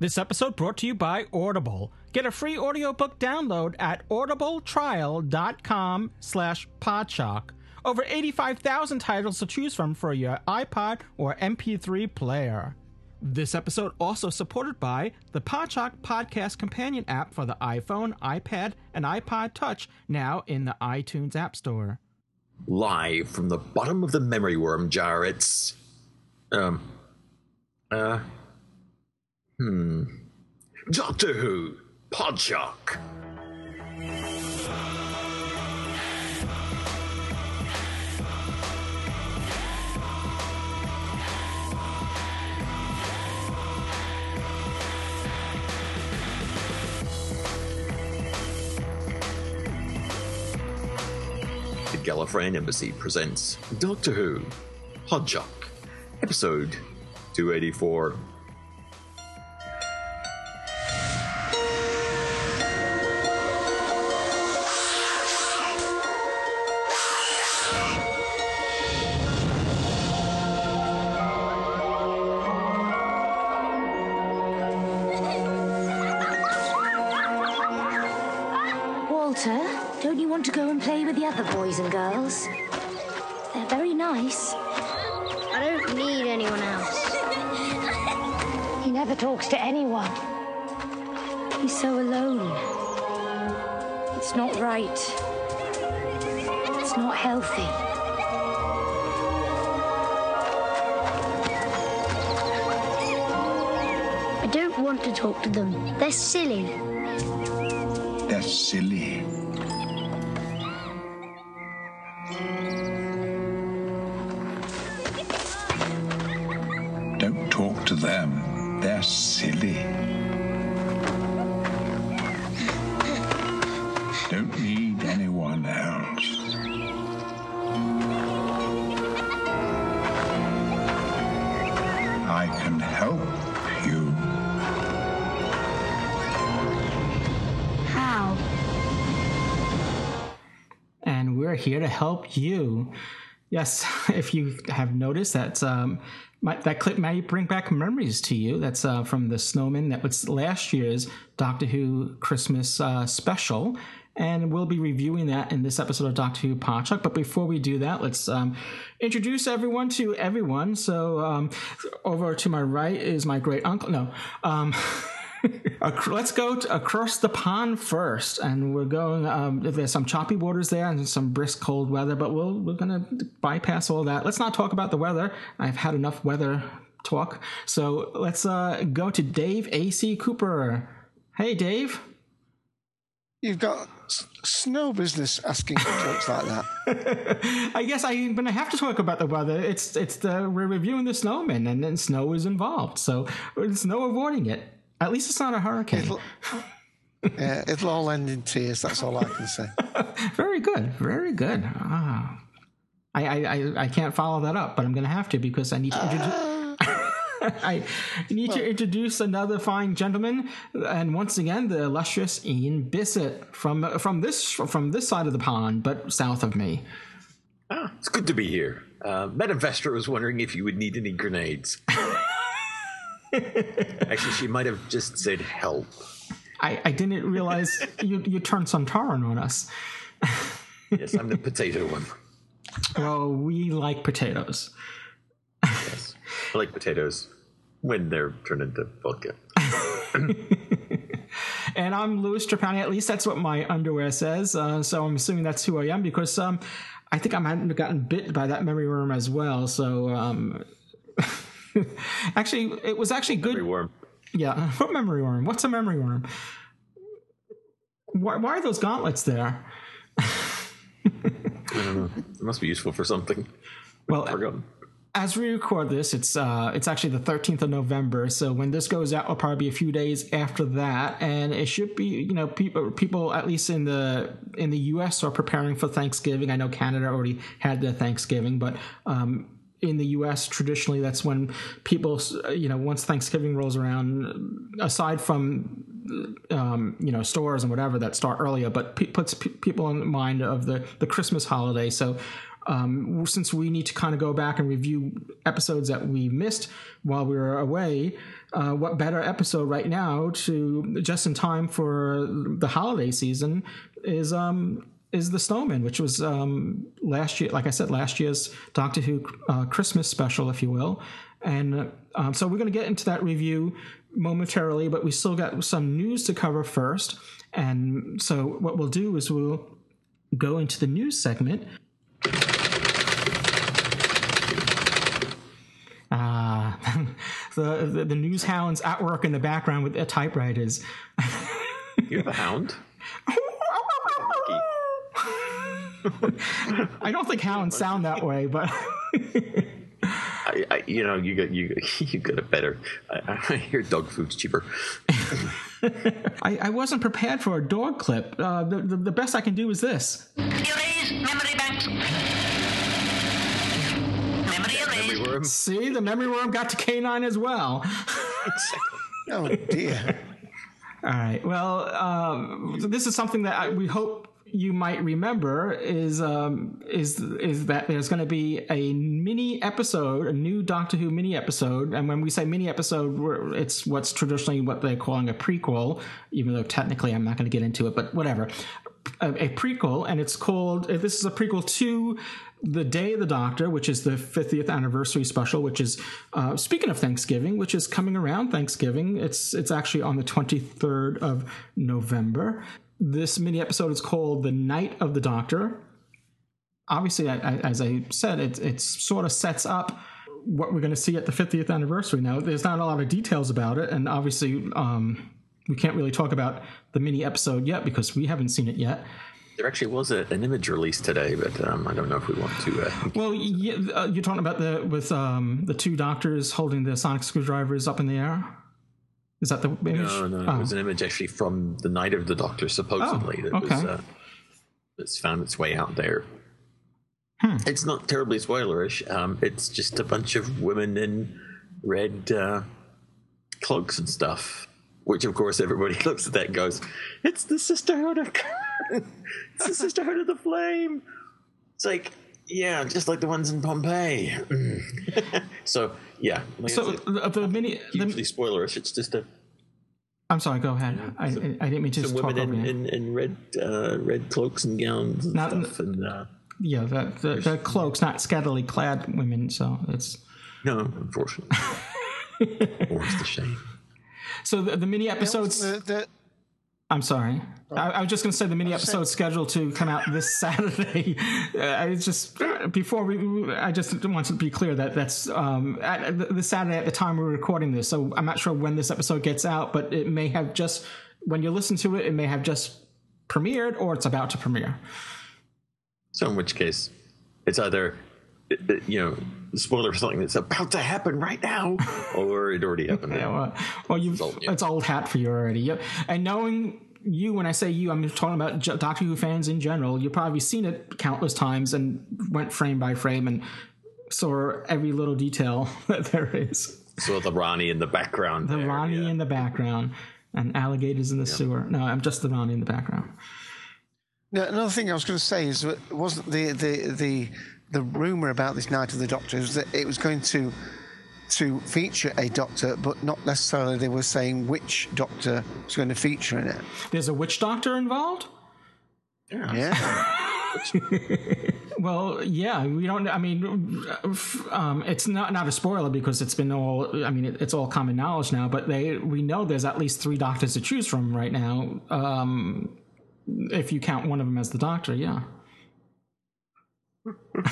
This episode brought to you by Audible. Get a free audiobook download at audibletrial.com slash podshock. Over 85,000 titles to choose from for your iPod or MP3 player. This episode also supported by the Podshock Podcast Companion app for the iPhone, iPad, and iPod Touch, now in the iTunes App Store. Live from the bottom of the memory worm jar, it's. Um. Uh. Hmm. Doctor Who, Podshock. The Gallifreyan Embassy presents Doctor Who, Podshock, episode 284. Talk to them. They're silly. They're silly. Here to help you. Yes, if you have noticed that um, might, that clip might bring back memories to you. That's uh, from the Snowmen. That was last year's Doctor Who Christmas uh, special, and we'll be reviewing that in this episode of Doctor Who Podshock. But before we do that, let's um, introduce everyone to everyone. So um, over to my right is my great uncle. No. Let's go to across the pond first, and we're going. Um, there's some choppy waters there and some brisk cold weather, but we'll we're gonna bypass all that. Let's not talk about the weather. I've had enough weather talk. So let's uh, go to Dave A.C. Cooper. Hey, Dave. You've got s- snow business asking for jokes like that. I guess I'm gonna have to talk about the weather. It's it's the we're reviewing the Snowmen, and then snow is involved, so there's no avoiding it. At least it's not a hurricane. It'll, yeah, it'll all end in tears. That's all I can say. Very good, very good. Ah. I, I, I, I can't follow that up, but I'm going to have to because I need to introduce. I need to introduce another fine gentleman, and once again, the illustrious Ian Bisset from from this from this side of the pond, but south of me. Ah, it's good to be here. Uh, Madame was wondering if you would need any grenades. Actually, she might have just said help. I, I didn't realize you you turned Sontaran on us. Yes, I'm the potato one. Well, we like potatoes. Yes. I like potatoes when they're turned into vodka. And I'm Louis Trapani. At least that's what my underwear says. Uh, so I'm assuming that's who I am because um, I think I might have gotten bit by that memory worm as well. So um, actually, it was actually good. Very warm. Yeah, what memory worm? What's a memory worm? Why, why are those gauntlets there? I don't know. It must be useful for something. Well, Forgotten. as we record this, it's uh, it's actually the 13th of November. So when this goes out, will probably be a few days after that, and it should be you know people people at least in the in the U.S. are preparing for Thanksgiving. I know Canada already had their Thanksgiving, but um, in the U.S. traditionally that's when people you know once Thanksgiving rolls around, aside from um, you know stores and whatever that start earlier, but p- puts p- people in mind of the the Christmas holiday. So um, since we need to kind of go back and review episodes that we missed while we were away, uh, what better episode right now to just in time for the holiday season is um, is the Snowmen, which was um, last year, like I said, last year's Doctor Who uh, Christmas special, if you will. And um, so we're going to get into that review momentarily, but we still got some news to cover first. And so what we'll do is we'll go into the news segment Ah, the, the the news hounds at work in the background with their typewriters. You're the hound? I don't think hounds sound that way, but I, I, you know, you got you you got it better. I, I hear dog food's cheaper. I, I wasn't prepared for a dog clip. Uh, the, the the best I can do is this. Erase memory banks. Memory erased. Memory worm. See, the memory worm got to K9 as well. Oh dear. All right. Well, um, this is something that I, we hope you might remember is um, is is that there's going to be a mini episode, a new Doctor Who mini episode, and when we say mini episode, it's what's traditionally what they're calling a prequel, even though technically I'm not going to get into it, but whatever. A, a prequel, and it's called. This is a prequel to the Day of the Doctor, which is the 50th anniversary special, which is uh, speaking of Thanksgiving, which is coming around Thanksgiving. It's it's actually on the 23rd of November. This mini episode is called "The Night of the Doctor." Obviously, I, I, as I said, it it sort of sets up what we're going to see at the 50th anniversary. Now, there's not a lot of details about it, and obviously, um, we can't really talk about the mini episode yet because we haven't seen it yet. There actually was a, an image released today, but um, I don't know if we want to. Uh, Well, yeah, uh, you're talking about the with um, the two doctors holding the sonic screwdrivers up in the air. Is that the image? no, no, Oh. it was an image actually from the night of the Doctor, supposedly. Oh, that was okay. uh, that's found its way out there. Hmm. It's not terribly spoilerish. Um, it's just a bunch of women in red uh, cloaks and stuff. Which, of course, everybody looks at that and goes, "It's the Sisterhood of, it's the Sisterhood of the Flame." It's like, yeah, just like the ones in Pompeii. So, yeah, like I So said, the, the mini. hugely The, spoilerish. It's just a I'm sorry. Go ahead. I, I didn't mean to some talk women over in, you. in, in red uh, red cloaks and gowns and Not- stuff. And uh, Yeah, the, the, the cloaks, not scantily clad women. So it's no, unfortunately, more's the shame. so the, the mini episodes. The, the, I'm sorry. I, I was just going to say the mini Oh, say- scheduled to come out this Saturday. Uh, I just before we, I just want to be clear that that's um, at the the Saturday at the time we're recording this. So I'm not sure when this episode gets out, but it may have just when you listen to it, it may have just premiered or it's about to premiere. So, in which case, it's either it- it- you know spoiler for something that's about to happen right now, or it already happened. Yeah, well, well you old, yeah. it's old hat for you already. Yep. And knowing you, when I say you, I'm talking about Doctor Who fans in general. You've probably seen it countless times and went frame by frame and saw every little detail that there is. So the Ronnie in the background. The there, Ronnie yeah. in the background and alligators in the sewer. No, I'm just the Ronnie in the background. no, another thing I was going to say is that wasn't the the the the rumor about this Night of the Doctor was that it was going to to feature a doctor, but not necessarily they were saying which doctor was going to feature in it. There's a witch doctor involved. Yeah. Well, yeah, we don't. I mean, um, it's not not a spoiler because it's been all. I mean, it, it's all common knowledge now. But they we know there's at least three doctors to choose from right now. Um, if you count one of them as the doctor, yeah.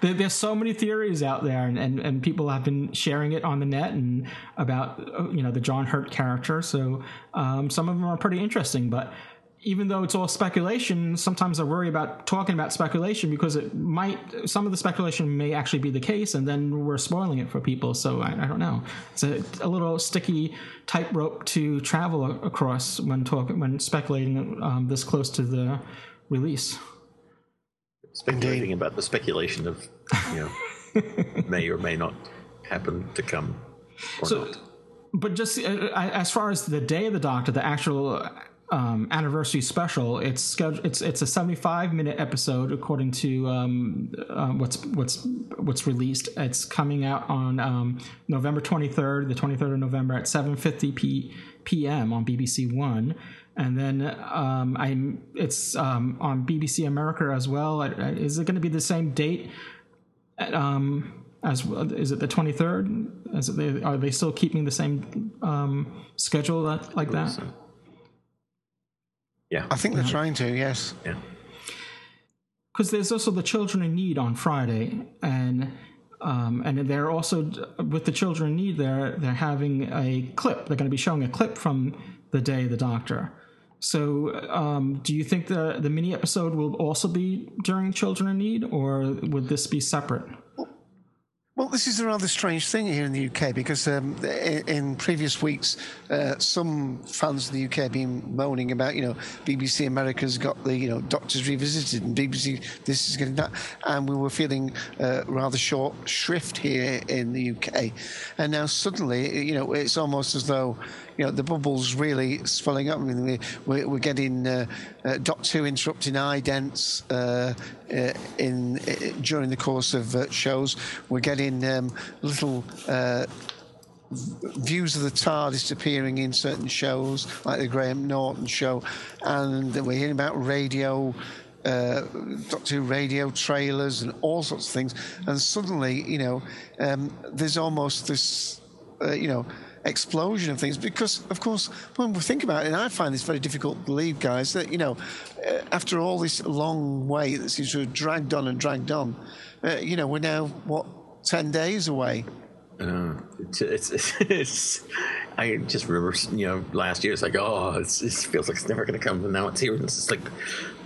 there, there's so many theories out there, and, and, and people have been sharing it on the net and about uh, you know the John Hurt character. So um, some of them are pretty interesting, but even though it's all speculation, sometimes I worry about talking about speculation because it might, some of the speculation may actually be the case, and then we're spoiling it for people. So I, I don't know. It's a, a little sticky tightrope to travel across when talking, when speculating um, this close to the release. Speculating about the speculation of, you know, may or may not happen to come or So, not. but just uh, as far as the day of the Doctor, the actual um, anniversary special, it's scheduled. It's it's a seventy-five minute episode according to um, uh, what's what's what's released. It's coming out on um, November twenty-third, the twenty-third of November at seven fifty p p.m. on BBC One. And then um, I'm it's um, on BBC America as well. Uh, Is it going to be the same date um, as well? Is it the twenty third? Is it they, are they still keeping the same um, schedule that, like that? So, yeah. I think they're trying to. Yes. yeah. Because there's also the Children in Need on Friday, and um, and they're also with the Children in Need. They're they're having a clip. They're going to be showing a clip from the day of the Doctor. So, um, do you think the the mini episode will also be during Children in Need, or would this be separate? Well, this is a rather strange thing here in the UK because um, in, in previous weeks, uh, some fans of the UK have been moaning about, you know, BBC America's got the, you know, Doctors Revisited and BBC this is getting that. And we were feeling uh, rather short shrift here in the UK. And now suddenly, you know, it's almost as though, you know, the bubble's really swelling up. I mean, we- we're, we're getting uh, uh, Doctor Who interrupting idents uh, uh, in uh, during the course of uh, shows. We're getting um, little views of the TARDIS appearing in certain shows, like the Graham Norton show, and we're hearing about radio. Uh, Who radio trailers and all sorts of things, and suddenly, you know, um, there's almost this, uh, you know, explosion of things because, of course, when we think about it, and I find this very difficult to believe, guys, that you know, uh, after all this long wait that seems to have dragged on and dragged on, uh, you know, we're now what ten days away. Uh, it's, it's, it's, I just remember, you know, last year it's like, oh, it's, it feels like it's never going to come, and now it's here, and it's just like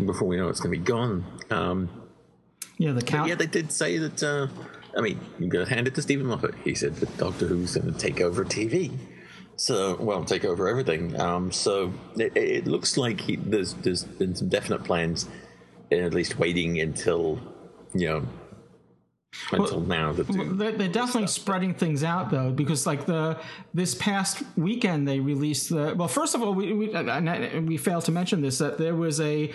before we know it's going to be gone. Um, Yeah, the count. yeah, they did say that. Uh, I mean, you to hand it to Steven Moffat. He said that Doctor Who's going to take over TV. So, well, take over everything. Um, so it, it looks like he, there's there's been some definite plans, at least waiting until you know until now. That Well, They're, they're definitely spreading things out though, because like the this past weekend they released the well. First of all, we we, we failed to mention this that there was a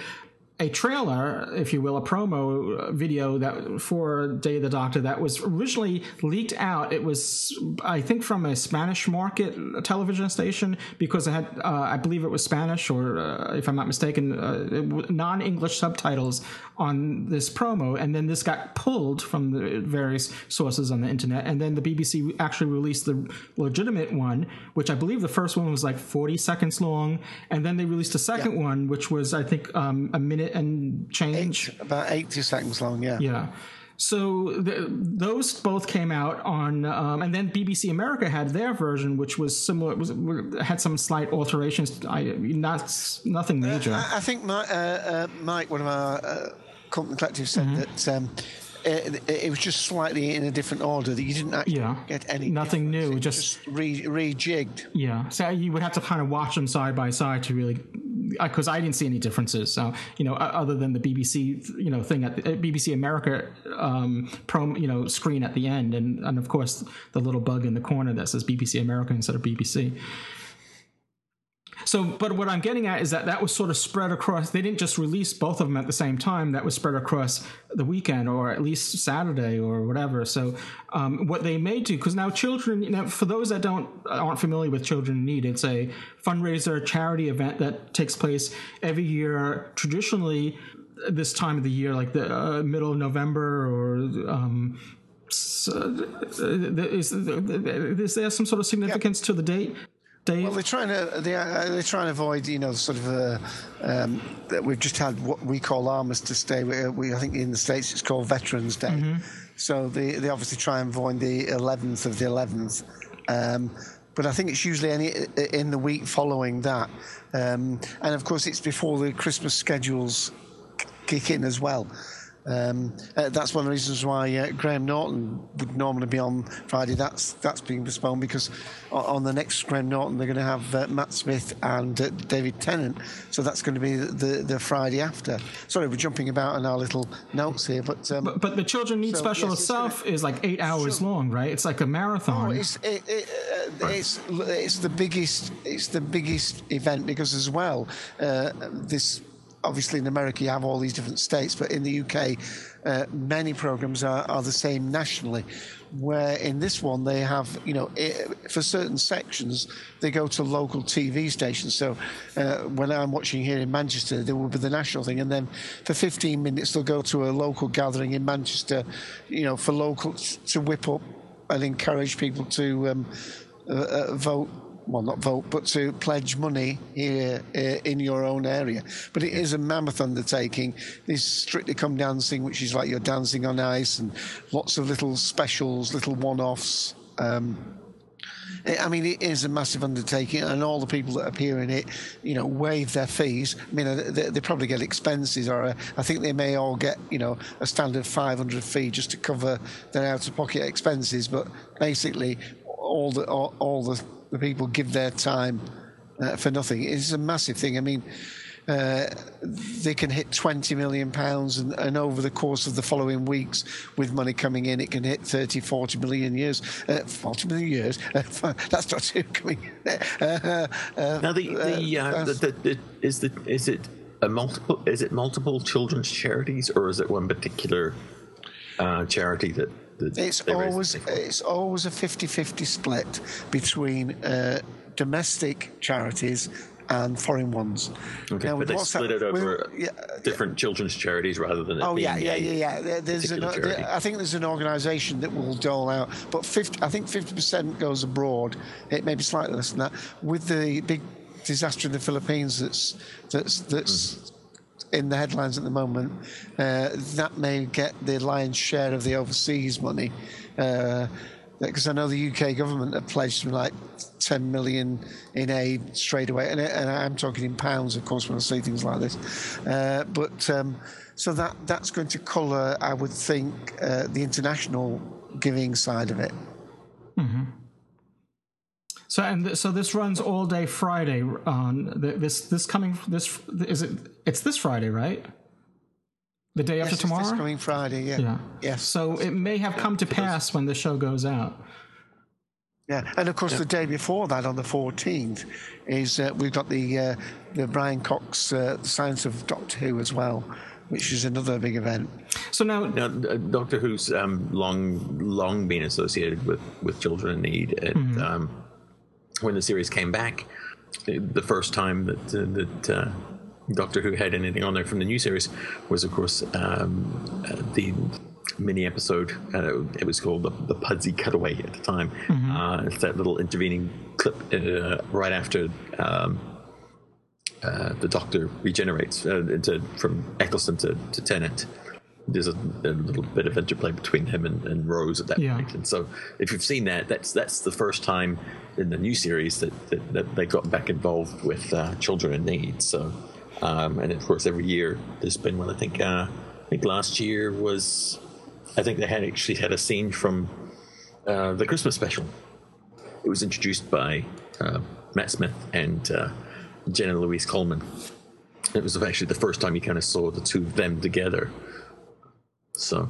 a trailer, if you will, a promo video that for Day of the Doctor that was originally leaked out. It was, I think, from a Spanish market television station because it had, uh, I believe, it was Spanish or, uh, if I'm not mistaken, uh, non-English subtitles on this promo, and then this got pulled from the various sources on the internet, and then the BBC actually released the legitimate one, which I believe the first one was like 40 seconds long, and then they released a second one, which was I think um, a minute and change. About 80 seconds long, yeah. Yeah. So the, those both came out on, um, and then BBC America had their version, which was similar. Was had some slight alterations. I, not nothing major. I, I think Mike, uh, uh, Mike, one of our uh, company collective, said Mm-hmm. that um, it, it was just slightly in a different order, that you didn't actually Yeah. get any. Nothing difference. new, It just- just re, rejigged. Yeah, so you would have to kind of watch them side by side to really, because I didn't see any differences. So you know, other than the BBC, you know, thing at the, uh, BBC America um, pro, you know, screen at the end, and and of course the little bug in the corner that says BBC America instead of BBC. So, but what I'm getting at is that that was sort of spread across. They didn't just release both of them at the same time. That was spread across the weekend, or at least Saturday, or whatever. So, um, what they may do, because now children, you know, for those that don't aren't familiar with Children in Need, it's a fundraiser charity event that takes place every year, traditionally this time of the year, like the uh, middle of November or. Um, s- uh, is, is there some sort of significance to the date? Dave? Well, they're trying to they are, they're trying to avoid you know sort of uh, um, that we've just had what we call Armistice Day. We, we I think in the states it's called Veterans Day. Mm-hmm. So they they obviously try and avoid the 11th of the 11th. Um, but I think it's usually any in the week following that, um, and of course it's before the Christmas schedules kick in as well. Um, uh, that's one of the reasons why uh, Graham Norton would normally be on Friday. That's that's being postponed because on the next Graham Norton they're going to have uh, Matt Smith and uh, David Tennant. So that's going to be the, the Friday after. Sorry, we're jumping about in our little notes here, but um, But, but the Children Need So, Special yes, it's itself is like eight hours long, right? It's like a marathon. Oh, it's it, it, uh, it's it's the biggest it's the biggest event because as well uh, this obviously in America you have all these different states, but in the UK uh, many programs are, are the same nationally. Where in this one they have you know i for certain sections they go to local TV stations. So uh, when I'm watching here in Manchester, there will be the national thing, and then for 15 minutes they'll go to a local gathering in Manchester, you know, for local to whip up and encourage people to um, uh, uh, vote. Well, not vote, but to pledge money here uh, in your own area. But it is a mammoth undertaking. There's Strictly Come Dancing, which is like you're dancing on ice, and lots of little specials, little one-offs. Um, I mean, it is a massive undertaking, and all the people that appear in it, you know, waive their fees. I mean, they, they probably get expenses, or uh, I think they may all get, you know, a standard 500 fee just to cover their out-of-pocket expenses. But basically, all the all, all the, the people give their time uh, for nothing. It's a massive thing. I mean. Uh, they can hit 20 million pounds and, and over the course of the following weeks with money coming in it can hit 30 40 million years uh, 40 million years that's not too coming uh, uh, Now the the, uh, the, the, the is the is it a multiple is it multiple children's charities or is it one particular uh, charity that, It's always it's always a 50-50 split between uh, domestic charities and foreign ones. Okay, Now, but they split it over with- yeah, different children's charities rather than Oh yeah, yeah, yeah, yeah. There's an, charity. I think there's an organisation that will dole out, but 50, I think 50% goes abroad. It may be slightly less than that. With the big disaster in the Philippines, that's that's that's Mm-hmm. In the headlines at the moment. Uh, that may get the lion's share of the overseas money. Because I know the UK government have pledged like 10 million in aid straight away, and, and I'm talking in pounds, of course, when I say things like this. Uh, but um, so that that's going to colour, I would think, uh, the international giving side of it. So and th- so this runs all day Friday on th- this this coming this is it it's this Friday right? The day after Yes, it's tomorrow. this coming Friday, yeah. yeah. Yes. So it may have come to pass when the show goes out. Yeah, and of course the day before that, on the 14th, is uh, we've got the uh, the Brian Cox uh, Science of Doctor Who as well, which is another big event. So now, Now, uh, Doctor Who's um, long, long been associated with, with children in need. And Mm-hmm. um, when the series came back, the first time that uh, that uh, Doctor Who had anything on there from the new series was, of course, um, uh, the mini episode. Uh, it was called the, the Pudsey Cutaway at the time. Uh, it's that little intervening clip uh, right after. Um, uh, the Doctor regenerates uh, into, from Eccleston to, to Tennant. There's a, a little bit of interplay between him and, and Rose at that Yeah. point. And so, if you've seen that, that's that's the first time in the new series that, that, that they got back involved with uh, children in need. So, um, and of course, every year there's been one. I think uh, I think last year was, I think they had actually had a scene from uh, the Christmas special. It was introduced by uh, Matt Smith and uh, Jenna Louise Coleman. It was actually the first time you kind of saw the two of them together. So,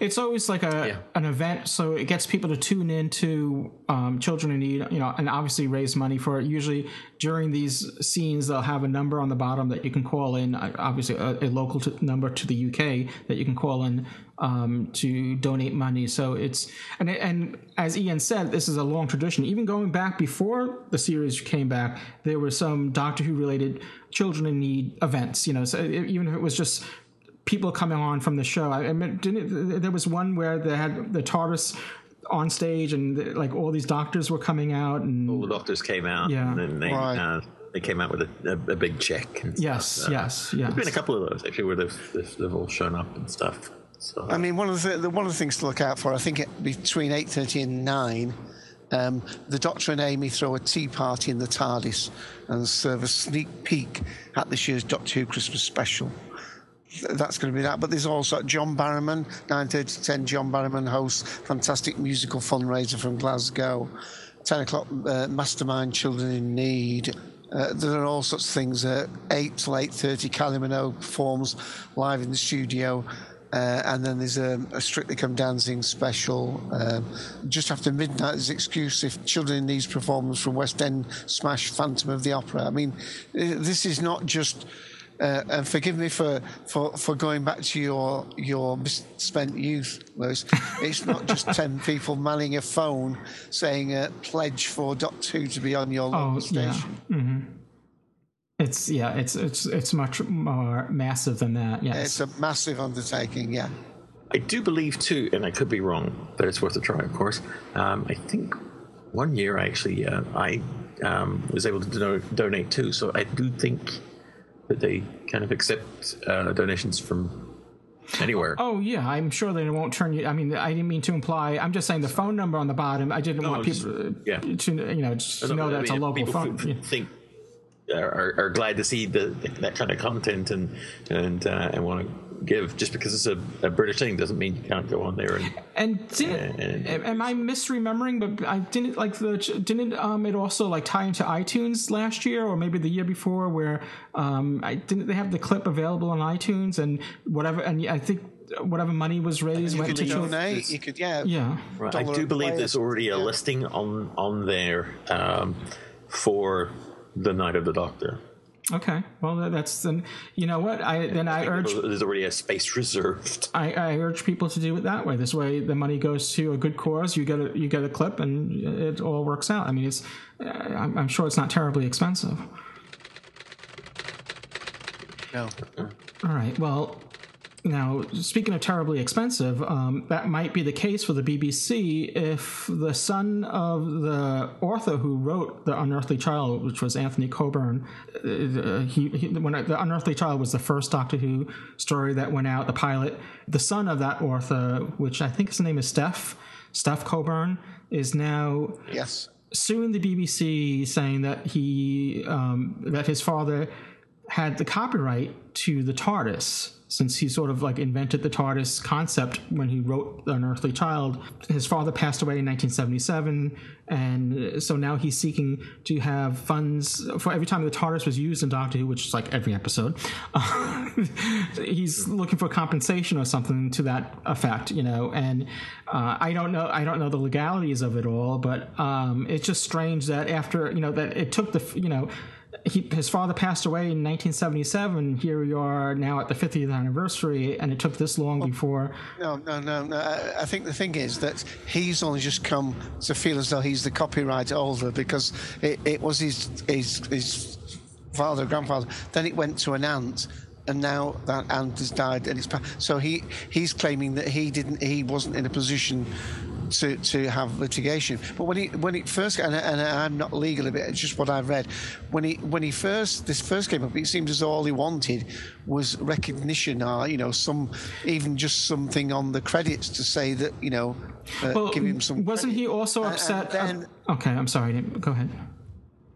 it's always like a Yeah. an event, so it gets people to tune into um, children in need, you know, and obviously raise money for it. Usually during these scenes, they'll have a number on the bottom that you can call in. uh, Obviously, a, a local to, number to the UK that you can call in um, to donate money. So it's and and as Ian said, this is a long tradition. Even going back before the series came back, there were some Doctor Who related children in need events. You know, so even if it was just people coming on from the show. I, I mean, didn't it, there was one where they had the TARDIS on stage and like all these doctors were coming out and all the doctors came out, Yeah. and then they Right. uh, they came out with a, a, a big check. And yes, stuff. Uh, yes, There's been a couple of those actually where they've, they've, they've all shown up and stuff. So, I mean, one of the, the one of the things to look out for, I think, it, between eight thirty and nine, Um, the Doctor and Amy throw a tea party in the TARDIS and serve a sneak peek at this year's Doctor Who Christmas special. Th- That's going to be that. But there's also John Barrowman, 9.30 to 10. John Barrowman hosts fantastic musical fundraiser from Glasgow. 10 o'clock, uh, Mastermind Children in Need. Uh, there are all sorts of things. Uh, 8 till 8.30, Kylie Minogue performs live in the studio. Uh, and then there's a, a Strictly Come Dancing special. Um, just after midnight, there's exclusive Children in Needs performance from West End Smash Phantom of the Opera. I mean, uh, this is not just. Uh, and forgive me for, for, for going back to your your misspent youth, Louis. It's not just ten people manning a phone saying a pledge for dot two to be on your Oh, local yeah. station. It's yeah, it's it's it's much more massive than that. It's a massive undertaking. Yeah. I do believe too, and I could be wrong, but it's worth a try, of course. Um, I think one year I actually uh, I um, was able to do- donate too, so I do think that they kind of accept uh, donations from anywhere. Oh yeah, I'm sure they won't turn you. I mean, I didn't mean to imply. I'm just saying the phone number on the bottom. I didn't want people uh, yeah. to you know just know I that it's a local phone. Yeah. think are, are glad to see the, that kind of content and and uh, and want to give just because it's a, a British thing doesn't mean you can't go on there and And didn't And- am- am I misremembering? But I didn't like the didn't um it also like tie into iTunes last year or maybe the year before where um I didn't they have the clip available on iTunes and whatever and I think whatever money was raised went to children. donate. You could, yeah. Yeah. Right. I do believe player. there's already a listing on on there um, for the Night of the Doctor. Okay. Well, that's then. You know what? I then I urge There's already a space reserved. I, I urge people to do it that way. This way, the money goes to a good cause. You get a you get a clip, and it all works out. I mean, it's uh, I'm, I'm sure it's not terribly expensive. No. All right. Well, now speaking of terribly expensive, um, that might be the case for the BBC if the son of the author who wrote The Unearthly Child, which was Anthony Coburn, uh, he, he when The Unearthly Child was the first Doctor Who story that went out, the pilot. The son of that author, which I think his name is Steph, Steph Coburn, is now Yes. suing the BBC, saying that he um, that his father had the copyright to the TARDIS, since he sort of like invented the TARDIS concept when he wrote An Unearthly Child. His father passed away in 1977, and so now he's seeking to have funds for every time the TARDIS was used in Doctor Who, which is like every episode. he's looking for compensation or something to that effect, you know. And uh, I don't know, I don't know the legalities of it all, but um, it's just strange that after you know that it took the you know. He, his father passed away in 1977. Here we are now at the 50th anniversary, and it took this long before. No, no, no, no. I, I think the thing is that he's only just come to feel as though he's the copyright holder because it, it was his, his his father, grandfather. Then it went to an aunt, and now that aunt has died, and it's so he he's claiming that he didn't, he wasn't in a position. To, to have litigation, but when he when it first and, and I'm not legal it, it's just what I've read. When he when he first this first came up, it seemed as though all he wanted was recognition, or you know, some even just something on the credits to say that you know, uh, Well, give him some. wasn't credit. he also And- and upset? then, okay, I'm sorry. Go ahead.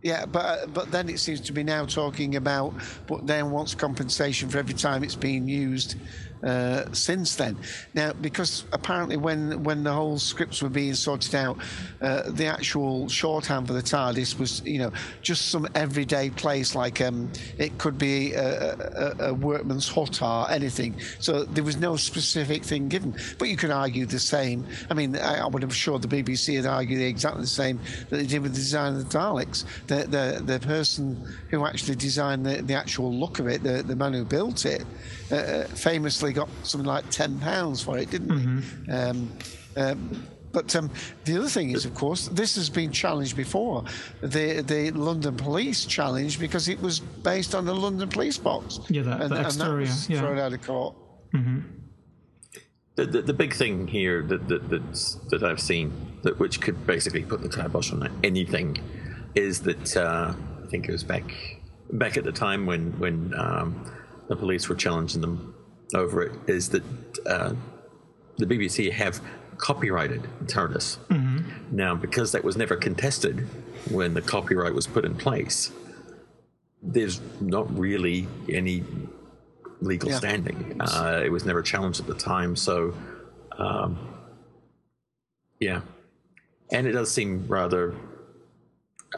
yeah, but uh, but then it seems to be now talking about, but then wants compensation for every time it's being used uh, since then. Now, because apparently when when the whole scripts were being sorted out, uh, the actual shorthand for the TARDIS was you know just some everyday place like um, it could be a, a, a workman's hut or anything. So there was no specific thing given. But you could argue the same. I mean, I, I would have sure the BBC had argued exactly the same that they did with the design of the Daleks. The the, the person who actually designed the, the actual look of it, the, the man who built it, uh, famously got something like ten pounds for it, didn't he? Um, um, but um, the other thing is, of course, this has been challenged before. The the London Police challenged because it was based on the London Police box. Yeah, the- the that was yeah. thrown out of court. The, the, the big thing here that that that's, that I've seen that which could basically put the kibosh on anything is that uh, I think it was back back at the time when when um, the police were challenging them over it is that uh, the BBC have copyrighted TARDIS, Now, because that was never contested when the copyright was put in place, there's not really any legal Yeah. standing. Uh, it was never challenged at the time, so um, yeah. And it does seem rather.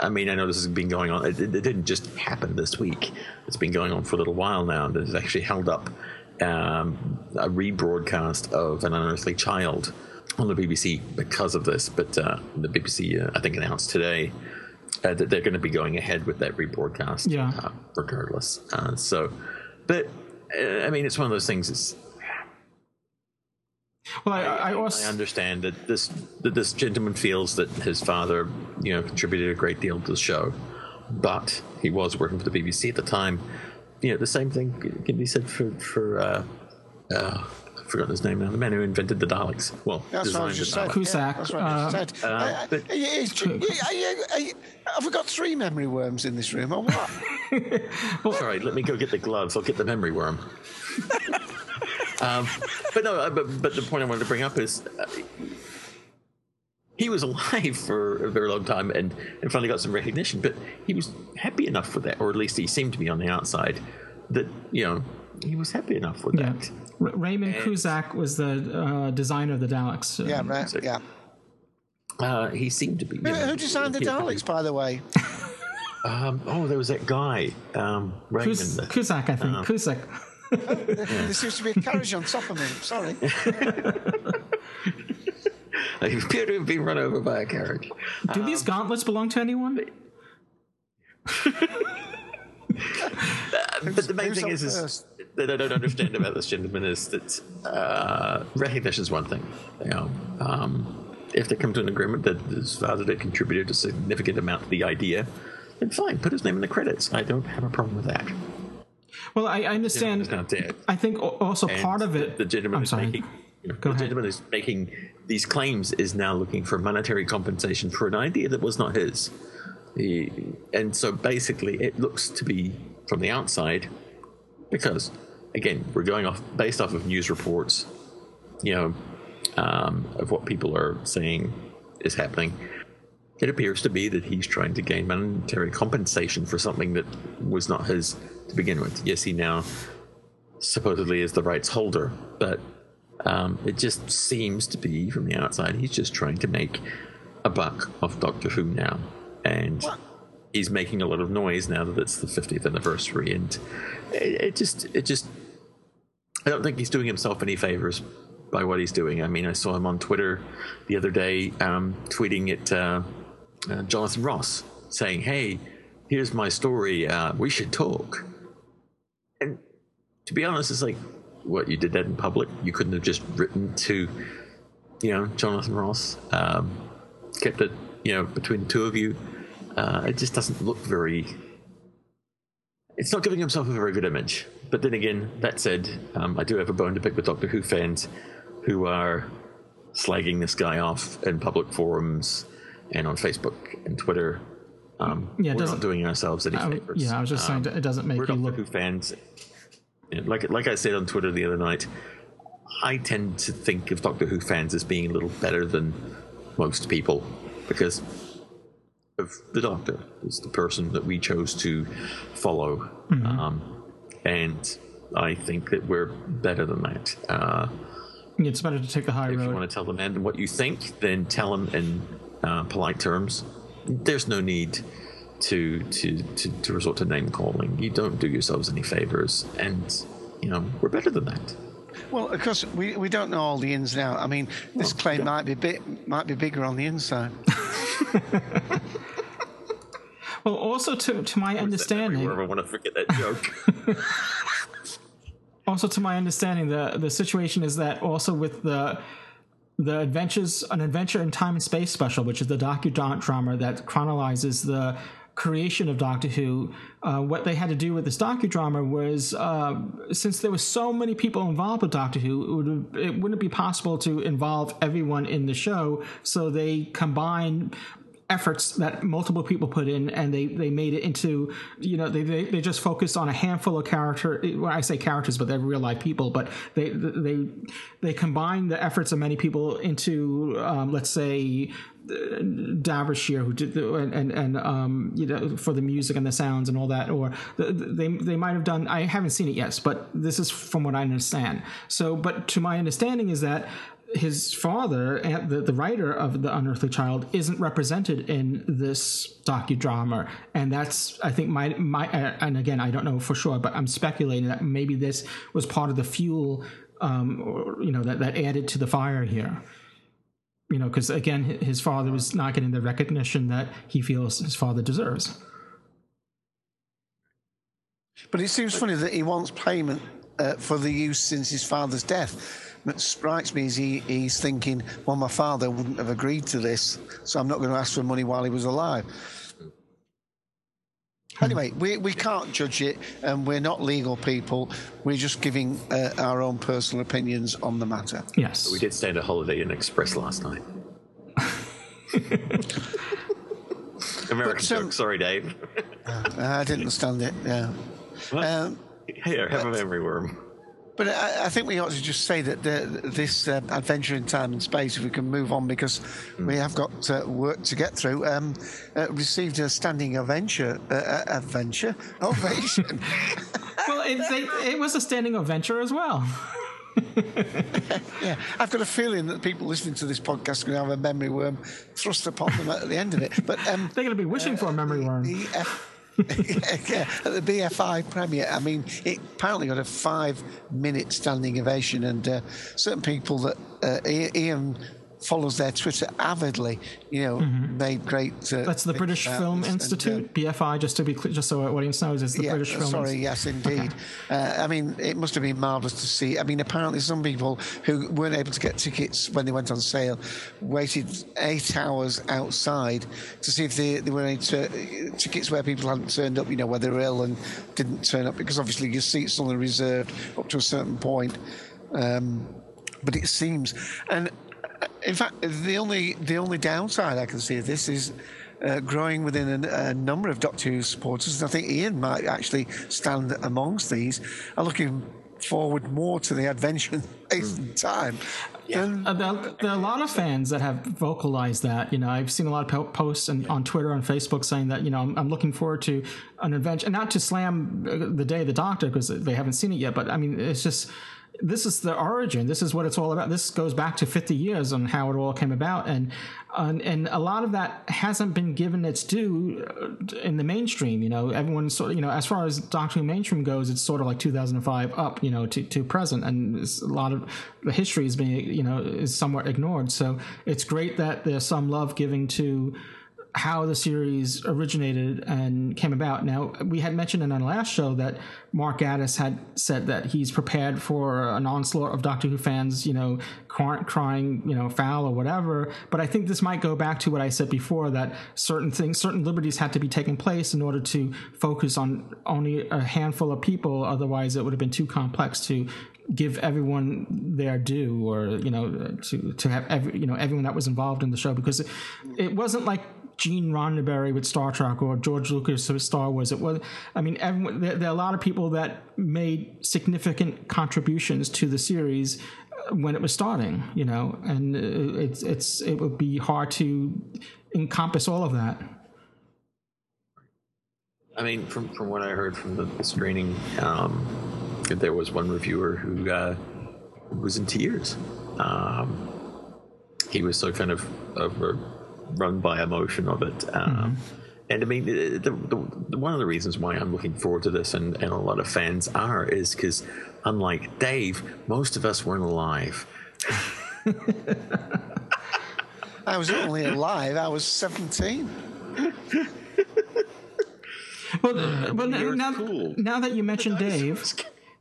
I mean, I know this has been going on. It, it didn't just happen this week. It's been going on for a little while now. And it's actually held up um, a rebroadcast of An Unearthly Child on the BBC because of this. But uh, the BBC, uh, I think, announced today uh, that they're going to be going ahead with that rebroadcast, Yeah. uh, regardless. Uh, so, but uh, I mean, it's one of those things. It's Well, I, I I also understand that this that this gentleman feels that his father, you know, contributed a great deal to the show, but he was working for the BBC at the time. You know, the same thing can be said for for uh, uh, I forgot his name now. The man who invented the Daleks. Well, That's what I designed just the said. Daleks. Cusick, Yeah, that's what I just uh, said. uh, have got three memory worms in this room or what? Sorry, let me go get the gloves. I'll get the memory worm. um, but no, uh, but, but the point I wanted to bring up is uh, he was alive for a very long time and, and finally got some recognition, but he was happy enough with that, or at least he seemed to be on the outside, that, you know, he was happy enough with yeah. that. R- Raymond And- Cusick was the uh, designer of the Daleks. Uh, yeah, right. Yeah. Uh, he seemed to be. you Who, know, who designed the he- Daleks, by the way? Um, oh, there was that guy, um, Raymond. Cus- Cusick, I Uh-huh. think. Cusick. There seems to be a carriage on top of me. Sorry. He appeared to have been run over by a carriage. Do Um, these gauntlets belong to anyone? but the main thing is, is that I don't understand about this gentleman is that uh, recognition is one thing. You know, um, if they come to an agreement that his father did contribute a significant amount to the idea, then fine, put his name in the credits. I don't have a problem with that. Well, I, I understand. not dead. I think also And part of it. The gentleman is making. You know, the gentleman is making these claims is now looking for monetary compensation for an idea that was not his. He, and so basically, it looks to be from the outside because, again, we're going off based off of news reports, you know, um, of what people are saying is happening. It appears to be that he's trying to gain monetary compensation for something that was not his to begin with. Yes, he now supposedly is the rights holder, but um, it just seems to be from the outside he's just trying to make a buck off Doctor Who now, and he's making a lot of noise now that it's the 50th anniversary, and it, it just it just I don't think he's doing himself any favors by what he's doing. I mean, I saw him on Twitter the other day um, tweeting at uh, uh, Jonathan Ross saying, "Hey, here's my story. Uh, we should talk." And to be honest, it's like, what you did that in public? You couldn't have just written to, you know, Jonathan Ross, um, kept it, you know, between the two of you. Uh, it just doesn't look very. It's not giving himself a very good image. But then again, that said, um, I do have a bone to pick with Doctor Who fans who are slagging this guy off in public forums and on Facebook and Twitter. Um, Yeah, we're doesn't- doing ourselves any I favors. yeah, I was just saying Um, it doesn't make we're you Doctor look. Who fans. Like like I said on Twitter the other night, I tend to think of Doctor Who fans as being a little better than most people because of the Doctor is the person that we chose to follow, Mm-hmm. um, and I think that we're better than that. Uh, It's better to take the high if you want to tell the man what you think, then tell him in uh, polite terms. There's no need to, to to to resort to name calling. You don't do yourselves any favors, and you know we're better than that. Well, of course, we, we don't know all the ins and outs. I mean, this claim might be bit might be bigger on the inside. Well, also to to my understanding, I want to forget that joke. also to my understanding, the the situation is that also with the the adventures an adventure in time and space special, which is the docudrama that chronologizes the creation of Doctor Who. Uh, what they had to do with this docudrama was uh, since there were so many people involved with Doctor Who, it, would, it wouldn't be possible to involve everyone in the show. So they combined efforts that multiple people put in and they, they made it into you know they, they, they just focused on a handful of character when i say characters but they're real life people but they they they combine the efforts of many people into um, let's say Derbyshire who did the, and and, um, you know for the music and the sounds and all that, or the, they they might have done. I haven't seen it yet, but this is from what I understand. So, but to my understanding is that his father, the, the writer of the Unearthly Child, isn't represented in this docudrama, and that's I think my my uh, and again I don't know for sure, but I'm speculating that maybe this was part of the fuel, um, or, you know, that that added to the fire here you know, because again, his father was not getting the recognition that he feels his father deserves. But it seems funny that he wants payment uh, for the use since his father's death. What strikes me is he, he's thinking, well, my father wouldn't have agreed to this, so I'm not going to ask for money while he was alive. Anyway, we, we can't judge it, and we're not legal people. We're just giving uh, our own personal opinions on the matter. Yes. We did stay at a Holiday Inn Express last night. American But, um, joke. Sorry, Dave. I didn't understand it. Yeah. Um, Here, have a memory worm. But I, I think we ought to just say that the, this uh, adventure in time and space, if we can move on, because we have got uh, work to get through, um, uh, received a standing adventure, uh, uh, adventure ovation. well, it, they, it was a standing adventure as well. yeah, I've got a feeling that people listening to this podcast are going to have a memory worm thrust upon them at the end of it. But um, They're going to be wishing for a memory worm. the yeah, at the BFI premiere, I mean, it apparently got a five-minute standing ovation, and uh, certain people that uh, Ian follows their Twitter avidly, you know, made great. Uh, That's the British Film this, and, uh, Institute, BFI. Just to be clear, just so our audience knows, is the yeah, British Film. sorry, Institute. yes, indeed. Uh, I mean, it must have been marvellous to see. I mean, apparently, some people who weren't able to get tickets when they went on sale waited eight hours outside to see if they, there were any t- tickets where people hadn't turned up, you know, where they were ill and didn't turn up, because obviously your seat's only reserved up to a certain point. Um, but it seems, and in fact, the only the only downside I can see of this is uh, growing within a, a number of Doctor Who supporters. And I think Ian might actually stand amongst these. Are looking forward more to the adventure in time. than- Uh, there, there are a lot of fans that have vocalized that. You know, I've seen a lot of po- posts and, on Twitter and Facebook saying that you know I'm, I'm looking forward to an adventure, and not to slam uh, the day of the Doctor because they haven't seen it yet. But I mean, it's just this is the origin. This is what it's all about. This goes back to 50 years on how it all came about, and and, and a lot of that hasn't been given its due uh, in the mainstream. You know, everyone sort of you know as far as Doctor Who mainstream goes, it's sort of like 2005 up, you know, to, to present, and a lot of the history is being you know is somewhat ignored. So it's great that there's some love giving to how the series originated and came about. Now, we had mentioned in our last show that Mark Gatiss had said that he's prepared for an onslaught of Doctor Who fans, you know, crying, you know, foul or whatever. But I think this might go back to what I said before that certain things, certain liberties had to be taken place in order to focus on only a handful of people. Otherwise, it would have been too complex to give everyone their due or you know to to have every, you know everyone that was involved in the show because it, it wasn't like Gene Roddenberry with Star Trek or George Lucas with Star Wars. It was, I mean, everyone, there, there are a lot of people that made significant contributions to the series uh, when it was starting, you know, and uh, it's it's it would be hard to encompass all of that. I mean, from from what I heard from the, screening, um, there was one reviewer who uh, was in tears. Um, he was so kind of over, run by emotion of it. Um, And I mean, the, the, the, one of the reasons why I'm looking forward to this, and, and a lot of fans are, is because unlike Dave, most of us weren't alive. I was only alive. I was 17. Well, well now, now, cool. now that you mentioned Dave,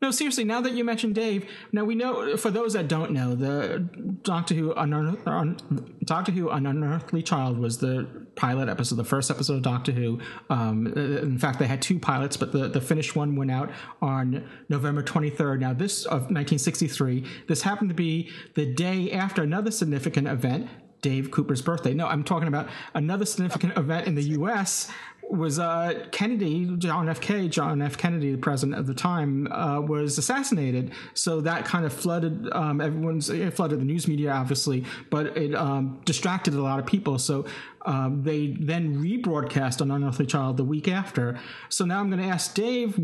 no, seriously, now that you mentioned Dave, now we know for those that don't know, the Doctor Who Unearth, Un, Doctor Who An Unearthly Child was the pilot episode, the first episode of Doctor Who. Um, in fact, they had two pilots, but the, the finished one went out on November 23rd. Now, this of 1963, this happened to be the day after another significant event Dave Cooper's birthday. No, I'm talking about another significant event in the U.S. was uh, Kennedy, John F. K. John F. Kennedy, the president at the time, uh, was assassinated. So that kind of flooded um, everyone's, it flooded the news media, obviously, but it um, distracted a lot of people. So um, they then rebroadcast on Unearthly Child the week after. So now I'm going to ask Dave.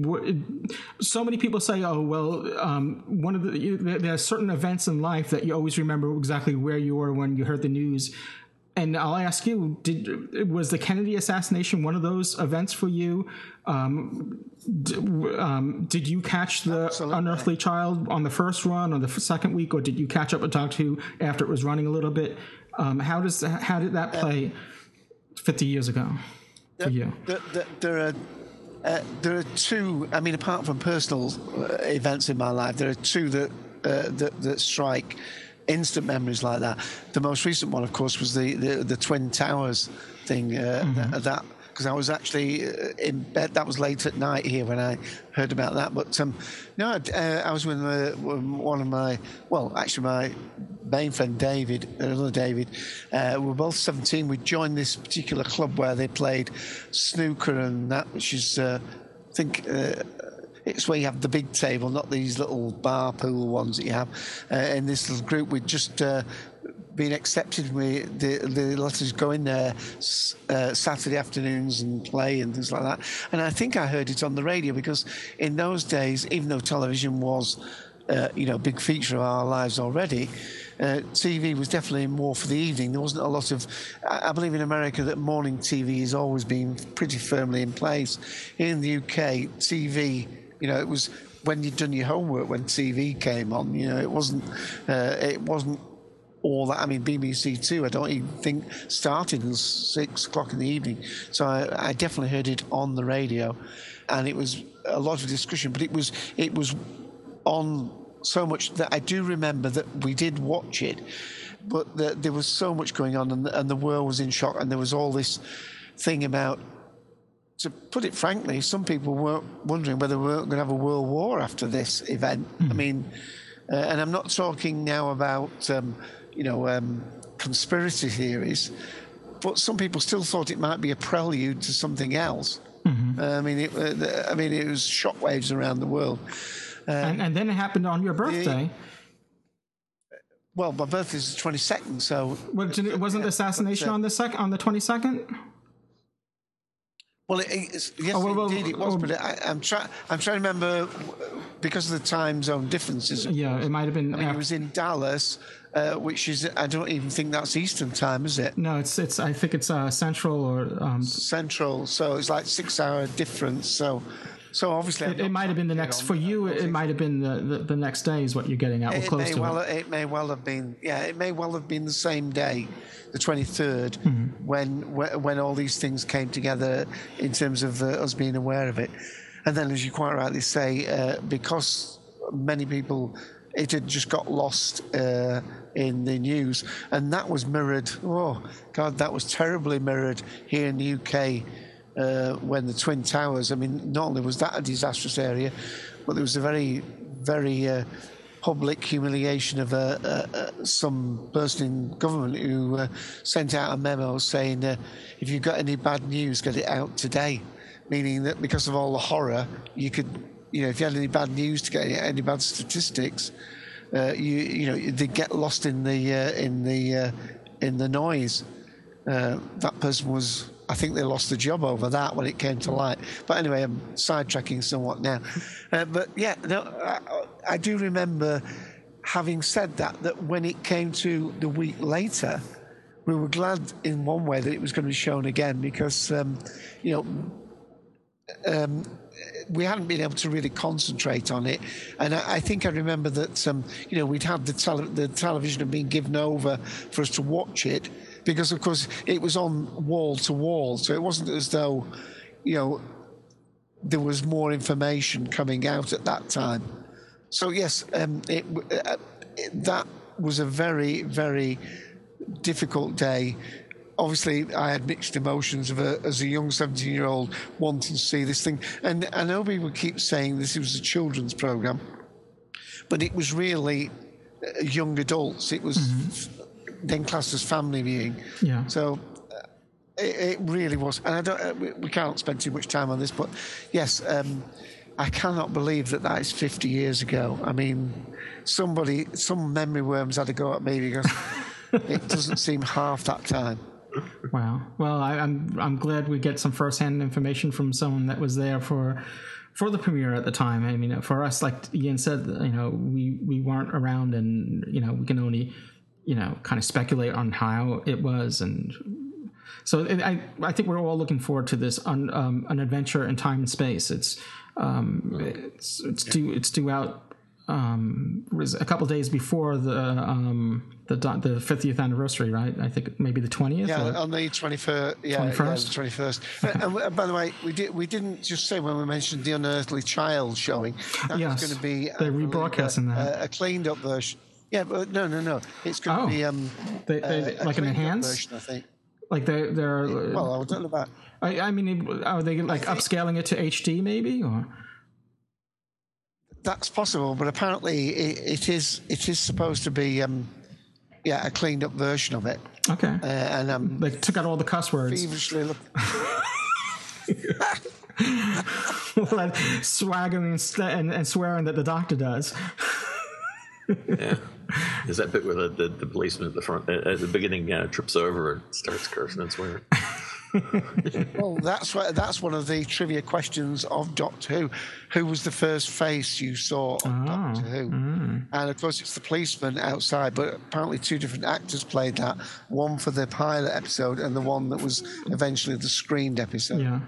So many people say, "Oh, well, um, one of the there are certain events in life that you always remember exactly where you were when you heard the news." And I'll ask you: Did was the Kennedy assassination one of those events for you? Um, d- um, did you catch the Absolutely. Unearthly Child on the first run or the f- second week, or did you catch up with Doctor Who after it was running a little bit? Um, how does how did that play fifty years ago for you? There, there, there are uh, there are two. I mean, apart from personal uh, events in my life, there are two that uh, that, that strike instant memories like that. The most recent one, of course, was the the, the Twin Towers thing. Uh, th- that because I was actually uh, in bed. That was late at night here when I heard about that. But um, no, I- uh, I was with uh, one of my well, actually my main friend David, another David. Uh, we were both 17. We joined this particular club where they played snooker and that, which is uh, I think. It's where you have the big table, not these little bar pool ones that you have. Uh, in this little group, we'd just uh, been accepted. We the, the let us go in there uh, Saturday afternoons and play and things like that. And I think I heard it on the radio because in those days, even though television was, uh, you know, a big feature of our lives already. Uh, TV was definitely more for the evening. There wasn't a lot of. I believe in America that morning TV has always been pretty firmly in place. In the UK, TV, you know, it was when you'd done your homework when TV came on. You know, it wasn't. Uh, it wasn't all that. I mean, BBC Two, I don't even think started until six o'clock in the evening. So I, I definitely heard it on the radio, and it was a lot of discussion. But it was it was on so much that I do remember that we did watch it, but that there was so much going on, and, and the world was in shock, and there was all this thing about. To put it frankly, some people were wondering whether we we're going to have a world war after this event. I mean, uh, and I'm not talking now about um, you know um, conspiracy theories, but some people still thought it might be a prelude to something else. Uh, I mean, it, uh, the- I mean, it was shockwaves around the world. and, and then it happened on your birthday. Well, my birthday is the 22nd, so it, wasn't the assassination but, uh, on the sec on the twenty second? Well, it, it's, yes, Oh, well, well, indeed it was, oh. but I, I'm trying. I'm trying to remember because of the time zone differences. Yeah, it might have been. I mean, it was in Dallas, uh, which is I don't even think that's Eastern time, is it? no, it's it's. I think it's uh, central or um, Central, so it's like six hour difference. So, so obviously, it, it might have been the next on for you. It might have been the, the, the next day is what you're getting at. It close may to well, it. it may well have been, yeah, it may well have been the same day, the 23rd, when when all these things came together in terms of uh, us being aware of it. And then, as you quite rightly say, uh, because many people, it had just got lost uh, in the news, and that was mirrored. Oh God, that was terribly mirrored here in the UK uh, when the Twin Towers. I mean, not only was that a disastrous area, but there was a very, very uh, public humiliation of uh, uh, uh, some person in government who uh, sent out a memo saying, "If you've got any bad news, get it out today." Meaning that because of all the horror, you could, you know, if you had any bad news to get any, bad statistics, you you know they get lost in the in the in the noise. That person was. I think they lost the job over that when it came to light. But anyway, I'm sidetracking somewhat now. Uh, but yeah, no, I, I do remember having said that. That when it came to the week later, we were glad in one way that it was going to be shown again because um, you know um, we hadn't been able to really concentrate on it. And I, I think I remember that, um, you know, we'd had the, tele- the television had been given over for us to watch it because, of course, it was on wall to wall. So it wasn't as though, you know, there was more information coming out at that time. So, yes, um, it, uh, it, that was a very, very difficult day. Obviously, I had mixed emotions a, as a young 17 year old wanting to see this thing. And I know people keep saying this was a children's program, but it was really uh, young adults. It was then classed as family viewing. Yeah. So uh, it, it really was, and I don't. Uh, we, can't spend too much time on this, but yes, um, I cannot believe that that is 50 years ago. I mean, somebody, some memory worms had to go at me because it doesn't seem half that time. Wow. Well, I, I'm I'm glad we get some firsthand information from someone that was there for for the premiere at the time. I mean, for us, like Ian said, you know, we we weren't around, and you know, we can only you know kind of speculate on how it was, and so it, I I think we're all looking forward to this un, um, an adventure in time and space. It's um it's it's due it's due out um a couple days before the um the the 50th anniversary right i think maybe the 20th Yeah, or- on the 21st. Yeah, yeah, the 21st? 21st. And, and by the way, we did we didn't just say when we mentioned the Unearthly Child showing that Yes, going to be they're rebroadcasting a, that. a, a cleaned up version. Yeah, but no, no, no. It's going to Oh. be um, They- they- uh, a like an enhanced? version, I think. like they're they're Well, I don't know about. I, I mean are they like upscaling it to hd maybe or That's possible, but apparently it, it is it is supposed to be um, yeah a cleaned up version of it. okay Uh, and I'm they took out all the cuss words feverishly look. like swaggering and, and, and swearing that the doctor does Yeah. Is that bit where the, the, the policeman at the front at at the beginning uh, trips over and starts cursing and swearing? Well, that's what, that's one of the trivia questions of Doctor Who. Who was the first face you saw on Doctor Who? And of course, it's the policeman outside. But apparently, two different actors played that. One for the pilot episode, and the one that was eventually the screened episode. yeah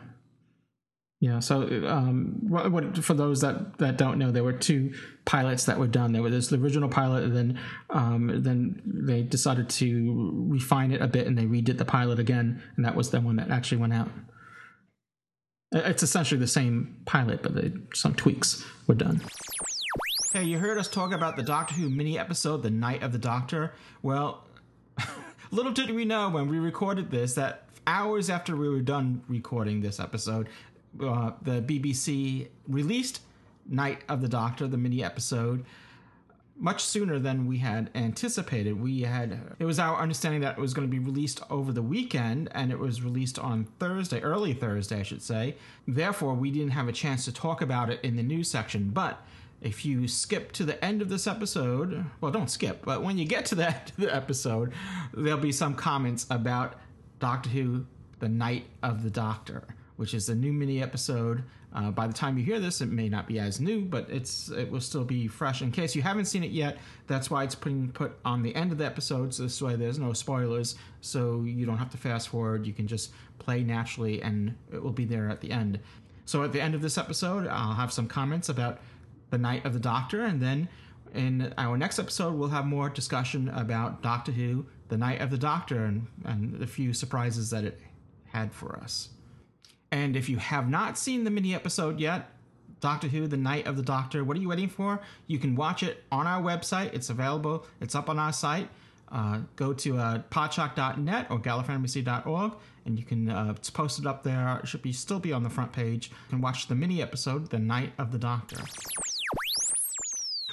yeah so um what, for those that that don't know there were two pilots that were done. There was the original pilot and then um then they decided to refine it a bit and they redid the pilot again and that was the one that actually went out. It's essentially the same pilot but they, some tweaks were done. Hey, you heard us talk about the Doctor Who mini episode, The Night of the Doctor? Well, little did we know when we recorded this that hours after we were done recording this episode, uh, the BBC released Night of the Doctor, the mini episode, much sooner than we had anticipated. We had it was our understanding that it was going to be released over the weekend and it was released on Thursday, early Thursday, I should say. Therefore, we didn't have a chance to talk about it in the news section, but if you skip to the end of this episode, well, don't skip, but when you get to the end of the episode, there'll be some comments about Doctor Who, The Night of the Doctor, which is a new mini episode. Uh, by the time you hear this, it may not be as new, but it's it will still be fresh. In case you haven't seen it yet, that's why it's being put on the end of the episode. So this way, there's no spoilers, so you don't have to fast forward. You can just play naturally, and it will be there at the end. So at the end of this episode, I'll have some comments about the Night of the Doctor, and then in our next episode, we'll have more discussion about Doctor Who, the Night of the Doctor, and, and the few surprises that it had for us. And if you have not seen the mini episode yet, Doctor Who, The Night of the Doctor, what are you waiting for? You can watch it on our website. It's available, it's up on our site. Uh, go to uh, podshock.net or gallifreyanembassy.org and you can, uh, it's posted up there. It should be still be on the front page. You can watch the mini episode, The Night of the Doctor.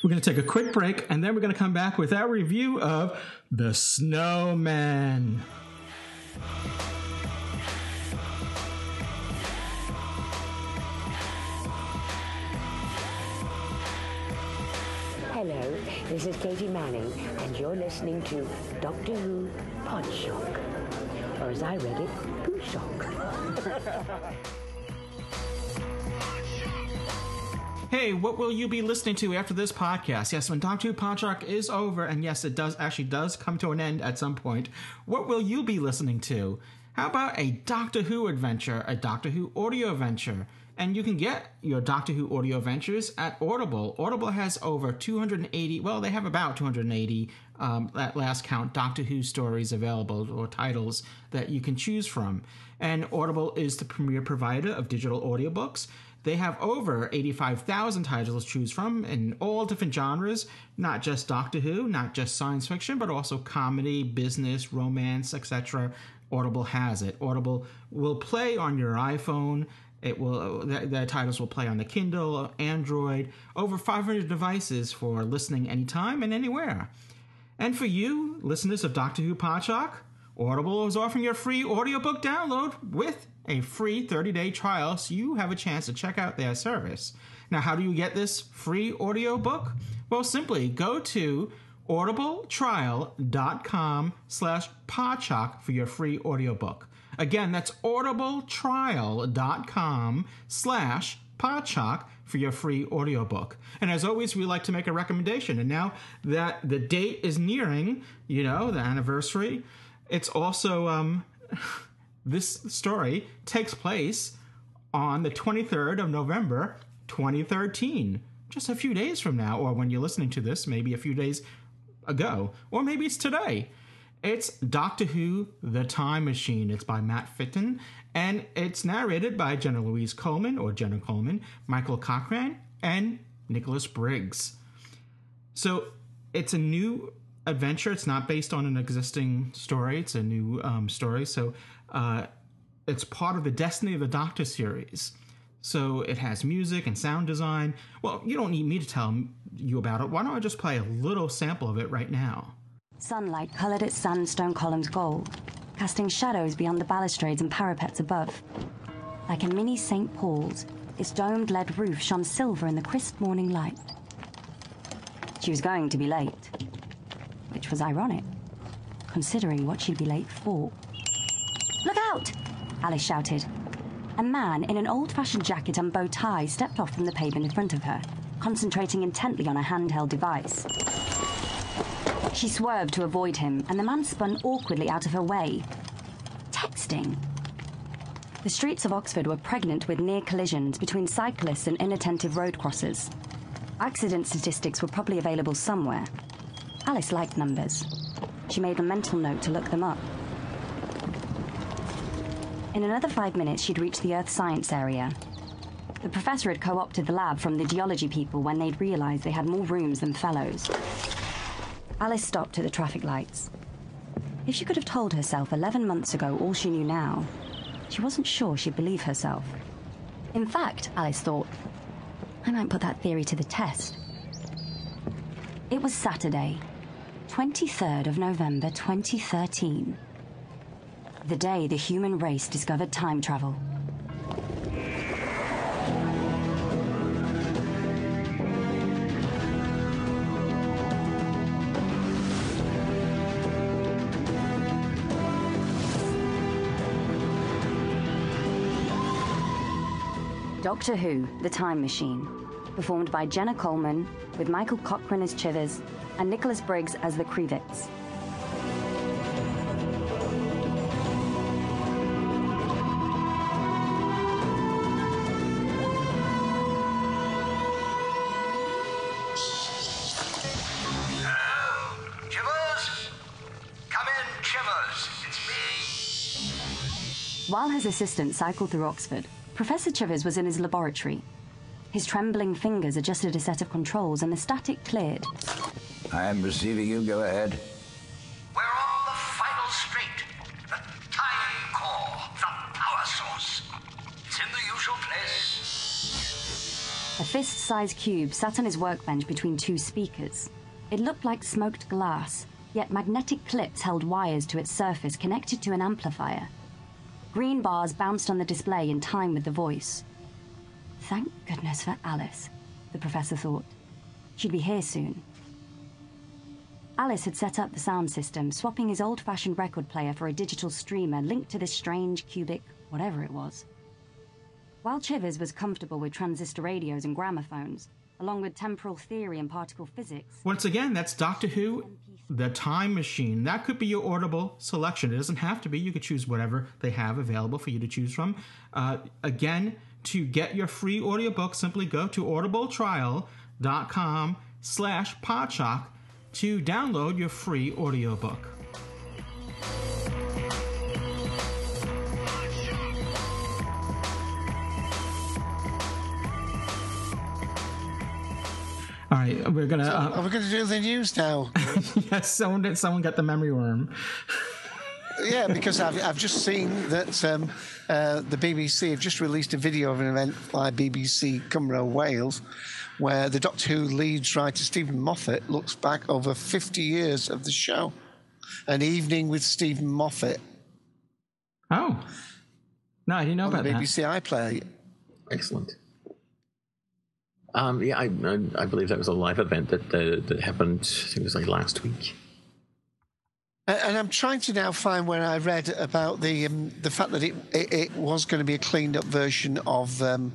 We're going to take a quick break and then we're going to come back with our review of The Snowmen. Hello, this is Katie Manning, and you're listening to Doctor Who Podshock. Or as I read it, Poo Shock. Hey, what will you be listening to after this podcast? Yes, when Doctor Who Podshock is over, and yes, it does actually does come to an end at some point. What will you be listening to? How about a Doctor Who adventure, a Doctor Who audio adventure? And you can get your Doctor Who audio adventures at Audible. Audible has over 280, well, they have about 280 um, at last count Doctor Who stories available or titles that you can choose from. And Audible is the premier provider of digital audiobooks. They have over 85,000 titles to choose from in all different genres, not just Doctor Who, not just science fiction, but also comedy, business, romance, etc. Audible has it. Audible will play on your iPhone. It will the, titles will play on the Kindle, Android, over 500 devices for listening anytime and anywhere. And for you, listeners of Doctor Who Podshock, Audible is offering your free audiobook download with a free 30-day trial so you have a chance to check out their service. Now, how do you get this free audiobook? Well, simply go to audibletrial.com slash for your free audiobook. Again, that's audibletrial.com slash podshock for your free audiobook. And as always, we like to make a recommendation. And now that the date is nearing, you know, the anniversary, it's also um, this story takes place on the 23rd of November, 2013. Just a few days from now, or when you're listening to this, maybe a few days ago, or maybe it's today. It's Doctor Who The Time Machine. It's by Matt Fitton, and it's narrated by Jenna Louise Coleman, or Jenna Coleman, Michael Cochrane, and Nicholas Briggs. So it's a new adventure. It's not based on an existing story, it's a new um, story. So uh, it's part of the Destiny of the Doctor series. So it has music and sound design. Well, you don't need me to tell you about it. Why don't I just play a little sample of it right now? Sunlight coloured its sandstone columns gold, casting shadows beyond the balustrades and parapets above. Like a mini St. Paul's, its domed lead roof shone silver in the crisp morning light. She was going to be late, which was ironic, considering what she'd be late for. Look out! Alice shouted. A man in an old fashioned jacket and bow tie stepped off from the pavement in front of her, concentrating intently on a handheld device. She swerved to avoid him, and the man spun awkwardly out of her way. Texting. The streets of Oxford were pregnant with near collisions between cyclists and inattentive road crossers. Accident statistics were probably available somewhere. Alice liked numbers. She made a mental note to look them up. In another five minutes, she'd reached the Earth Science area. The professor had co opted the lab from the geology people when they'd realised they had more rooms than fellows. Alice stopped at the traffic lights. If she could have told herself 11 months ago all she knew now, she wasn't sure she'd believe herself. In fact, Alice thought, I might put that theory to the test. It was Saturday, 23rd of November 2013. The day the human race discovered time travel. Doctor Who, The Time Machine, performed by Jenna Coleman, with Michael Cochrane as Chivers and Nicholas Briggs as the Creevix. Chivers? Come in, Chivers. It's me. While his assistant cycled through Oxford, Professor Chivers was in his laboratory. His trembling fingers adjusted a set of controls and the static cleared. I am receiving you. Go ahead. We're on the final street. The time core, the power source. It's in the usual place. A fist sized cube sat on his workbench between two speakers. It looked like smoked glass, yet magnetic clips held wires to its surface connected to an amplifier. Green bars bounced on the display in time with the voice. Thank goodness for Alice, the professor thought. She'd be here soon. Alice had set up the sound system, swapping his old fashioned record player for a digital streamer linked to this strange cubic whatever it was. While Chivers was comfortable with transistor radios and gramophones, along with temporal theory and particle physics, Once again, that's Doctor Who, The Time Machine. That could be your audible selection. It doesn't have to be. You could choose whatever they have available for you to choose from. Uh, again, to get your free audiobook, simply go to audibletrial.com slash podshock to download your free audiobook. All right, we're gonna. Are Uh, we going to do the news now? yes, someone did. Someone got the memory worm. yeah, because I've, I've just seen that um, uh, the BBC have just released a video of an event by BBC Cymru Wales where the Doctor Who leads writer Steven Moffat looks back over 50 years of the show. An evening with Steven Moffat. Oh. No, I didn't know on about the that. BBC iPlayer. Excellent. Um, yeah, I, I, I believe that was a live event that uh, that happened. I think it was like last week. And I'm trying to now find where I read about the um, the fact that it, it it was going to be a cleaned up version of um,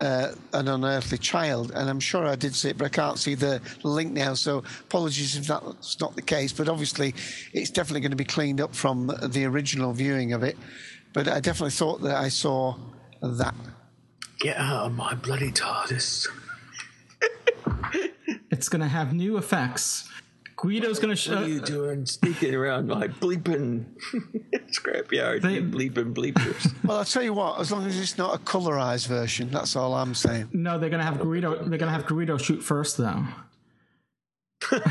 uh, an unearthly child, and I'm sure I did see it, but I can't see the link now. So apologies if that's not the case. But obviously, it's definitely going to be cleaned up from the original viewing of it. But I definitely thought that I saw that. Get out of my bloody TARDIS. It's going to have new effects. Greedo's going to What are show. you uh, doing sneaking around my bleeping scrapyard? They- bleeping bleepers. Well, I'll tell you what. As long as it's not a colorized version, that's all I'm saying. No, they're going to have Greedo. They're going to have Greedo shoot first, though.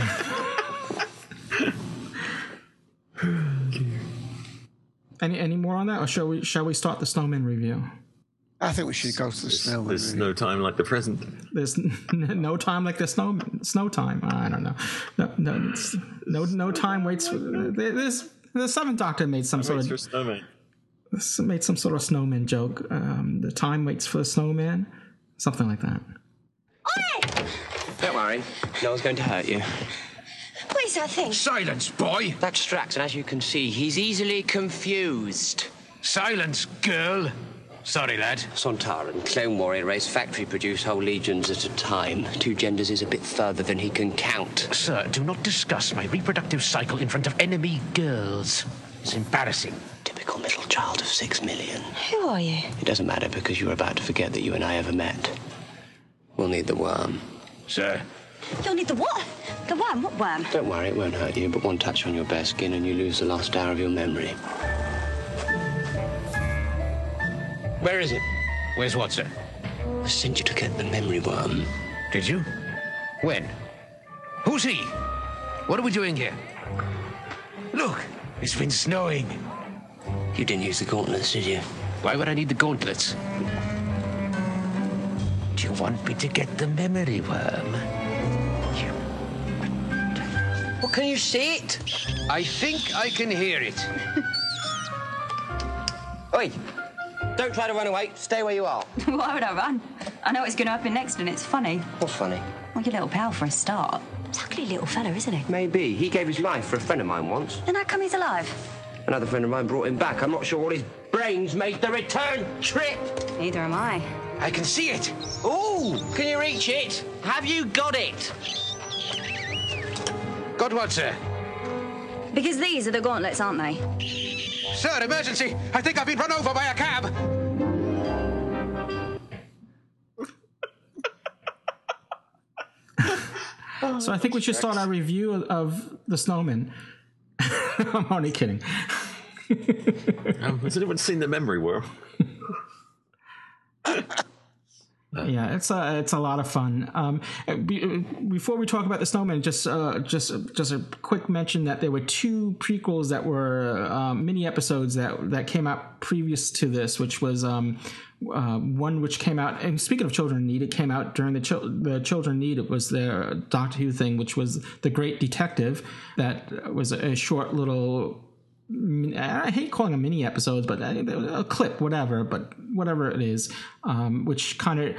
any any more on that, or shall we shall we start the snowmen review? I think we should go to the snow. There's no time like the present. There's n- no time like the snow snow time. I don't know. No no no, no time waits. For, there's the seventh Doctor made some sort Waits of for snowman. made some sort of snowman joke. Um, the time waits for the snowman, something like that. Don't worry, no one's going to hurt you. What is that thing? Silence, boy! That's Strax, and as you can see, he's easily confused. Silence, girl! Sorry, lad. Sontaran, Clone Warrior race, factory produce whole legions at a time. Two genders is a bit further than he can count. Sir, do not discuss my reproductive cycle in front of enemy girls. It's embarrassing. Typical middle child of six million. Who are you? It doesn't matter because you're about to forget that you and I ever met. We'll need the worm. Sir, You'll need the what? The worm? What worm? Don't worry, it won't hurt you, but one touch on your bare skin and you lose the last hour of your memory. Where is it? Where's what, sir? I sent you to get the memory worm. Did you? When? Who's he? What are we doing here? Look, it's been snowing. You didn't use the gauntlets, did you? Why would I need the gauntlets? Do you want me to get the memory worm? Well, can you see it? I think I can hear it. Oi! Don't try to run away. Stay where you are. Why would I run? I know what's going to happen next, and it's funny. What's funny? Well, your little pal for a start. It's a ugly little fella, isn't he? Maybe. He gave his life for a friend of mine once. Then how come he's alive? Another friend of mine brought him back. I'm not sure all his brains made the return trip. Neither am I. I can see it. Ooh! Can you reach it? Have you got it? Got what, sir? Because these are the gauntlets, aren't they? Sir, emergency! I think I've been run over by a cab. So I think we should start our review of, of the snowmen. I'm only kidding. Um, has anyone seen the memory worm? Yeah, it's a it's a lot of fun. Um, before we talk about the snowmen, just uh, just just a quick mention that there were two prequels that were um, mini episodes that that came out previous to this, which was um, uh, one which came out. And speaking of Children in Need, it came out during the chil- the Children in Need. It was their Doctor Who thing, which was the Great Detective. That was a short little I hate calling them mini episodes, but a, a clip, whatever, but whatever it is, um, which kind of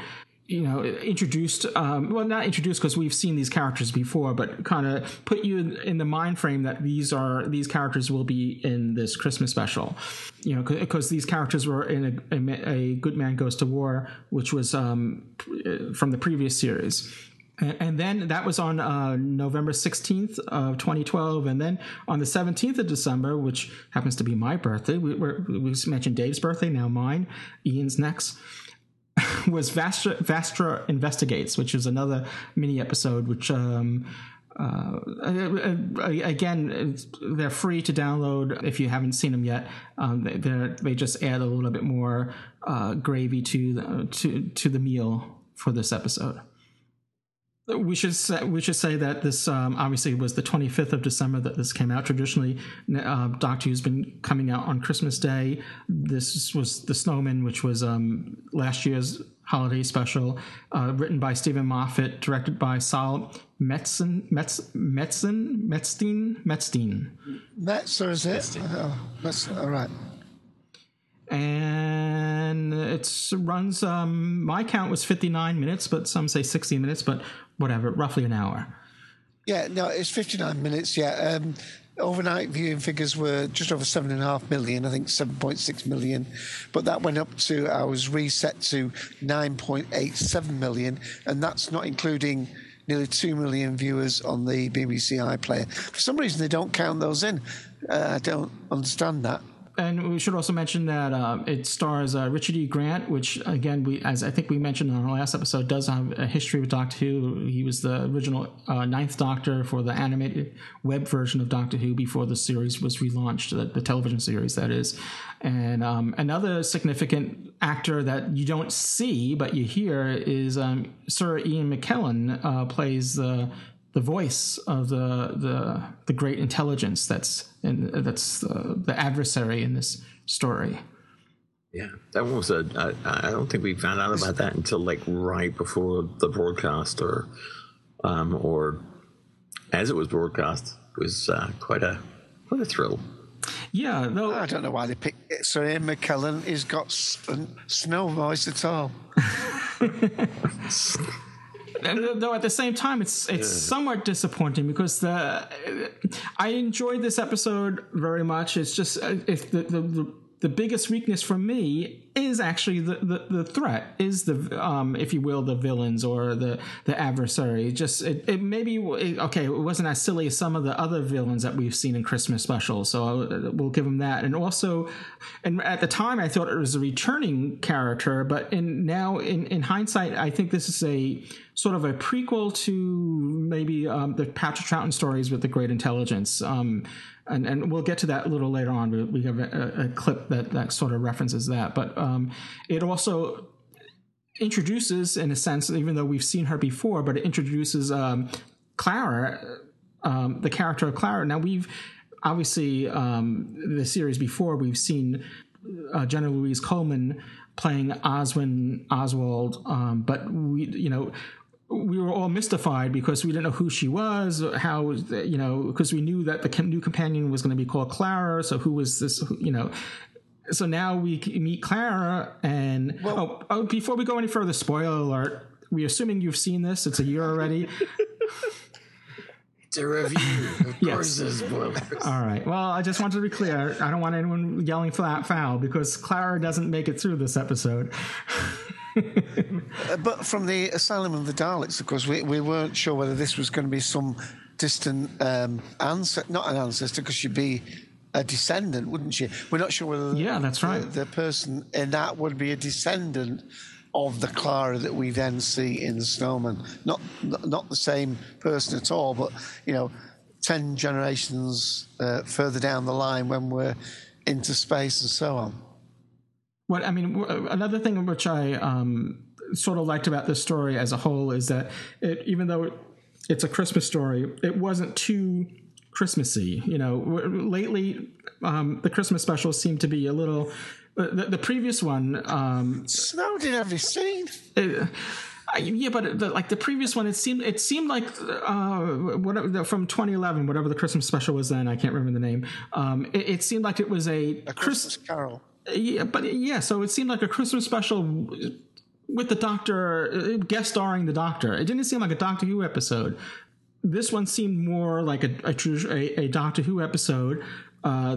you know introduced um, well not introduced because we've seen these characters before but kind of put you in, in the mind frame that these are these characters will be in this christmas special. You know because these characters were in a, a, a good man goes to war which was um, from the previous series and, then that was on uh, November 16th of 2012. And then on the 17th of December, which happens to be my birthday, we, we mentioned Dave's birthday, now mine, Ian's next, was Vastra, Vastra Investigates, which is another mini episode, which. Um, uh, again, they're free to download if you haven't seen them yet. Um, they they just add a little bit more uh, gravy to the, to to the meal for this episode. We should say, we should say that this um, obviously was the 25th of December that this came out. Traditionally, uh, Doctor Who's been coming out on Christmas Day. This was The Snowmen, which was um, last year's holiday special, uh, written by Steven Moffat, directed by Saul Metzen, Metz, Metzen, Metzstein, Metzstein. Metzer is it? Oh, that's all right. And it runs. Um, my count was 59 minutes, but some say 60 minutes, but whatever, roughly an hour. Yeah, no, it's 59 minutes. Yeah. Um, overnight viewing figures were just over seven and a half million, I think 7.6 million, but that went up to, I was reset to 9.87 million, and that's not including nearly 2 million viewers on the BBC iPlayer. For some reason, they don't count those in. Uh, I don't understand that and we should also mention that uh, it stars uh, Richard E. Grant, which again, we as I think we mentioned in our last episode, does have a history with Doctor Who. He was the original uh, Ninth Doctor for the animated web version of Doctor Who before the series was relaunched, the, the television series that is. And um, another significant actor that you don't see but you hear is um, Sir Ian McKellen uh, plays the the voice of the the the great intelligence that's in, that's the, the adversary in this story. Yeah, that was a. I, I don't think we found out about that until like right before the broadcast, or um, or as it was broadcast. It was uh, quite a quite a thrill. Yeah, no, I don't know why they picked it. So Ian McKellen has got snow voice at all. though at the same time it's it's yeah. somewhat disappointing because the I enjoyed this episode very much. It's just uh, if the, the, the the biggest weakness for me is actually the, the, the threat is the um, if you will the villains or the the adversary. Just it, it maybe it, okay it wasn't as silly as some of the other villains that we've seen in christmas specials so we'll give them that. And also and at the time i thought it was a returning character but in now in in hindsight i think this is a sort of a prequel to maybe um, the patrick troughton stories with the great intelligence. Um, and and we'll get to that a little later on. We, we have a, a, clip that that sort of references that, but um, it also introduces, in a sense, even though we've seen her before, but it introduces um, Clara, um, the character of Clara. Now we've obviously um, the series before we've seen uh, Jenna Louise Coleman playing Oswin Oswald, um, but we you know we were all mystified because we didn't know who she was, how you know, because we knew that the new companion was going to be called Clara. So who was this? You know, so now we meet Clara, and well, oh, oh, before we go any further, spoiler alert. We're assuming you've seen this. It's a year already. it's a review. Of yes. course, spoilers. All right. Well, I just wanted to be clear. I don't want anyone yelling flat foul because Clara doesn't make it through this episode. Uh, but from the Asylum of the Daleks, of course, we, we weren't sure whether this was going to be some distant um, ancestor, not an ancestor, because she'd be a descendant, wouldn't she? We're not sure whether yeah, that's right. The, the, person in that would be a descendant of the Clara that we then see in the Snowmen. Not not the same person at all, but you know, ten generations uh, further down the line when we're into space and so on what I mean, another thing which I um, sort of liked about this story as a whole is that it, even though it's a Christmas story, it wasn't too Christmassy. You know, lately um, the Christmas specials seem to be a little. Uh, the, the previous one, um, Snow did have you seen? It, yeah, but the, like the previous one, it seemed it seemed like uh, whatever from 2011, whatever the Christmas special was then. I can't remember the name. Um, it, it, seemed like it was a, a Christmas Carol. Yeah, but yeah, so it seemed like a Christmas special with the Doctor uh, guest starring the Doctor. It didn't seem like a Doctor Who episode. This one seemed more like a a, a Doctor Who episode uh,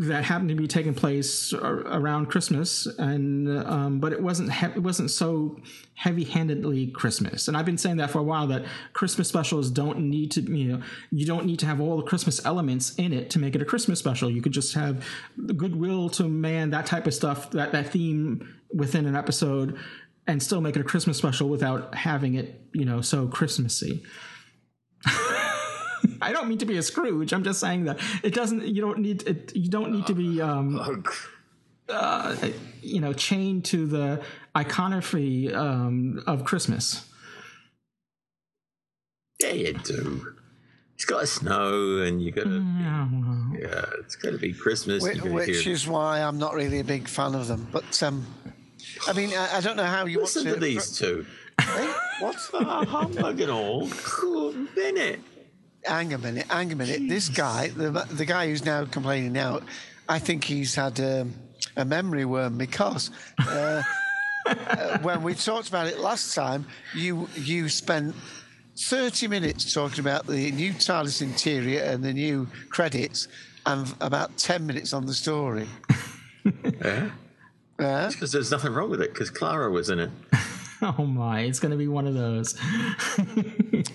that happened to be taking place around Christmas, and um, but it wasn't he- it wasn't so heavy-handedly Christmas. And I've been saying that for a while that Christmas specials don't need to you know you don't need to have all the Christmas elements in it to make it a Christmas special. You could just have the goodwill to man that type of stuff that that theme within an episode, and still make it a Christmas special without having it you know so Christmassy. I don't mean to be a Scrooge. I'm just saying that it doesn't. You don't need. It, you don't need to be. Um, uh, you know, chained to the iconography um, of Christmas. Yeah, you do. It's got to snow, and you got to. Yeah, it's got to be Christmas. Which, which hear- is why I'm not really a big fan of them. But um, I mean, I, I don't know how you Listen want to these two. Hey, what? Oh, humbug and all. Cool minute. Hang a minute, hang a minute. This guy, the the guy who's now complaining now, I think he's had um, a memory worm because. Uh, uh, when we talked about it last time, you you spent 30 minutes talking about the new TARDIS interior and the new credits, and about 10 minutes on the story. Yeah. Yeah. Because there's nothing wrong with it, because Clara was in it. Oh my, it's going to be one of those.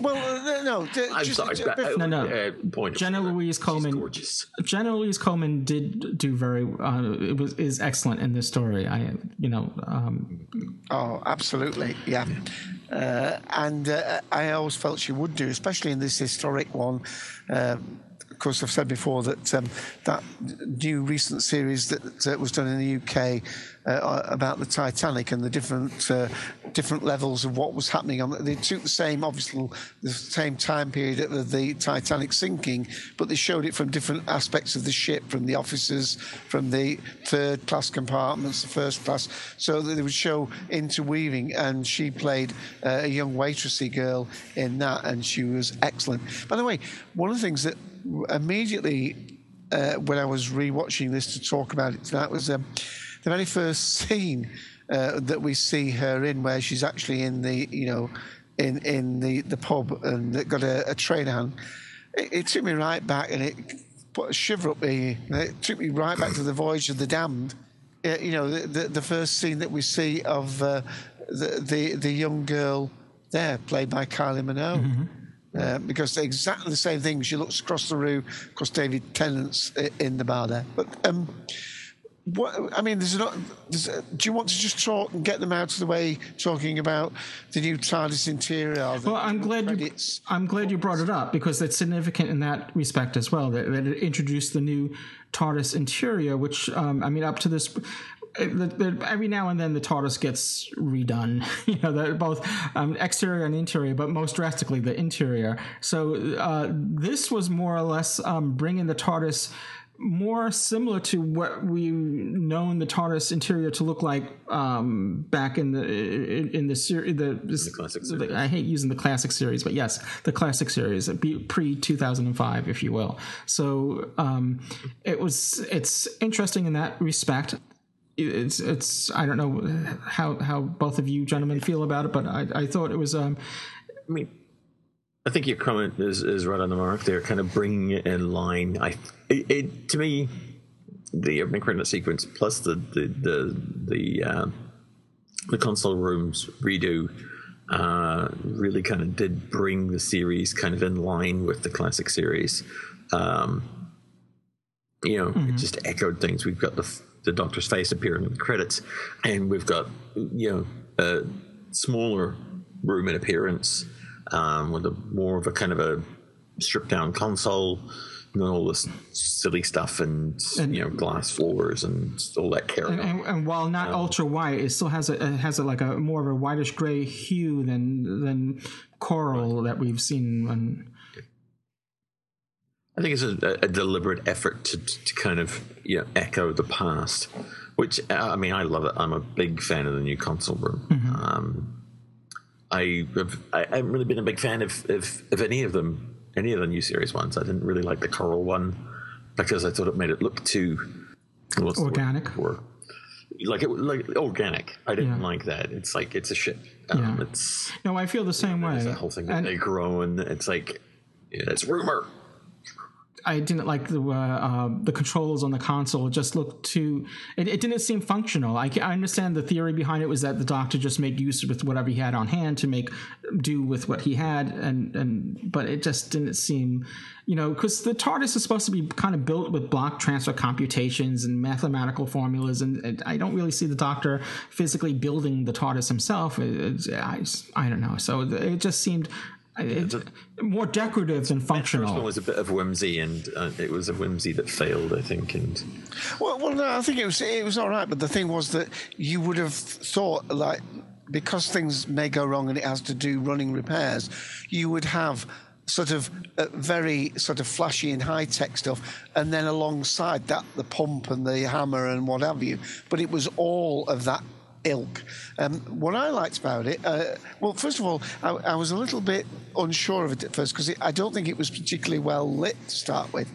Well, uh, no, d- I'm just, sorry, j- but, uh, No, no. uh, point. Jenna Louise Coleman. Gorgeous. Jenna Louise Coleman did do very. Uh, it was is excellent in this story. I, you know, um, Oh, absolutely, yeah. Uh, and uh, I always felt she would do, especially in this historic one. Um, of course, I've said before that um, that new recent series that uh, was done in the UK uh, about the Titanic and the different uh, different levels of what was happening on. They took the same, obviously, the same time period of the Titanic sinking, but they showed it from different aspects of the ship, from the officers, from the third class compartments, the first class, so that they would show interweaving. And she played uh, a young waitressy girl in that, and she was excellent. By the way, one of the things that immediately uh, when I was rewatching this to talk about it tonight was um, the very first scene uh, that we see her in, where she's actually in the you know in in the the pub and got a, a train hand. It, it took me right back, and it put a shiver up me. It took me right back to the Voyage of the Damned. Uh, you know, the, the the first scene that we see of uh, the, the the young girl there, played by Kylie Minogue. Uh, because exactly the same thing. She looks across the room. Of course, David Tennant's in the bar there. But um, what I mean, there's not. There's, uh, do you want to just talk and get them out of the way, talking about the new TARDIS interior? the well, I'm glad you. I'm glad you brought it up because it's significant in that respect as well. That, that it introduced the new TARDIS interior, which um, I mean, up to this. the- the- Every now and then, the TARDIS gets redone. You know, both um, exterior and interior, but most drastically the interior. So uh, this was more or less um, bringing the TARDIS more similar to what we've known the TARDIS interior to look like um, back in the in, in the series. The, the classic the- I hate using the classic series, but yes, the classic series, pre two thousand and five, if you will. So um, it was it's interesting in that respect. It's it's I don't know how how both of you gentlemen feel about it, but I, I thought it was um, I mean, I think your comment is, is right on the mark. They're kind of bringing it in line. I, it, it to me, the opening credit sequence plus the the the the, uh, the console rooms redo uh, really kind of did bring the series kind of in line with the classic series. Um, you know, it just echoed things. We've got the the Doctor's face appearing in the credits, and we've got you know a smaller room in appearance um, with a more of a kind of a stripped down console. And all this silly stuff and, And- you know glass floors and all that carry and, and, and while not ultra white, it still has a it has a, like a more of a whitish gray hue than than coral that we've seen. On, I think it's a, a deliberate effort to, to kind of you know echo the past, which I mean I love it. I'm a big fan of the new console room. Um, I have, I haven't really been a big fan of, of of any of them, any of the new series ones. I didn't really like the coral one because I thought it made it look too the Organic? for- like it like organic. I didn't Yeah. like that. It's like it's a ship. Um, Yeah. It's no, I feel the same way. it's that whole thing that And- they grow and it's like yeah, it's rumor. I didn't like the uh, uh, the controls on the console. It just looked too. It, it didn't seem functional. I, I understand the theory behind it was that the doctor just made use with whatever he had on hand to make do with what he had, and and but it just didn't seem, you know, because the TARDIS is supposed to be kind of built with block transfer computations and mathematical formulas, and, and I don't really see the doctor physically building the TARDIS himself. It, it's- I, I don't know. So it just seemed. It, more decorative than First one functional. was a bit of whimsy, and uh, it was a whimsy that failed, I think. And Well, well, no, I think it was it was all right, but the thing was that you would have thought like because things may go wrong and it has to do running repairs, you would have sort of uh, very sort of flashy and high tech stuff, and then alongside that the pump and the hammer and what have you. But it was all of that ilk. Um, what I liked about it, uh, well, first of all, I, I, was a little bit unsure of it at first because I don't think it was particularly well lit to start with.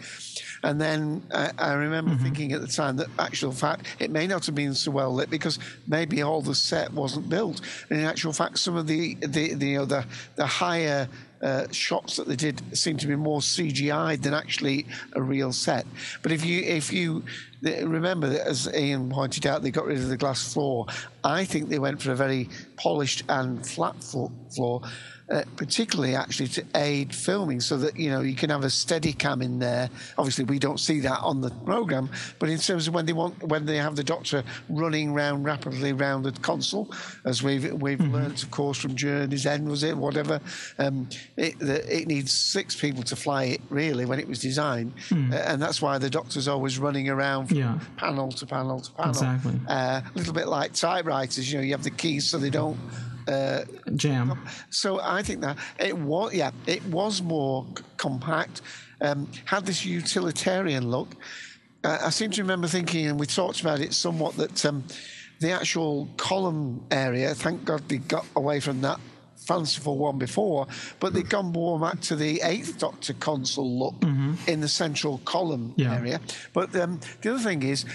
And then I, I remember mm-hmm. thinking at the time that, actual fact, it may not have been so well lit because maybe all the set wasn't built. And in actual fact, some of the the the, you know, the, the higher uh, shots that they did seem to be more CGI than actually a real set. But if you if you remember as Ian pointed out, they got rid of the glass floor. I think they went for a very polished and flat floor uh, particularly actually to aid filming so that you know you can have a steady cam in there obviously we don't see that on the program but in terms of when they want when they have the doctor running round rapidly round the console as we've we've mm-hmm. learned of course from journey's end was it whatever um, it, the, it needs six people to fly it really when it was designed mm. uh, and that's why the doctor's always running around from yeah. panel to panel to panel exactly uh, a little bit like typewriters you know you have the keys so they don't uh, jam. So I think that it was, yeah, it was more compact, um, had this utilitarian look. Uh, I seem to remember thinking, and we talked about it somewhat, that um, the actual column area, thank God they got away from that fanciful one before, but they've gone more back to the Eighth Doctor console look mm-hmm. in the central column yeah. area. But um, the other thing is,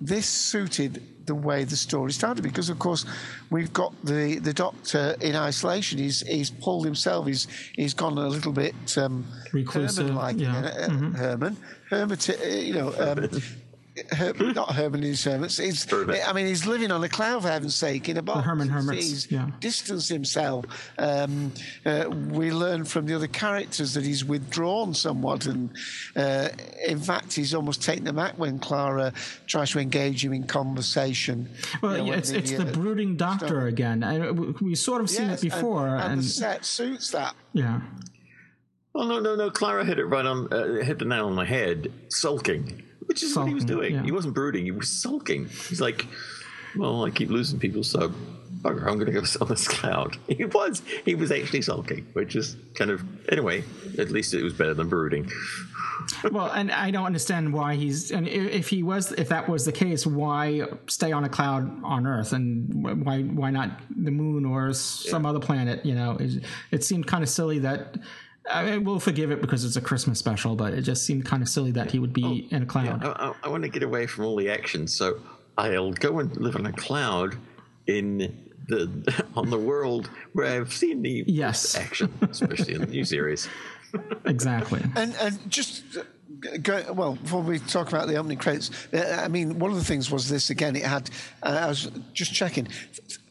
this suited the way the story started because, of course, we've got the, the doctor in isolation. He's he's pulled himself. He's he's gone a little bit um, reclusive, like yeah. uh, mm-hmm. Herman. Hermit, uh, you know, um, Her- not Herman his Hermits. He's, I mean, he's living on a cloud for heaven's sake in a box. The Herman Hermits. He's yeah. distanced himself. Um, uh, we learn from the other characters that he's withdrawn somewhat, and uh, in fact, he's almost taken the back when Clara tries to engage him in conversation. Well, you know, yeah, it's, the, it's the brooding doctor again. I, we sort of seen yes, it before, and, and, and the set suits that. Yeah. Oh no no no! Clara hit it right on, uh, hit the nail on the head. Sulking which is sulking, what he was doing. Yeah. He wasn't brooding; he was sulking. He's like, "Well, I keep losing people, so bugger, I'm going to go on this cloud." He was, he was actually sulking, which is kind of anyway. At least it was better than brooding. well, and I don't understand why he's and if he was if that was the case, why stay on a cloud on Earth and why why not the moon or some yeah. other planet? You know, it, it seemed kind of silly that I mean, we'll forgive it because it's a Christmas special, but it just seemed kind of silly that he would be oh, in a cloud. Yeah, I, I, want to get away from all the action, so I'll go and live in a cloud in the on the world where I've seen the yes. action, especially in the new series. exactly. And and just Go, well, before we talk about the opening credits, I mean, one of the things was this again. It had, uh, I was just checking,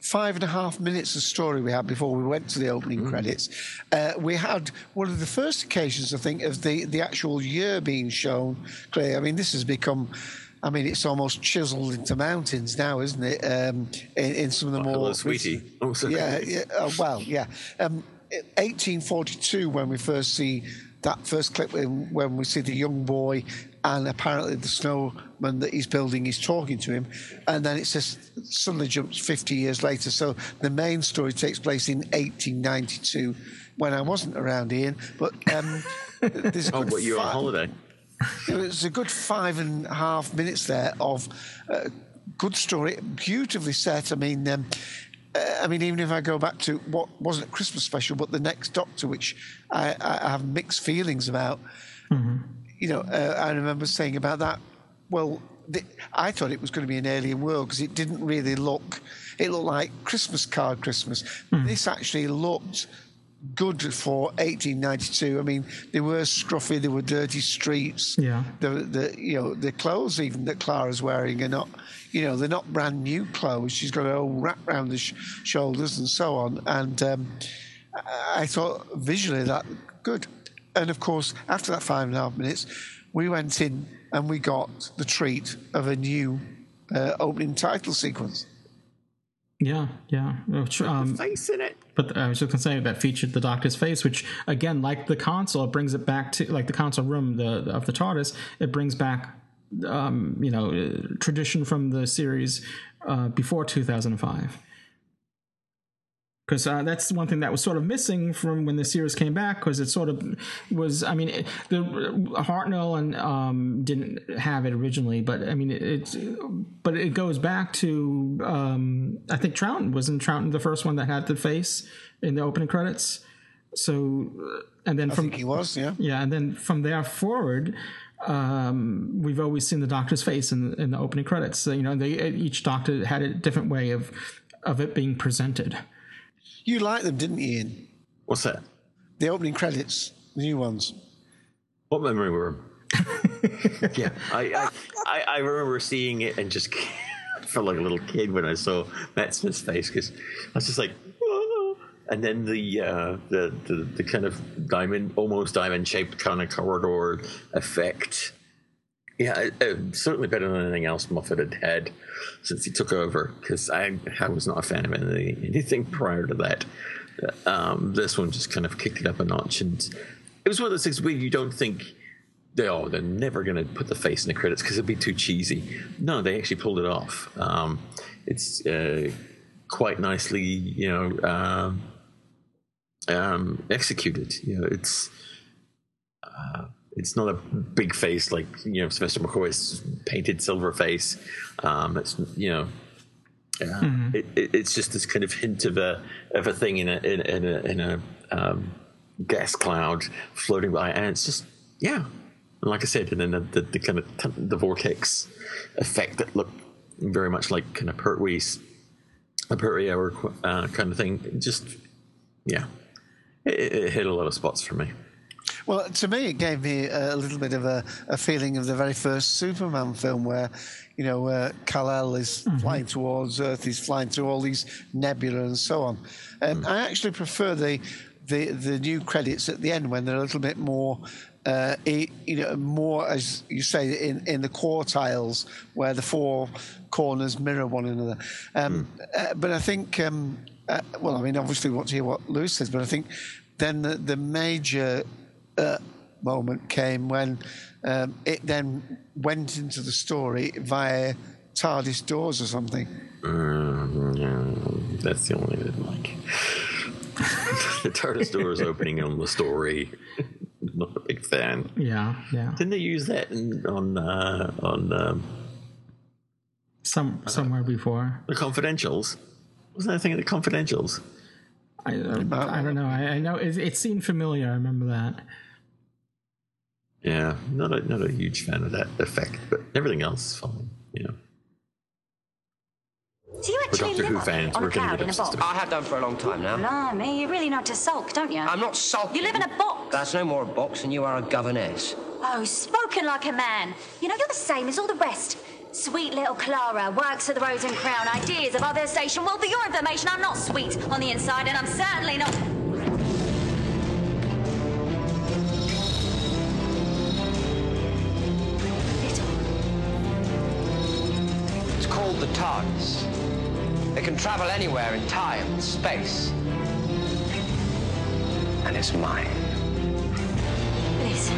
five and a half minutes of story we had before we went to the opening mm. credits. Uh, we had one of the first occasions, I think, of the, the actual year being shown clear. I mean, this has become. I mean, it's almost chiseled into mountains now, isn't it? Um, in, in, some of the more. Hello, sweetie. Oh, yeah, yeah uh, well, yeah. Um, 1842, when we first see that first clip when, we see the young boy and apparently the snowman that he's building is talking to him, and then it says suddenly jumps 50 years later. So the main story takes place in 1892 when I wasn't around, Ian. But um, there's a oh, but you're on holiday. There's a good five and a half minutes there of uh, good story, beautifully set. I mean. Um, I mean, even if I go back to what wasn't a Christmas special, but the next Doctor, which I, I have mixed feelings about. Mm-hmm. You know, uh, I remember saying about that. Well, the, I thought it was going to be an alien world because it didn't really look. It looked like Christmas card Christmas. Mm. This actually looked good for 1892. I mean, they were scruffy, there were dirty streets. Yeah. The, the you know the clothes even that Clara's wearing are not you know, they're not brand new clothes. She's got a whole wrap around the sh- shoulders and so on. And um, I thought visually that good. And of course, after that five and a half minutes, we went in and we got the treat of a new uh, opening title sequence. Yeah, yeah. Um, face in it. But I was just gonna say that featured the Doctor's face, which again, like the console, it brings it back to like the console room the, the of the TARDIS. It brings back um, you know, tradition from the series uh, before 2005. Because uh, that's one thing that was sort of missing from when the series came back because it sort of was i mean it, the hartnell and um, didn't have it originally but i mean it, it's but it goes back to um, i think troughton wasn't troughton the first one that had the face in the opening credits? So uh, and then I from think he was, yeah. yeah and then from there forward um, we've always seen the doctor's face in, in the opening credits. So, you know they each doctor had a different way of of it being presented You liked them, didn't you, Ian? What's that? The opening credits, the new ones. What memory were? yeah, I, I, I I remember seeing it and just felt like a little kid when I saw Matt Smith's face because I was just like, "Whoa." and then the, uh, the the the kind of diamond, almost diamond shaped kind of corridor effect. Yeah, certainly better than anything else Moffat had had since he took over. Because I, I was not a fan of any, anything prior to that. Um, this one just kind of kicked it up a notch, and it was one of those things where you don't think they oh they're never going to put the face in the credits because it'd be too cheesy. No, they actually pulled it off. Um, it's uh, quite nicely, you know, um, um, executed. You know, it's uh, it's not a big face like you know Sylvester McCoy's painted silver face. Um, it's you know. Uh, Mhm. it, it, it's just this kind of hint of a of a thing in a in, in a in a um, gas cloud floating by, and it's just yeah, and like I said, and then the, the, the kind of t- the vortex effect that looked very much like kind of Pertwee's a Pertwee hour uh, kind of thing. Just yeah, it it hit a lot of spots for me. Well, to me, it gave me a little bit of a, a feeling of the very first Superman film where, you know, uh, Kal-El is flying towards Earth, he's flying through all these nebula and so on. Um, I actually prefer the, the the new credits at the end when they're a little bit more. Uh, e- you know, more as you say in, in the quartiles where the four corners mirror one another. Um, uh, but I think, um, uh, well, I mean, obviously, we want to hear what Louis says, but I think then the, the major uh, moment came when um, it then went into the story via TARDIS doors or something. Um, yeah, that's the only thing I didn't like. the TARDIS doors opening on the story. Not a big fan. Yeah, yeah. Didn't they use that in, on uh, on um, Some somewhere before. the Confidentials? Wasn't that a thing in the Confidentials? I, uh, I don't know. I, I know it, it seemed familiar. I remember that. Yeah, not a not a huge fan of that effect, but everything else is fine. You know, Do you actually Doctor Who fans, on a we're going cloud in a obsessed box? I have done for a long time now. Blimey, you really know to sulk, don't you? I'm not sulking. You live in a box. That's no more a box than you are a governess. Oh, spoken like a man. You know, you're the same as all the rest. Sweet little Clara works at the Rose and Crown. Ideas of other station. Well, for your information, I'm not sweet on the inside, and I'm certainly not. Called the TARDIS. It can travel anywhere in time and space. And it's mine. Liz.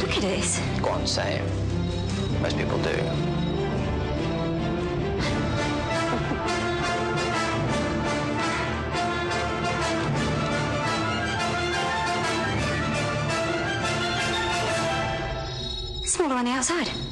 Look at this. Go on, say it. Most people do. Smaller on the outside.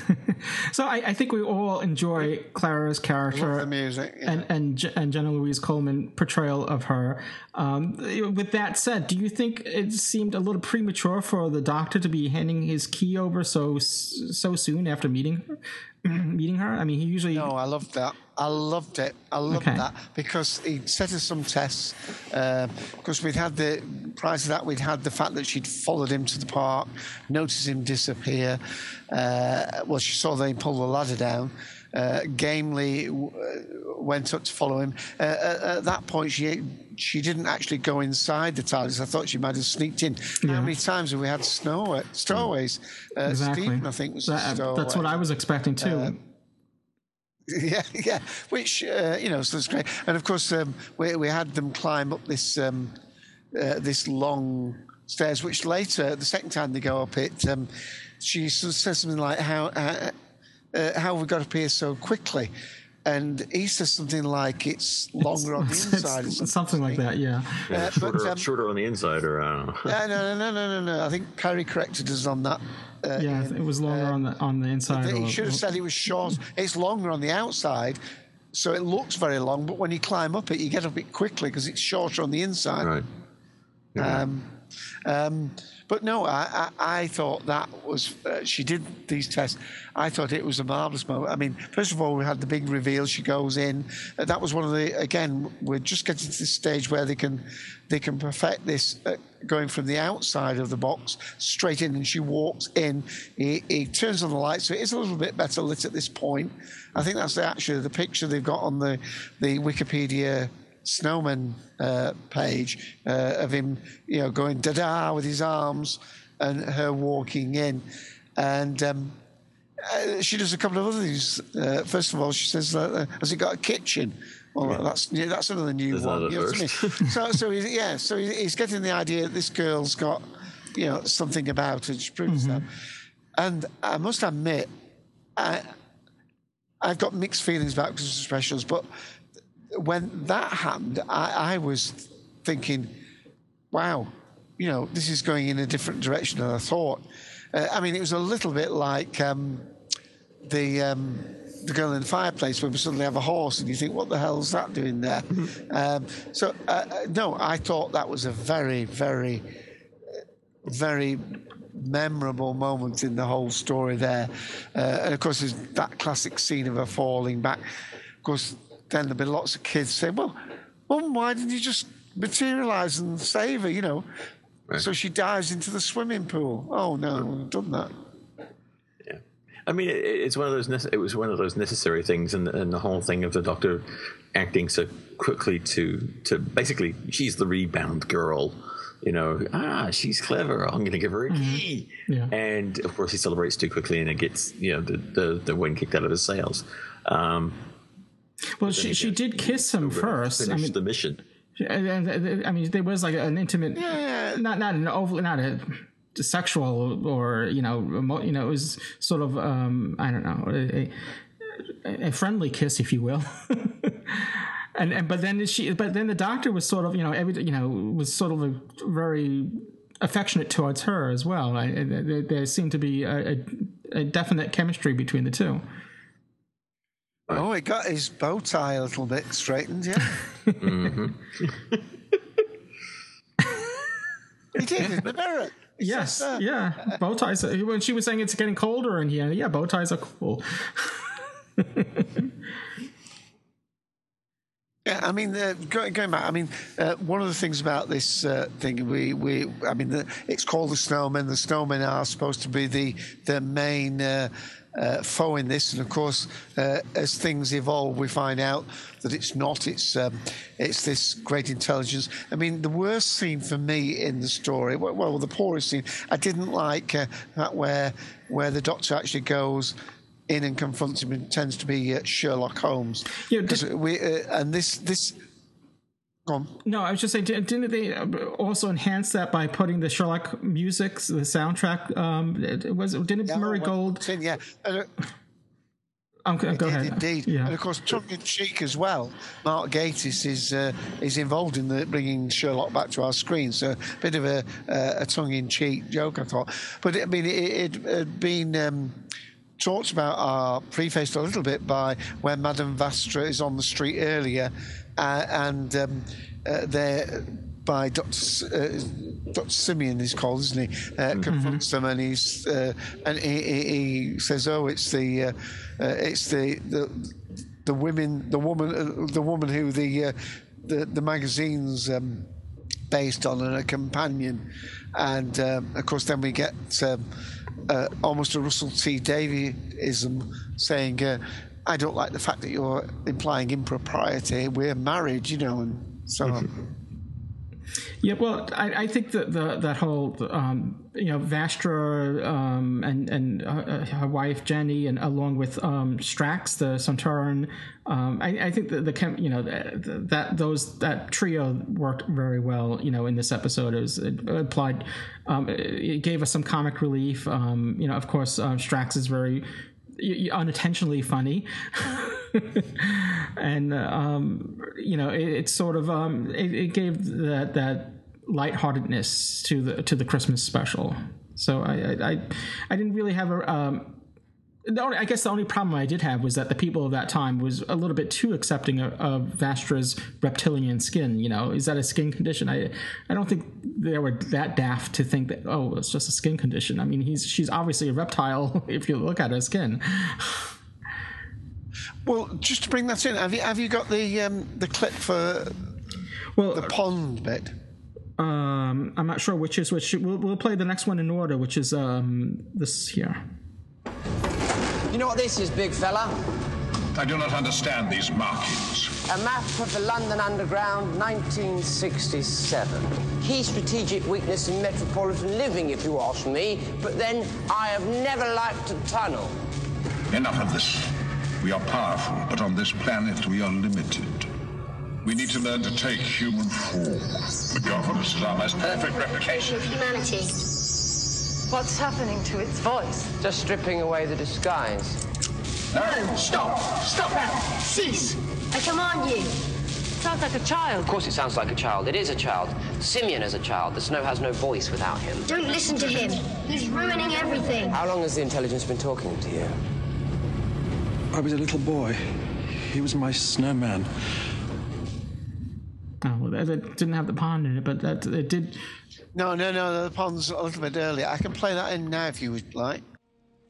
So I, I think we all enjoy Clara's character, music, and and and Jenna Louise Coleman portrayal of her. Um, with that said, do you think it seemed a little premature for the Doctor to be handing his key over so so soon after meeting her? meeting her? I mean, he usually No, I loved that. I loved it. I loved Okay. that because he'd set us some tests. Because we'd had the prior to that, we'd had the fact that she'd followed him to the park, noticed him disappear. Uh, well, she saw they pull the ladder down. Uh, gamely uh, went up to follow him. Uh, at, at that point, she she didn't actually go inside the TARDIS. I thought she might have sneaked in. Yeah. How many times have we had snow stowaways? Uh, exactly. Steven, I think, was That- stowaway. that's what I was expecting too. Uh, yeah, yeah. Which uh, you know, so it's great. And of course, um, we we had them climb up this um, uh, this long stairs. Which later, the second time they go up it, um, she sort of says something like, "How uh, uh, how have we got up here so quickly?" and he says something like it's longer on the It's- inside. it's something. something like that, yeah. Yeah, Uh, shorter, but, um, shorter on the inside, or I don't know. Yeah, no, no, no, no, no, no. I think Perry corrected us on that. Uh, yeah, Ian. it was longer on the on the inside. He or- should have said it was short. It's longer on the outside, so it looks very long. But when you climb up it, you get up it quickly because it's shorter on the inside. Right. Um, um, but no, I, I, I thought that was uh, she did these tests. I thought it was a marvelous moment. I mean, first of all, we had the big reveal. She goes in. Uh, that was one of the again. We're just getting to the stage where they can they can perfect this. Uh, going from the outside of the box straight in, and she walks in. He, he turns on the light, so it is a little bit better lit at this point. I think that's the, actually the picture they've got on the the Wikipedia snowman uh, page uh, of him, you know, going da da with his arms and her walking in. And um, uh, she does a couple of other things. Uh, first of all, she says, uh, "Has it got a kitchen?" Well, that's yeah, that's another new There's one. another You know what I mean? so, so he's, yeah, so he's, getting the idea that this girl's got, you know, something about her. She proves that. And I must admit, I, I've got mixed feelings about Christmas specials, but when that happened, I, I was thinking, wow, you know, this is going in a different direction than I thought. Uh, I mean, it was a little bit like um, the um, the girl in the fireplace, where we suddenly have a horse, and you think, what the hell's that doing there? um, so, uh, uh, no, I thought that was a very, very, very memorable moment in the whole story there. Uh, and of course, there's that classic scene of her falling back. Of course, then there'll be lots of kids saying, well, Mum, why didn't you just materialise and save her, you know? So she dives into the swimming pool. Oh, no, I wouldn't have done that. Yeah. I mean, it, it's one of those. nece- It was one of those necessary things, and, and the whole thing of the doctor acting so quickly to to basically, she's the rebound girl. You know, ah, she's clever. I'm going to give her a key. Yeah. And of course, he celebrates too quickly, and it gets you know the the, the wind kicked out of his sails. Um, Well, she she did kiss him first. I mean, the mission. Uh, and- and- and- I mean, there was like an intimate, Yeah. not not an over, not a sexual or you know, emo, you know, it was sort of um, I don't know, a, a, friendly kiss, if you will. and and but then she, but then the doctor was sort of you know every you know was sort of a very affectionate towards her as well. I, I- there, there seemed to be a, a, a definite chemistry between the two. Oh, he got his bow tie a little bit straightened, yeah. he did in the mirror. He Yes, says, uh, yeah. Bow ties. When she was saying it's getting colder in here, yeah, bow ties are cool. Yeah, I mean, uh, going, going back, I mean, uh, one of the things about this uh, thing, we, we, I mean, the, it's called the snowmen. The snowmen are supposed to be the the main uh, foe in this, and of course, uh, as things evolve, we find out that it's not. It's um, it's this great intelligence. I mean, the worst scene for me in the story, well, well the poorest scene, I didn't like uh, that where where the doctor actually goes in and confronts him and tends to be uh, Sherlock Holmes. Yeah, 'Cause we uh, and this this. Go. No, I was just saying, didn't they uh, also enhance that by putting the Sherlock music, the soundtrack? Um, it was didn't Murray well, Gold? in, yeah. Uh, Um, go ahead. indeed. Yeah. And of course, tongue in cheek as well. Mark Gatiss is uh, is involved in the bringing Sherlock back to our screen. So a bit of a, uh, a tongue in cheek joke, I thought. But I mean, it it had been. Um, Talked about our prefaced a little bit by when Madame Vastra is on the street earlier, uh, and um, uh, there by Dr. S- uh, Dr. Simeon is called, isn't he? Uh, confronts them and he's uh, and he, he, he says, "Oh, it's the uh, uh, it's the the the women the woman uh, the woman who the uh, the the magazines." Um, based on and a companion. And um, of course, then we get um, uh, almost a Russell T Daviesism saying, uh, I don't like the fact that you're implying impropriety. We're married, you know, and so on. Yeah, well, I, I think that the that whole um, you know Vastra um, and and uh, her wife Jenny, and along with um, Strax, the Sontaran, um, I, I think that the chem, you know that, that those that trio worked very well. You know, in this episode, it was it applied. Um, it gave us some comic relief. Um, you know, of course, uh, Strax is very unintentionally funny, and um, you know, it, it's sort of um, it, it gave that that lightheartedness to the to the Christmas special. So I I, I, I didn't really have a. Um, only, I guess the only problem I did have was that the people of that time was a little bit too accepting of, of Vastra's reptilian skin. You know, is that a skin condition? I I don't think they were that daft to think that oh it's just a skin condition. I mean, he's she's obviously a reptile if you look at her skin. Well, just to bring that in, have you have you got the um, the clip for well the pond bit? Um, I'm not sure which is which. We'll, we'll play the next one in order, which is um this here. You know what this is, big fella? I do not understand these markings. A map of the London Underground, 1967. Key strategic weakness in metropolitan living, if you ask me. But then, I have never liked a tunnel. Enough of this. We are powerful, but on this planet we are limited. We need to learn to take human form. The governess is our most perfect replication. Humanity. What's happening to its voice? Just stripping away the disguise. No! Stop! Stop that! Cease! I command you! Sounds like a child. Of course it sounds like a child. It is a child. Simeon is a child. The snow has no voice without him. Don't listen to him. He's ruining everything. How long has the intelligence been talking to you? I was a little boy. He was my snowman. Oh, well, that, that didn't have the pond in it, but that it did. No, no, no. The pond's a little bit earlier. I can play that in now if you would like.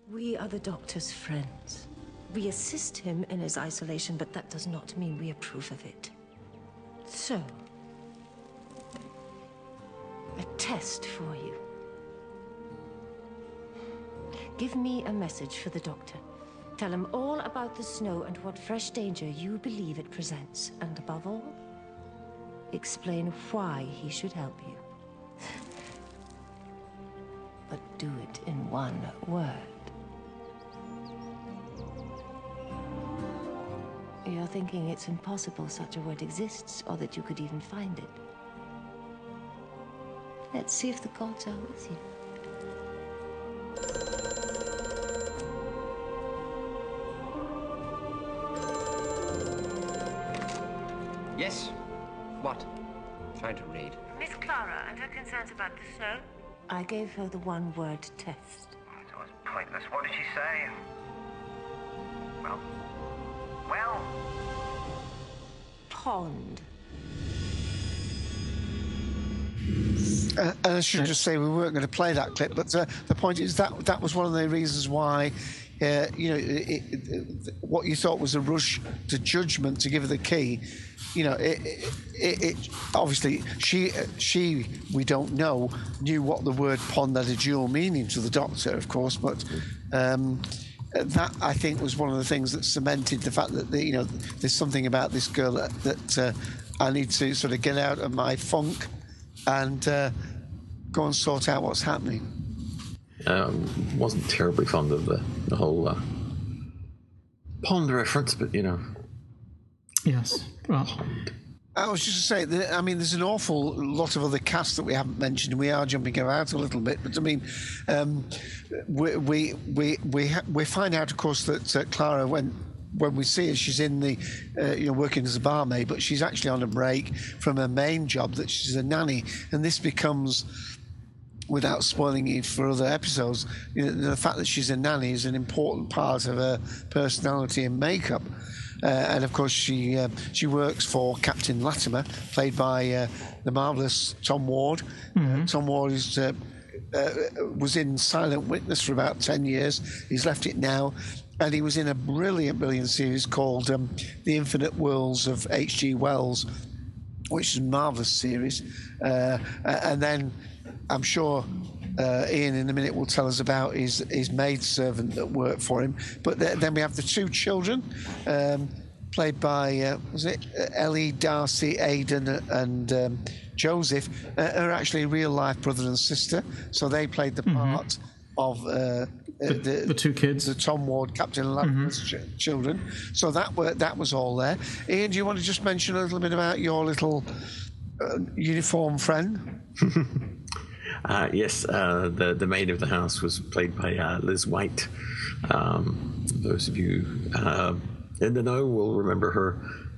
We are the doctor's friends. We assist him in his isolation, but that does not mean we approve of it. So, a test for you. Give me a message for the doctor. Tell him all about the snow and what fresh danger you believe it presents. And above all, explain why he should help you. but do it in one word. You're thinking it's impossible such a word exists, or that you could even find it. Let's see if the gods are with you. Yes? What? Trying to read. Miss Clara and her concerns about the snow? I gave her the one word test. It was pointless. What did she say? Well. Well. Pond. Uh, and I should just say we weren't going to play that clip, but uh, the point is that that was one of the reasons why, uh, you know, it, it, what you thought was a rush to judgment to give her the key, you know, it, it, obviously she she we don't know knew what the word pond had a dual meaning to the doctor, of course, but. Um, that I think was one of the things that cemented the fact that you know there's something about this girl that, that uh, I need to sort of get out of my funk and uh, go and sort out what's happening. Um, wasn't terribly fond of the, the whole uh, pond reference, but you know. Yes. Well. I was just to say that I mean, there's an awful lot of other casts that we haven't mentioned. And we are jumping about a little bit, but I mean, um, we we we we, ha- we find out, of course, that uh, Clara when when we see her, she's in the uh, you know working as a barmaid, but she's actually on a break from her main job that she's a nanny, and this becomes. Without spoiling it for other episodes, you know, the fact that she's a nanny is an important part of her personality and makeup. Uh, and of course, she uh, she works for Captain Latimer, played by uh, the marvelous Tom Ward. Uh, Tom Ward is. Uh, uh, was in Silent Witness for about 10 years. He's left it now. And he was in a brilliant, brilliant series called um, The Infinite Worlds of H.G. Wells, which is a marvelous series. Uh, and then I'm sure uh, Ian in a minute will tell us about his, his maid servant that worked for him. But th- then we have the two children, um, played by, uh, was it uh, Ellie, Darcey-Alden, and um, Joseph, uh, are actually real life brother and sister. So they played the part of. Uh, The- the two kids, the Tom Ward, Captain Latimer's ch- children. So that were, that was all there. Ian, do you want to just mention a little bit about your little uh, uniform friend? Uh, yes, uh, the the maid of the house was played by uh, Liz White. Um, those of you uh, in the know will remember her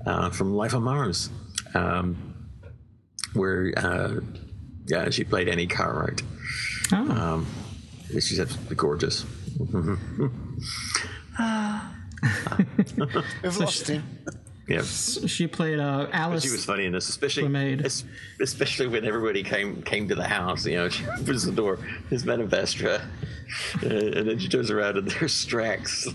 uh, from Life on Mars, um, where uh, yeah she played Annie Cartwright. Um, she's absolutely gorgeous. We've lost him. Yeah. She played uh, But Alice. she was funny in this, especially es- especially when everybody came came to the house. You know, she opens the door, there's Madame Vastra, uh, and then she turns around and there's Strax.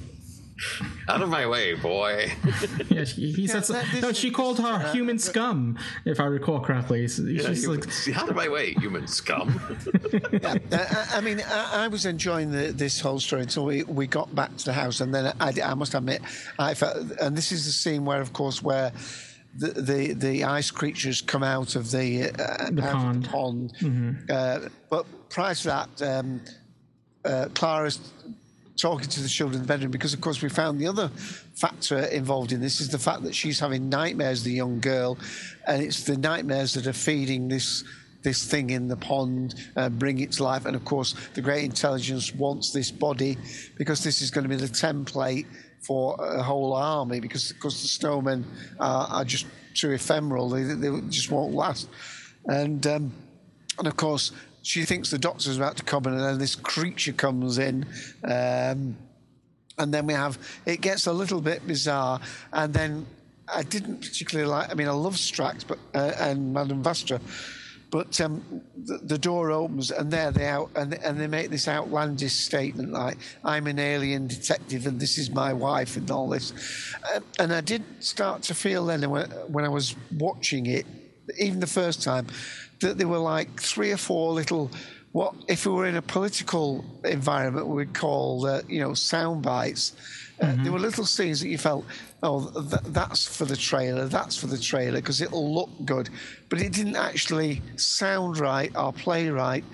Out of my way, boy. yeah, she, he said so, no. She called her human scum, if I recall correctly. So Yeah, she's human- like, out of my way, human scum. Uh, I, I mean, I, I was enjoying the, this whole story until we, we got back to the house, and then I, I must admit, I felt, and this is the scene where, of course, where the the, the ice creatures come out of the, uh, The out pond. Of the pond. Mhm. Uh, but prior to that, um, uh, Clara's talking to the children in the bedroom because, of course, we found the other factor involved in this is the fact that she's having nightmares, the young girl, and it's the nightmares that are feeding this this thing in the pond, uh, bring it to life. And of course, the great intelligence wants this body because this is going to be the template for a whole army. Because, of course, the snowmen are, are just too ephemeral; they, they just won't last. And um, and of course, she thinks the doctor's about to come in, and then this creature comes in. Um, and then we have it gets a little bit bizarre, and then I didn't particularly like. I mean, I love Strax, but uh, and Madame Vastra, but um, the, the door opens and there they out and, and they make this outlandish statement like I'm an alien detective and this is my wife and all this, uh, and I did start to feel then when, when I was watching it, even the first time, that there were like three or four little what if we were in a political environment we'd call uh, you know sound bites. Uh, There were little scenes that you felt, oh, th- that's for the trailer, that's for the trailer because it'll look good, but it didn't actually sound right or play right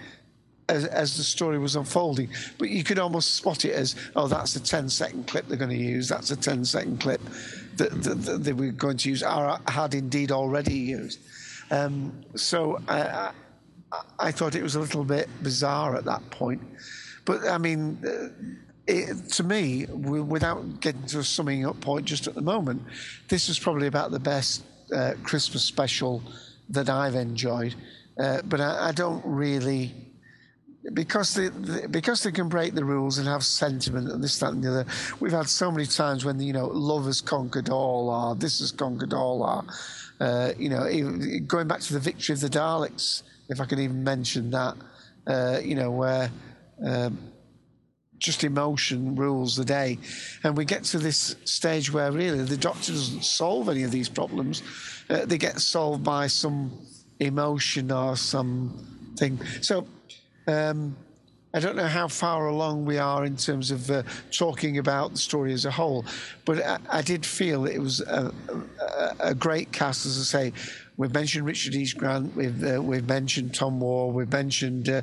as, as the story was unfolding. But you could almost spot it as, oh, that's a 10 second clip they're going to use, that's a 10 second clip that, that, that they were going to use, or had indeed already used. Um, so I, I, I thought it was a little bit bizarre at that point. But I mean, uh, it, to me, without getting to a summing up point just at the moment, this was probably about the best uh, Christmas special that I've enjoyed. Uh, but I, I don't really because they, they- because they can break the rules and have sentiment and this that and the other. We've had so many times when you know love has conquered all, or this has conquered all, or uh, you know even going back to the victory of the Daleks, if I can even mention that. Uh, you know where. Um, just emotion rules the day. And we get to this stage where really the doctor doesn't solve any of these problems. Uh, they get solved by some emotion or something. So um, I don't know how far along we are in terms of uh, talking about the story as a whole, but I, I did feel it was a, a, a great cast, as I say. We've mentioned Richard East Grant, we've, uh, we've mentioned Tom Moore, we've mentioned uh,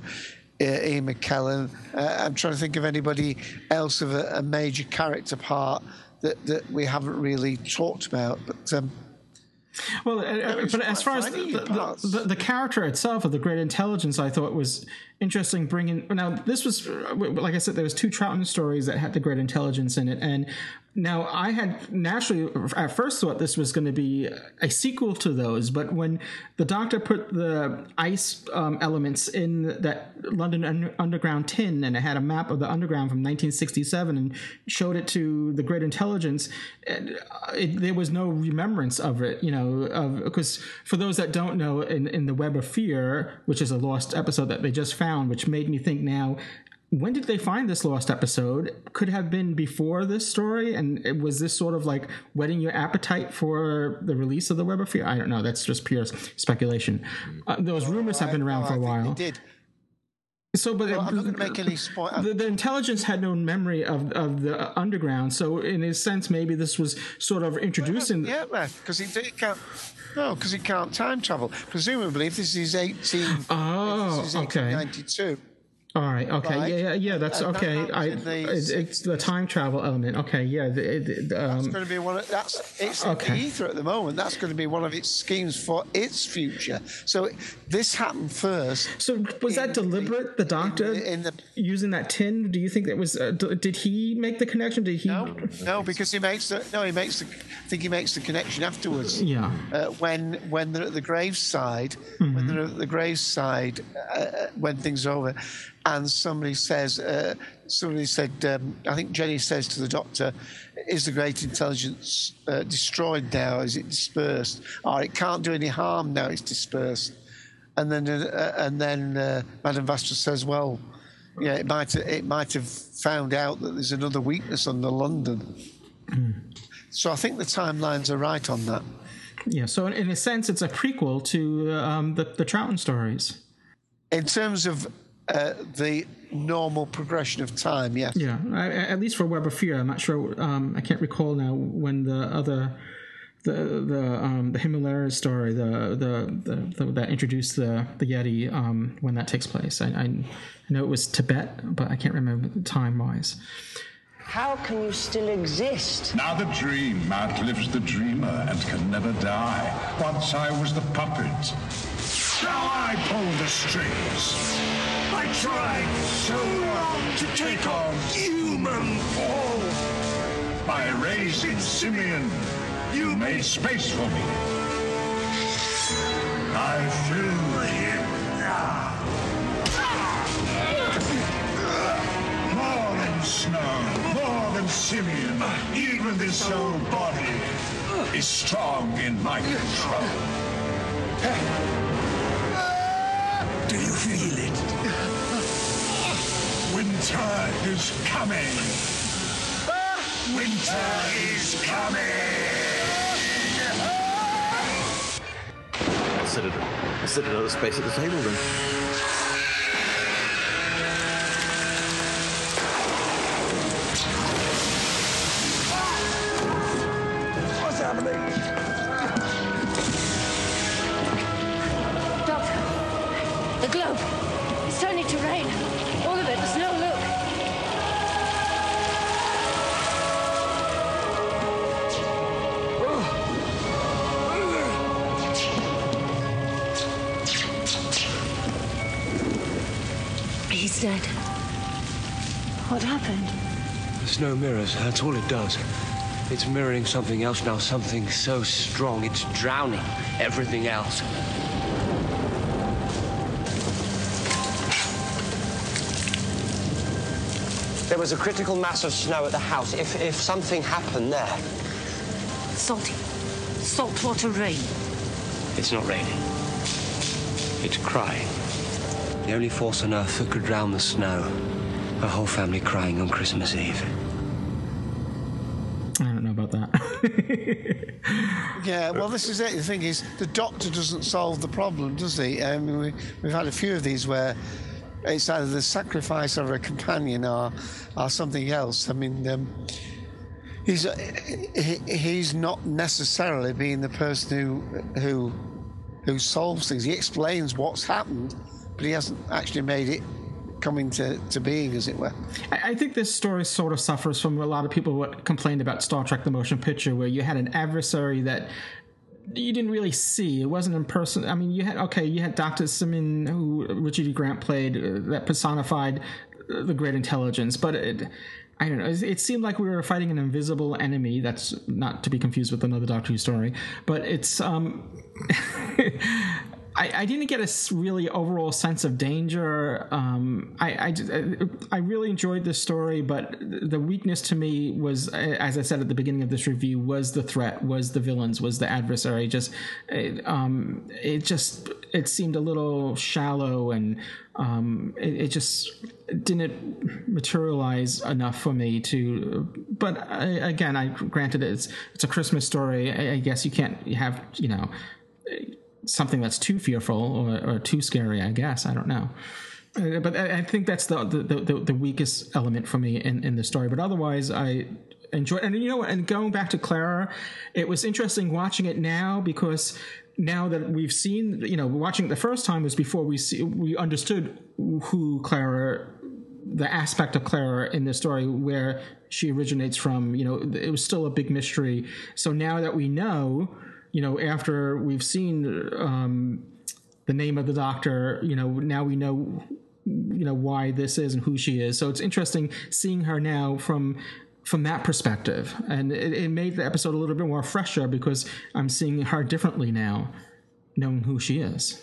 uh, Ian McKellen. Uh, I'm trying to think of anybody else of a, a major character part that, that we haven't really talked about. But um, Well, uh, uh, but as far as the, the, the, the character itself of the Great Intelligence, I thought was interesting. Bringing now, this was uh, like I said, there was two Troughton stories that had the Great Intelligence in it, and now I had naturally at first thought this was going to be a sequel to those, but when the Doctor put the ice um, elements in that London un- Underground tin, and it had a map of the Underground from 1967, and showed it to the Great Intelligence, it, it, there was no remembrance of it, you know, because for those that don't know, in, in the Web of Fear, which is a lost episode that they just found, which made me think now. When did they find this lost episode? Could have been before this story, and it- was this sort of like whetting your appetite for the release of the Web of Fear? I don't know. That's just pure speculation. Uh, those rumors have been around for a while. they did. So, but Well, I'm not make any spoil. the, the intelligence had no memory of, of the underground. So, in a sense, maybe this was sort of introducing. Yeah, because he did- can't. No, because he can't time travel. Presumably, if this is 18. Oh, this is oh, okay. 1892. All right. Okay. Right. Yeah. Yeah. Yeah. That's And okay. I. It's, it's the time travel element. Okay. Yeah. The, the, the, That's um, going to be one of that's it's in Okay. the ether at the moment. That's going to be one of its schemes for its future. So this happened first. So was that deliberate? The doctor in the, using that tin? Do you think that was? Uh, did he make the connection? Did he? no, because he makes the no, he makes the. I think he makes the connection afterwards. Yeah. Uh, when when they're at the graveside, when Mhm. they're at the graveside, uh, when things are over, and somebody says, uh, somebody said, um, I think Jenny says to the doctor, "Is the great intelligence uh, destroyed now? Is it dispersed? Or it can't do any harm now? It's dispersed." And then uh, and then uh, Madame Vastra says, "Well." Yeah, it might it might have found out that there's another weakness under London. So I think the timelines are right on that. Yeah. So in, in a sense, it's a prequel to um, the the Troughton stories. In terms of uh, the normal progression of time, yes. Yeah. I, at least for Web of Fear, I'm not sure. Um, I can't recall now when the other. The the um, the Himalaya story the, the the the that introduced the the Yeti um, when that takes place I, I I know it was Tibet but I can't remember the time wise. How can you still exist? Now the dream outlives the dreamer and can never die. Once I was the puppet. Now I pull the strings. I tried so long to take on human form. By raising Simeon, you made space for me. I fill him now. More than snow, more than Simeon, even this old body is strong in my control. Do you feel it? Winter is coming. Winter is coming. Sit at another space at the table then. He's dead. What happened? The snow mirrors, that's all it does. It's mirroring something else now, something so strong, it's drowning everything else. There was a critical mass of snow at the house. If, if something happened there. Salty. Saltwater rain. It's not raining. It's crying. The only force on earth that could drown the snow. A whole family crying on Christmas Eve. I don't know about that. Yeah, well, this is it. The thing is, the doctor doesn't solve the problem, does he? I mean, we, we've had a few of these where it's either the sacrifice of a companion or, or something else. I mean, um, he's uh, he, he's not necessarily being the person who who who solves things. He explains what's happened, but he hasn't actually made it come into to being, as it were. I, I think this story sort of suffers from a lot of people what complained about Star Trek: The Motion Picture, where you had an adversary that you didn't really see. It wasn't in person. I mean, you had okay, you had Doctor Simon, who Richard E. Grant played, uh, that personified uh, the great intelligence, but it. I don't know. It seemed like we were fighting an invisible enemy. That's not to be confused with another Doctor Who story, but it's um, I, I didn't get a really overall sense of danger. Um, I, I, I really enjoyed this story, but the weakness to me was, as I said at the beginning of this review, was the threat, was the villains, was the adversary. Just, it, um, it just, it seemed a little shallow, and um, it, it just didn't materialize enough for me to. But again, I granted it's it's a Christmas story. I guess you can't have you know something that's too fearful or, or too scary. I guess I don't know. Uh, But I think that's the the, the the weakest element for me in, in the story. But otherwise, I enjoy. And you know, and going back to Clara, it was interesting watching it now because now that we've seen, you know, watching it the first time was before we see we understood who Clara, the aspect of Clara in this story where she originates from. You know, it was still a big mystery. So now that we know, you know, after we've seen um, the name of the doctor, you know, now we know you know why this is and who she is so it's interesting seeing her now from from that perspective and it, it made the episode a little bit more fresher because i'm seeing her differently now knowing who she is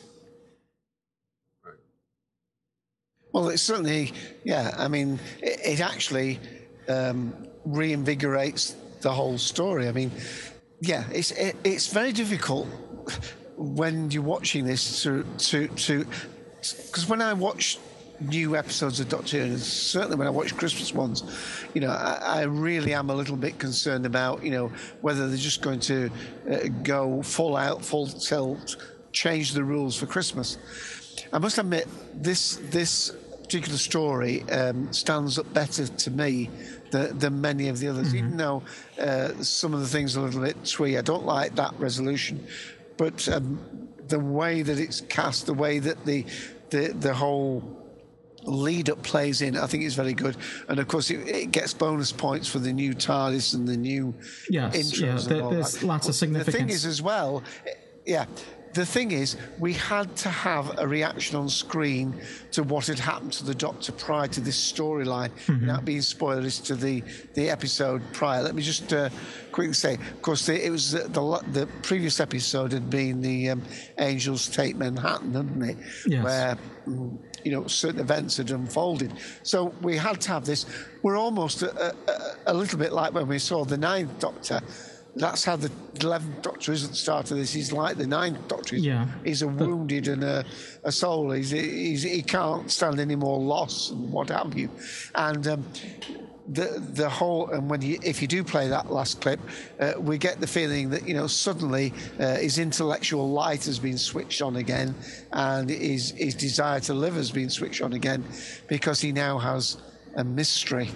Well, it's certainly, yeah. I mean, it, it actually um, reinvigorates the whole story. I mean, yeah, it's it, it's very difficult when you're watching this to to to because when I watch new episodes of Doctor Who, and certainly when I watch Christmas ones, you know, I, I really am a little bit concerned about you know whether they're just going to uh, go full out, full tilt, change the rules for Christmas. I must admit, this this particular story um, stands up better to me than, than many of the others. Even though uh, some of the things are a little bit twee, I don't like that resolution. But um, the way that it's cast, the way that the the, the whole lead up plays in, I think is very good. And of course, it, it gets bonus points for the new TARDIS and the new Yes, intros. yeah, there- there's that. lots of significance. The thing is, as well, yeah. The thing is, we had to have a reaction on screen to what had happened to the Doctor prior to this storyline, Mhm. without being spoilers to the, the episode prior. Let me just uh, quickly say, of course, the, it was the, the the previous episode had been the um, Angels Take Manhattan, hadn't it? Yes. Where mm, you know certain events had unfolded. So we had to have this. We're almost a, a, a little bit like when we saw the Ninth Doctor. That's how the Eleventh Doctor is at the start of this. He's like the Ninth Doctor. He's, Yeah. he's a wounded and a, a soul. He's, he's, he can't stand any more loss and what have you. And um, the the whole and when you if you do play that last clip, uh, we get the feeling that you know suddenly uh, his intellectual light has been switched on again, and his his desire to live has been switched on again, because he now has a mystery.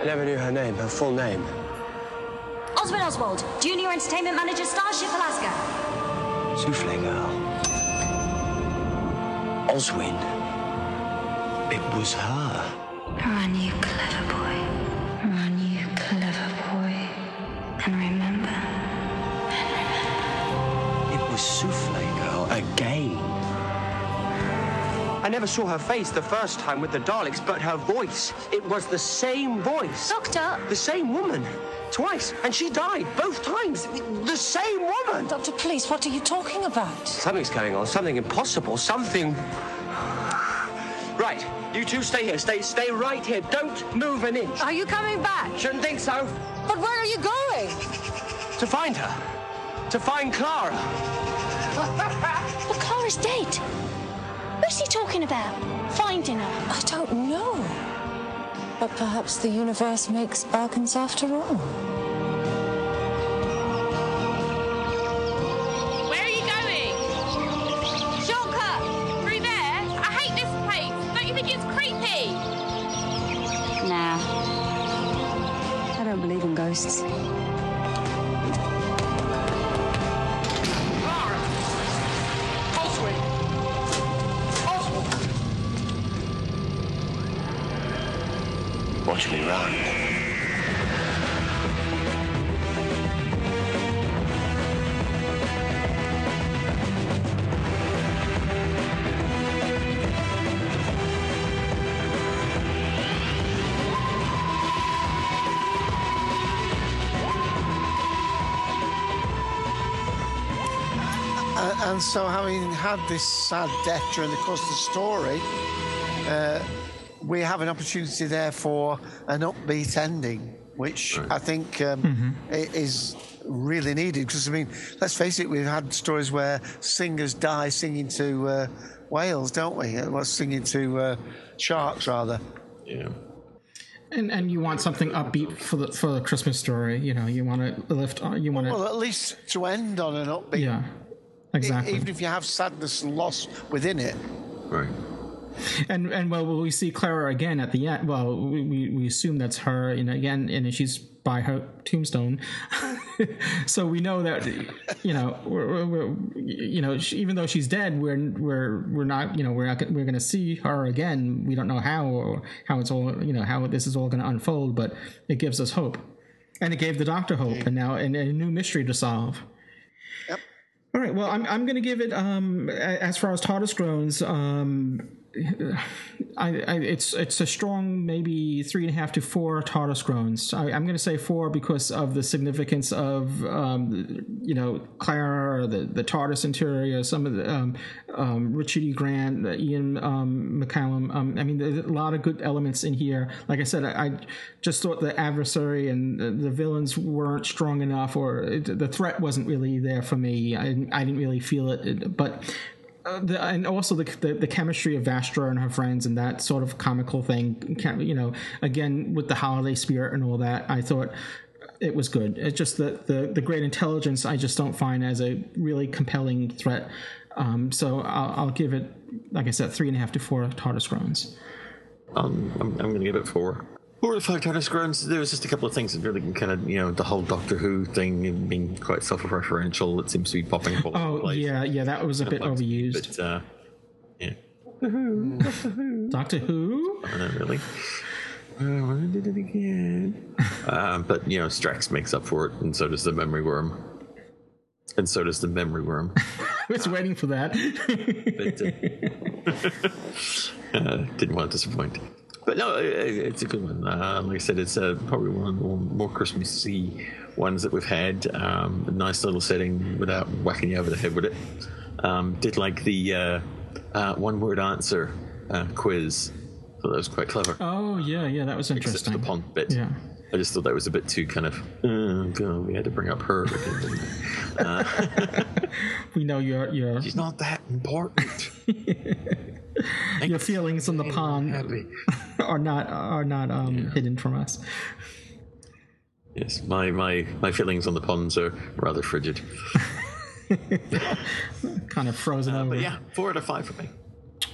I never knew her name, her full name. Oswin Oswald, Junior Entertainment Manager, Starship Alaska. Souffle girl. Oswin. It was her. Run, you clever boy. I never saw her face the first time with the Daleks, but her voice. It was the same voice. Doctor! The same woman. Twice. And she died both times. The same woman. Doctor, please, what are you talking about? Something's going on. Something impossible. Something. Right. You two stay here. Stay stay right here. Don't move an inch. Are you coming back? Shouldn't think so. But where are you going? To find her. To find Clara. But Clara's dead. What's he talking about? Finding her? I don't know. But perhaps the universe makes bargains after all. Where are you going? Shortcut! Through there? I hate this place. Don't you think it's creepy? Nah. I don't believe in ghosts. Me run. And, and so, having had this sad death during the course of the story, uh, we have an opportunity there for an upbeat ending, which I think um, i- is really needed. Because I mean, let's face it, we've had stories where singers die singing to uh, whales, don't we? Uh, Well, singing to uh, sharks, rather. Yeah. and and you want something upbeat for the for the christmas story you know you want to lift uh, you want to Well, at least to end on an upbeat. yeah E- exactly Even if you have sadness and loss within it. Right. And and well we see clara again at the end. Well we, we, assume that's her you know again and she's by her tombstone. So we know that you know we're, we're, you know she, even though she's dead we're we're we're not you know we're not we're going to see her again. We don't know how or how it's all you know how this is all going to unfold but it gives us hope. And it gave the doctor hope and now and, and a new mystery to solve. Yep. all right well i'm, I'm going to give it um as far as TARDIS groans um I, I, it's it's a strong maybe three and a half to four TARDIS groans. I, I'm going to say four because of the significance of um, you know Clara, or the the TARDIS interior, some of the um, um, Richard E. Grant, Ian um, McKellen. Um, I mean, there's a lot of good elements in here. Like I said, I, I just thought the adversary and the, the villains weren't strong enough, or it, the threat wasn't really there for me. I, I didn't really feel it, but the, and also the, the the chemistry of Vastra and her friends and that sort of comical thing. You know, again with the holiday spirit and all that, I thought it was good. It's just that the the great intelligence I just don't find as a really compelling threat. Um, so I'll, I'll give it, like I said, three and a half to four TARDIS. Um, I'm, I'm going to give it four. Four to five TARDIS groans. There was just a couple of things that really kind of, you know, the whole Doctor Who thing being quite self-referential. It seems to be popping up all over the Oh place. yeah, yeah, that was a bit overused. But uh, yeah, Doctor Who. I don't know, really. Uh, I did it again. um, but you know, Strax makes up for it, and so does the memory worm, and so does the memory worm. I was waiting for that. uh, didn't want to disappoint. But no, it- it's a good one. Uh, like I said, it's uh, probably one of the more, more Christmassy ones that we've had. Um, a nice little setting without whacking you over the head with it. Um, did like the uh, uh, one word answer uh, quiz. Thought that was quite clever. Oh yeah, yeah, that was Except interesting. for the pond bit. Yeah. I just thought that was a bit too kind of. Oh, God, we had to bring up her. again, didn't we? Uh, We know your your She's not that important. your feelings on the pond are not are not um, hidden from us. yes, my, my, my feelings on the ponds are rather frigid. Kind of frozen over. Uh, But yeah, four out of five for me.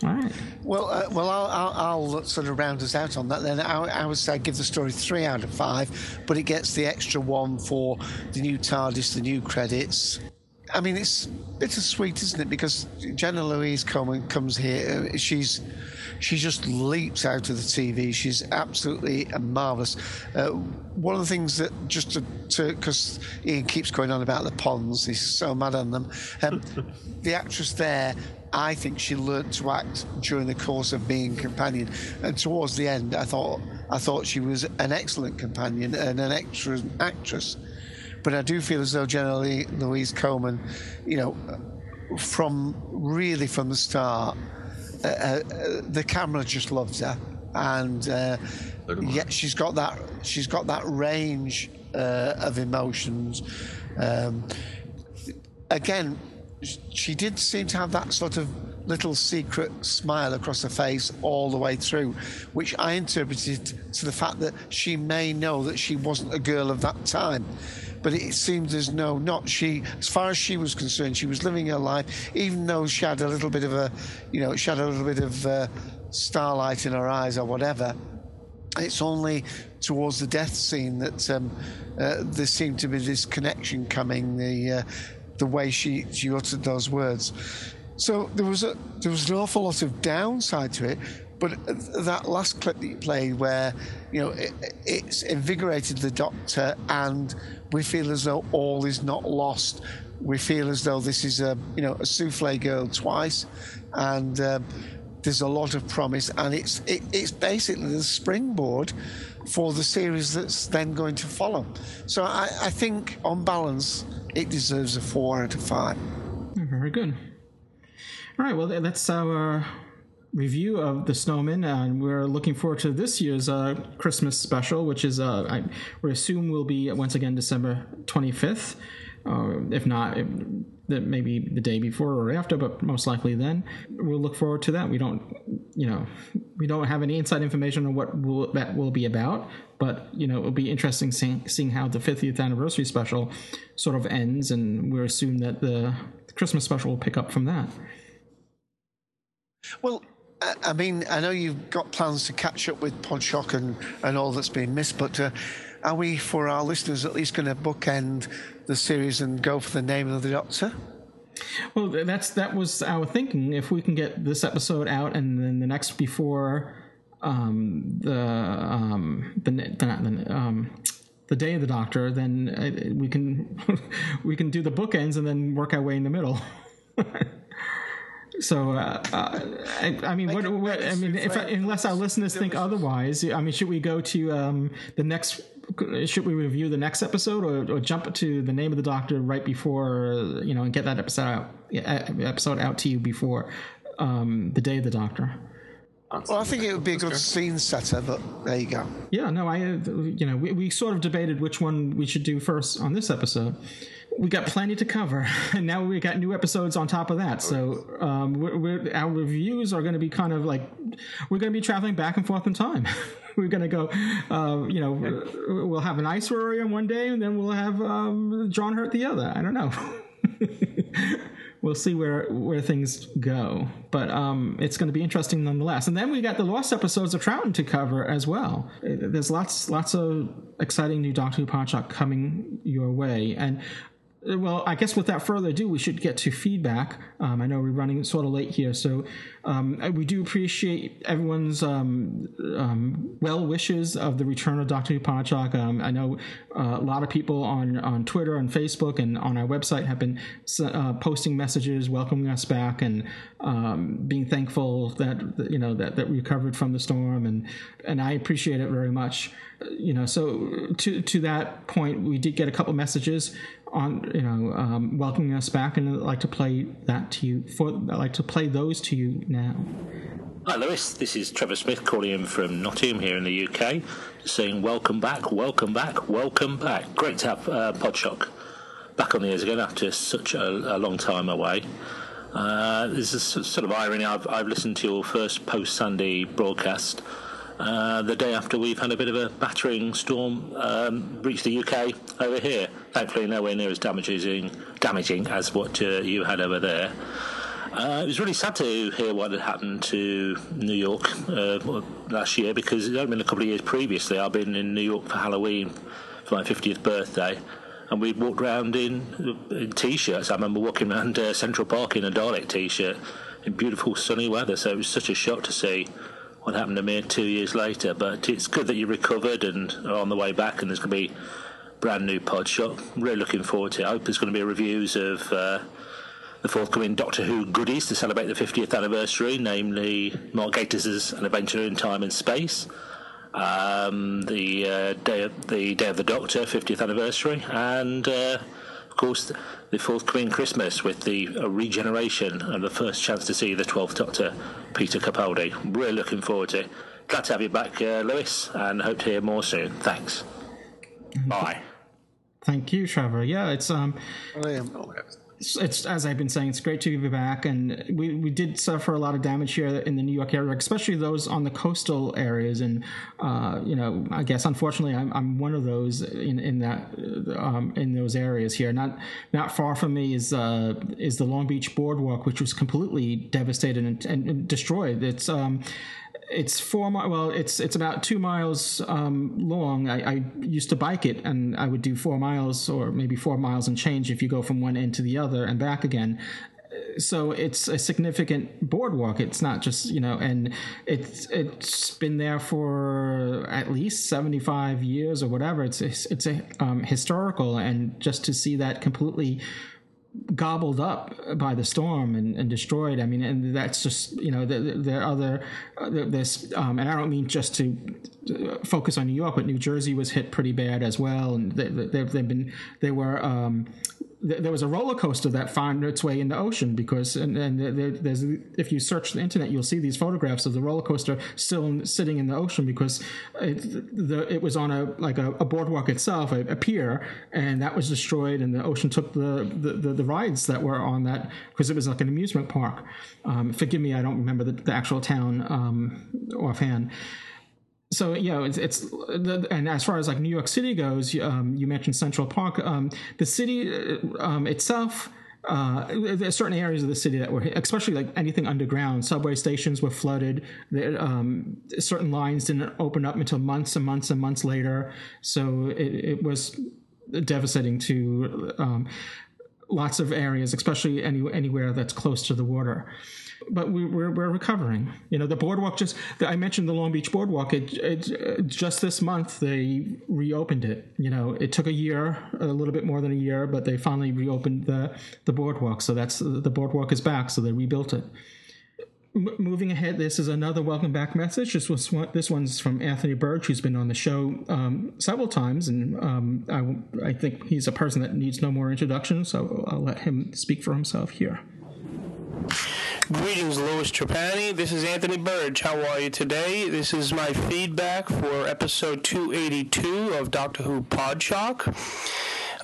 All right. Well, uh, well, I'll, I'll, I'll sort of round us out on that. Then I, I would say give the story three out of five, but it gets the extra one for the new TARDIS, the new credits. I mean, it's bittersweet, isn't it? Because Jenna Louise Coleman comes here. uh, She's she just leaps out of the TV. She's absolutely marvelous. Uh, one of the things that just to because Ian keeps going on about the ponds, he's so mad on them. Um, the actress there. I think she learnt to act during the course of being companion, and towards the end, I thought I thought she was an excellent companion and an excellent actress. But I do feel as though Jenna Louise Coleman, you know, from really from the start, uh, uh, the camera just loves her, and uh, yet she's got that she's got that range uh, of emotions. Um, again, she did seem to have that sort of little secret smile across her face all the way through, which I interpreted to the fact that she may know that she wasn't a girl of that time. But it seemed as no, not she. As far as she was concerned, she was living her life, even though she had a little bit of a, you know, she had a little bit of uh, starlight in her eyes or whatever it's only towards the death scene that um, uh, there seemed to be this connection coming. The uh, the way she she uttered those words. So there was a there was an awful lot of downside to it. But that last clip that you played, where you know it, it's invigorated the doctor, and we feel as though all is not lost. We feel as though this is a you know a souffle girl twice, and um, there's a lot of promise, and it's it, it's basically the springboard for the series that's then going to follow. So I, I think, on balance, it deserves a four out of five. Very good. All right, well, that's our review of The Snowmen, and we're looking forward to this year's uh, Christmas special, which is, uh, I, we assume, will be once again December 25th. Uh, if not, maybe the day before or after, but most likely then. We'll look forward to that. We don't, you know, we don't have any inside information on what will, that will be about, but you know, it'll be interesting seeing, seeing how the 50th anniversary special sort of ends, and we assume that the Christmas special will pick up from that. Well, I, I mean, I know you've got plans to catch up with Podshock and, and all that's been missed, but uh, are we, for our listeners, at least going to bookend the series and go for the name of the Doctor? Well, that's that was our thinking. If we can get this episode out and then the next before um, the um, the, the, the um, the day of the Doctor, then uh, we can we can do the bookends and then work our way in the middle. So, uh, uh, I, I, mean, what, what, I mean, if unless our listeners think otherwise, I mean, should we go to um, the next? Should we review the next episode, or, or, jump to the name of the doctor right before you know, and get that episode out episode out to you before um, the day of the doctor? Well, I think it would be a good scene setter, but there you go. Yeah, no, I, you know, we, we sort of debated which one we should do first on this episode we got plenty to cover, and now we got new episodes on top of that. So um, we're, we're, our reviews are going to be kind of like we're going to be traveling back and forth in time. we're going to go, uh, you know, we'll have an ice warrior one day, and then we'll have um, John Hurt the other. I don't know. we'll see where where things go, but um, it's going to be interesting nonetheless. And then we got the lost episodes of Troughton to cover as well. There's lots lots of exciting new Doctor Who Podshock coming your way, and well, I guess without further ado, we should get to feedback. Um, I know we're running sort of late here, so um, we do appreciate everyone's um, um well wishes of the return of Doctor Who. Um, I know uh, a lot of people on, on Twitter and Facebook and on our website have been uh, posting messages welcoming us back and um, being thankful that you know that, that we recovered from the storm, and and I appreciate it very much. You know, so to to that point, we did get a couple messages on you know um, welcoming us back, and I'd like to play that to you. For I'd like to play those to you now. Hi Louis, this is Trevor Smith calling in from Nottingham here in the UK, saying welcome back, welcome back, welcome back. Great to have uh, Podshock back on the air again after such a, a long time away. Uh, there's a sort of irony. I've, I've listened to your first post Sandy broadcast uh, the day after we've had a bit of a battering storm um, reach the UK over here. Thankfully, nowhere near as damaging, damaging as what uh, you had over there. Uh, it was really sad to hear what had happened to New York uh, last year because it had been a couple of years previously. I've been in New York for Halloween for my 50th birthday, and we walked around in, in t-shirts. I remember walking around uh, Central Park in a Dalek t-shirt in beautiful sunny weather. So it was such a shock to see what happened to me two years later. But it's good that you recovered and are on the way back, and there's going to be brand new Podshock. Really looking forward to it. I hope there's going to be reviews of uh, the forthcoming Doctor Who goodies to celebrate the 50th anniversary, namely Mark Gatiss' An Adventure in Time and Space. Um, the uh, day of the Day of the Doctor 50th anniversary, and uh, of course the forthcoming Christmas with the uh, regeneration and the first chance to see the 12th Doctor, Peter Capaldi. Really looking forward to it. Glad to have you back, uh, Louis, and hope to hear more soon. Thanks. Bye. Thank you, Trevor. Yeah, it's um, it's, as I've been saying, it's great to be back, and we, we did suffer a lot of damage here in the New York area, especially those on the coastal areas. And uh, you know, I guess unfortunately, I'm, I'm one of those in in that um, in those areas here. Not not far from me is uh, is the Long Beach Boardwalk, which was completely devastated and, and destroyed. It's um, it's four mi- well it's it's about two miles um, long. I, I, used to bike it and i would do four miles or maybe four miles and change if you go from one end to the other and back again. So it's a significant boardwalk. It's not just you know and it's it's been there for at least 75 years or whatever. It's it's a um, historical and just to see that completely gobbled up by the storm and, and, destroyed. I mean, and that's just you know there, other uh, there's um, and I don't mean just to focus on New York, but New Jersey was hit pretty bad as well, and they, have they, been they were um, there was a roller coaster that found its way in the ocean because and, and there's if you search the internet you'll see these photographs of the roller coaster still sitting in the ocean because it, the, it was on a like a, a boardwalk itself a, a, pier and that was destroyed and the ocean took the the, the, the rides that were on that because it was like an amusement park. Um, forgive me I don't remember the, the actual town um, offhand so yeah, it's, it's and as far as like New York City goes, um, you mentioned Central Park. Um, the city uh, um, itself uh, there's certain areas of the city that were, hit, especially like anything underground. Subway stations were flooded. There, um, certain lines didn't open up until months and months and months later. So it, it was devastating to um, lots of areas, especially any, anywhere that's close to the water but we, we're, we're recovering. You know, the boardwalk just, I mentioned the Long Beach Boardwalk, it, it, just this month they reopened it. You know, it took a year, a little bit more than a year, but they finally reopened the, the boardwalk. So that's, the boardwalk is back, so they rebuilt it. M- moving ahead, this is another welcome back message. This was one, this one's from Anthony Burge, who's been on the show um, several times, and um, I, I think he's a person that needs no more introduction. So I'll let him speak for himself here. Greetings, Louis Trapani. This is Anthony Burge. How are you today? This is my feedback for episode 282 of Doctor Who Podshock.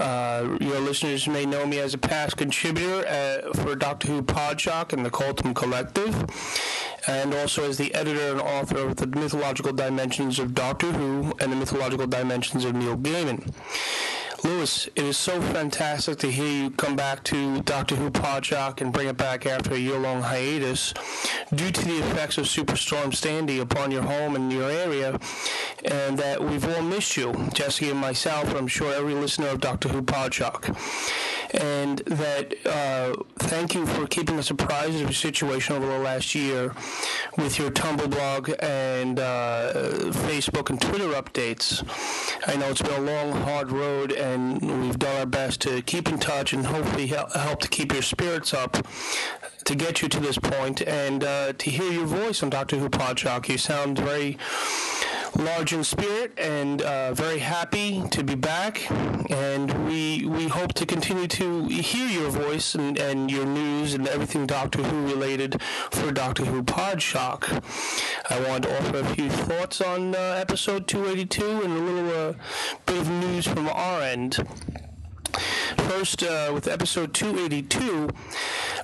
Uh, your listeners may know me as a past contributor uh, for Doctor Who Podshock and the Colton Collective, and also as the editor and author of the Mythological Dimensions of Doctor Who and the Mythological Dimensions of Neil Gaiman. Louis, it is so fantastic to hear you come back to Doctor Who Podshock and bring it back after a year-long hiatus due to the effects of Superstorm Sandy upon your home and your area, and that we've all missed you, Jesse and myself, and I'm sure every listener of Doctor Who Podshock and that uh, thank you for keeping us apprised of your situation over the last year with your Tumblr blog and uh, Facebook and Twitter updates. I know it's been a long, hard road, and we've done our best to keep in touch and hopefully help to keep your spirits up to get you to this point and uh, to hear your voice on Doctor Who Podshock. You sound very large in spirit and uh, very happy to be back. And we we hope to continue to hear your voice and, and your news and everything Doctor Who related for Doctor Who Podshock. I wanted to offer a few thoughts on uh, episode 282 and a little uh, bit of news from our end. First, uh, with episode 282,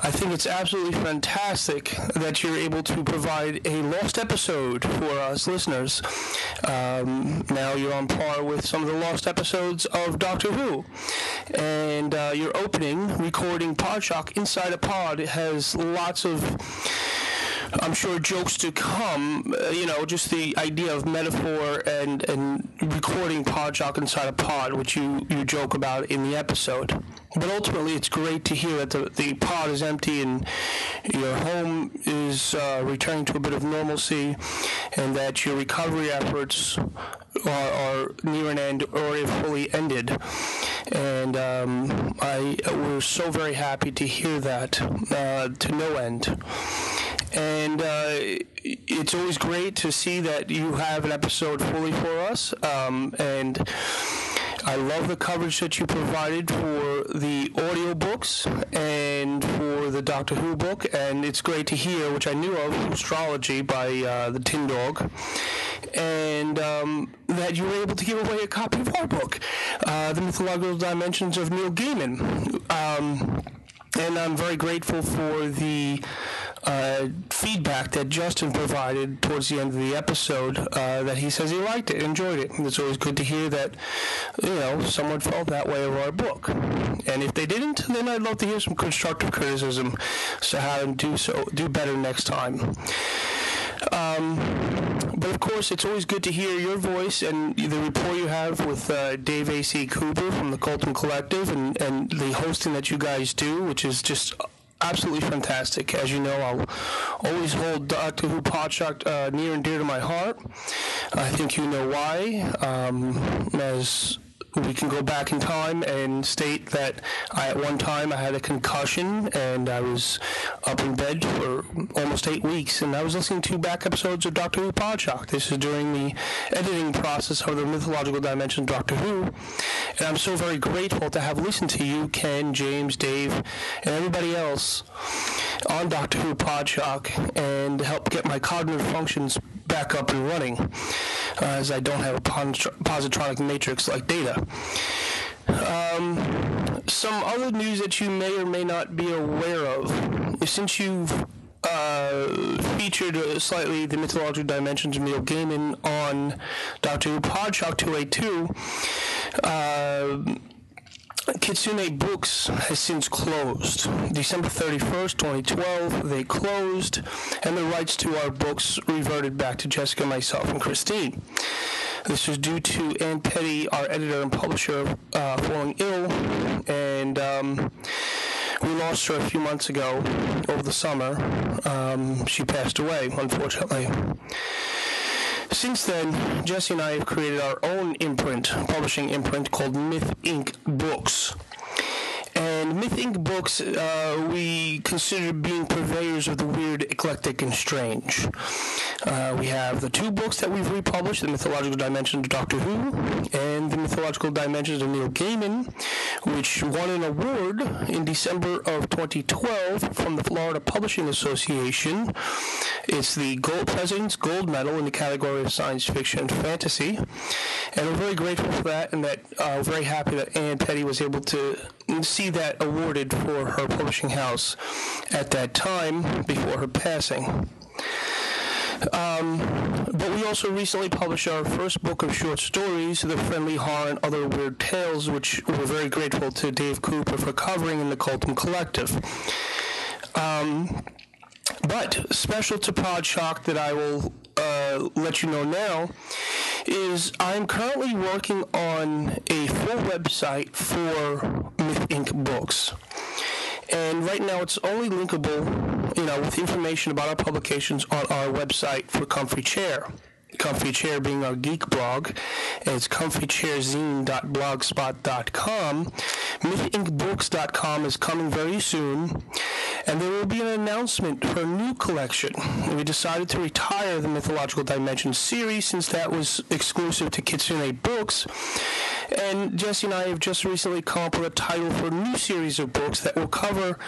I think it's absolutely fantastic that you're able to provide a lost episode for us listeners. Um, now you're on par with some of the lost episodes of Doctor Who. And uh, your opening, recording Podshock Inside a Pod, has lots of I'm sure jokes to come. Uh, you know, just the idea of metaphor and and recording Podshock inside a pod, which you you joke about in the episode. But ultimately, it's great to hear that the, the pod is empty and your home is uh, returning to a bit of normalcy, and that your recovery efforts are, are near an end or have fully ended. And um, I we're so very happy to hear that uh, to no end and uh, it's always great to see that you have an episode fully for us. Um, and I love the coverage that you provided for the audiobooks and for the Doctor Who book, and it's great to hear, which I knew of, Astrology by uh, the Tin Dog, and um, that you were able to give away a copy of our book, uh, The Mythological Dimensions of Neil Gaiman. Um, and I'm very grateful for the uh, feedback that Justin provided towards the end of the episode uh, that he says he liked it, enjoyed it. And it's always good to hear that, you know, someone felt that way of our book. And if they didn't, then I'd love to hear some constructive criticism so how to do so do better next time. Course, it's always good to hear your voice and the rapport you have with uh, Dave A.C. Cooper from the Colton Collective and, and the hosting that you guys do, which is just absolutely fantastic. As you know, I'll always hold Doctor Who Podshock uh, near and dear to my heart. I think you know why. Um, as we can go back in time and state that I, at one time I had a concussion and I was up in bed for almost eight weeks and I was listening to back episodes of Doctor Who Podshock. This is during the editing process of the mythological dimension of Doctor Who. And I'm so very grateful to have listened to you, Ken, James, Dave, and everybody else on Doctor Who Podshock and help get my cognitive functions back up and running, uh, as I don't have a positronic matrix like Data. Um, some other news that you may or may not be aware of, since you've uh, featured slightly the mythological dimensions of Neil Gaiman on Doctor Who Podshock 282. Uh, Kitsune Books has since closed. December 31st, 2012, they closed, and the rights to our books reverted back to Jessica, myself, and Christine. This was due to Ann Petty, our editor and publisher, uh, falling ill, and um, we lost her a few months ago over the summer. Um, she passed away, unfortunately. Since then, Jesse and I have created our own imprint, publishing imprint called Myth Inc. Books. And Myth Inc. books, uh, we consider being purveyors of the weird, eclectic, and strange. Uh, we have the two books that we've republished, The Mythological Dimensions of Doctor Who and The Mythological Dimensions of Neil Gaiman, which won an award in December of 2012 from the Florida Publishing Association. It's the Gold President's Gold Medal in the category of science fiction and fantasy. And we're very grateful for that, and that uh, very happy that Ann Petty was able to see that awarded for her publishing house at that time before her passing. Um, but we also recently published our first book of short stories, The Friendly Horror and Other Weird Tales, which we're very grateful to Dave Cooper for covering in the Colton Collective. Um, but special to Podshock that I will uh, let you know now is I'm currently working on a full website for Myth Inc. books. And right now it's only linkable, you know, with information about our publications on our website for Comfy Chair. Comfy Chair being our geek blog, it's comfychairzine.blogspot.com. MythInkBooks.com is coming very soon, and there will be an announcement for a new collection. We decided to retire the Mythological Dimensions series since that was exclusive to Kitsune Books, and Jesse and I have just recently come up with a title for a new series of books that will cover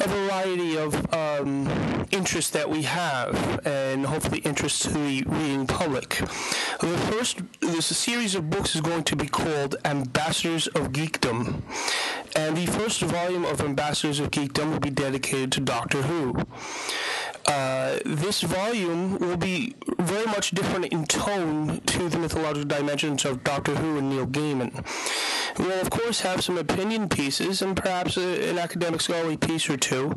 a variety of um, interests that we have, and hopefully interests to the reading public. The first, this series of books is going to be called Ambassadors of Geekdom, and the first volume of Ambassadors of Geekdom will be dedicated to Doctor Who. Uh, this volume will be very much different in tone to the mythological dimensions of Doctor Who and Neil Gaiman. We'll, of course, have some opinion pieces and perhaps a, an academic scholarly piece or two,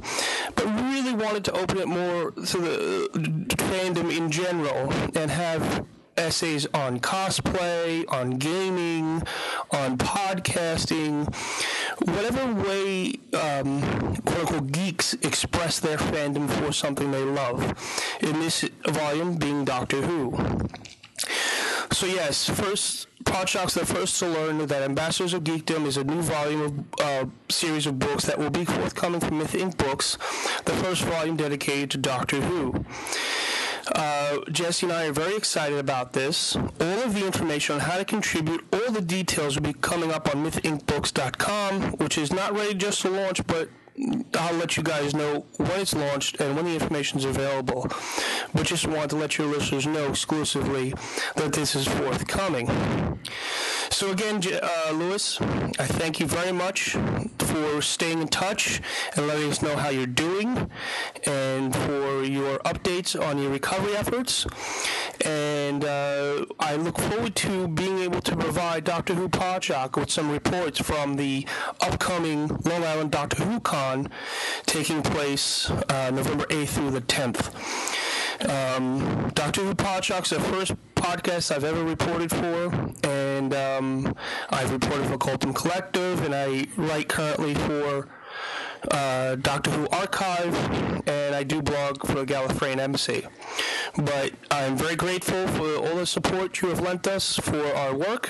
but really wanted to open it more to the fandom in general and have essays on cosplay, on gaming, on podcasting, whatever way um, quote unquote geeks express their fandom for something they love. In this volume, being Doctor Who. So yes, first Podshock's the first to learn that Ambassadors of Geekdom is a new volume of uh, series of books that will be forthcoming from Myth Inc. Books. The first volume dedicated to Doctor Who. Uh, Jesse and I are very excited about this. All of the information on how to contribute, all the details will be coming up on mythincbooks.com, which is not ready just to launch, but I'll let you guys know when it's launched and when the information is available. But just wanted to let your listeners know exclusively that this is forthcoming. So again, uh, Louis, I thank you very much for staying in touch and letting us know how you're doing, and for your updates on your recovery efforts. And uh, I look forward to being able to provide Doctor Who Podshock with some reports from the upcoming Long Island Doctor Who Con taking place uh, November 8th through the 10th. Um, Doctor Who Podshock's the first podcast I've ever reported for, and um, I've reported for Colton Collective, and I write currently for uh, Doctor Who Archive, and I do blog for Gallifreyan Embassy. But I'm very grateful for all the support you have lent us for our work,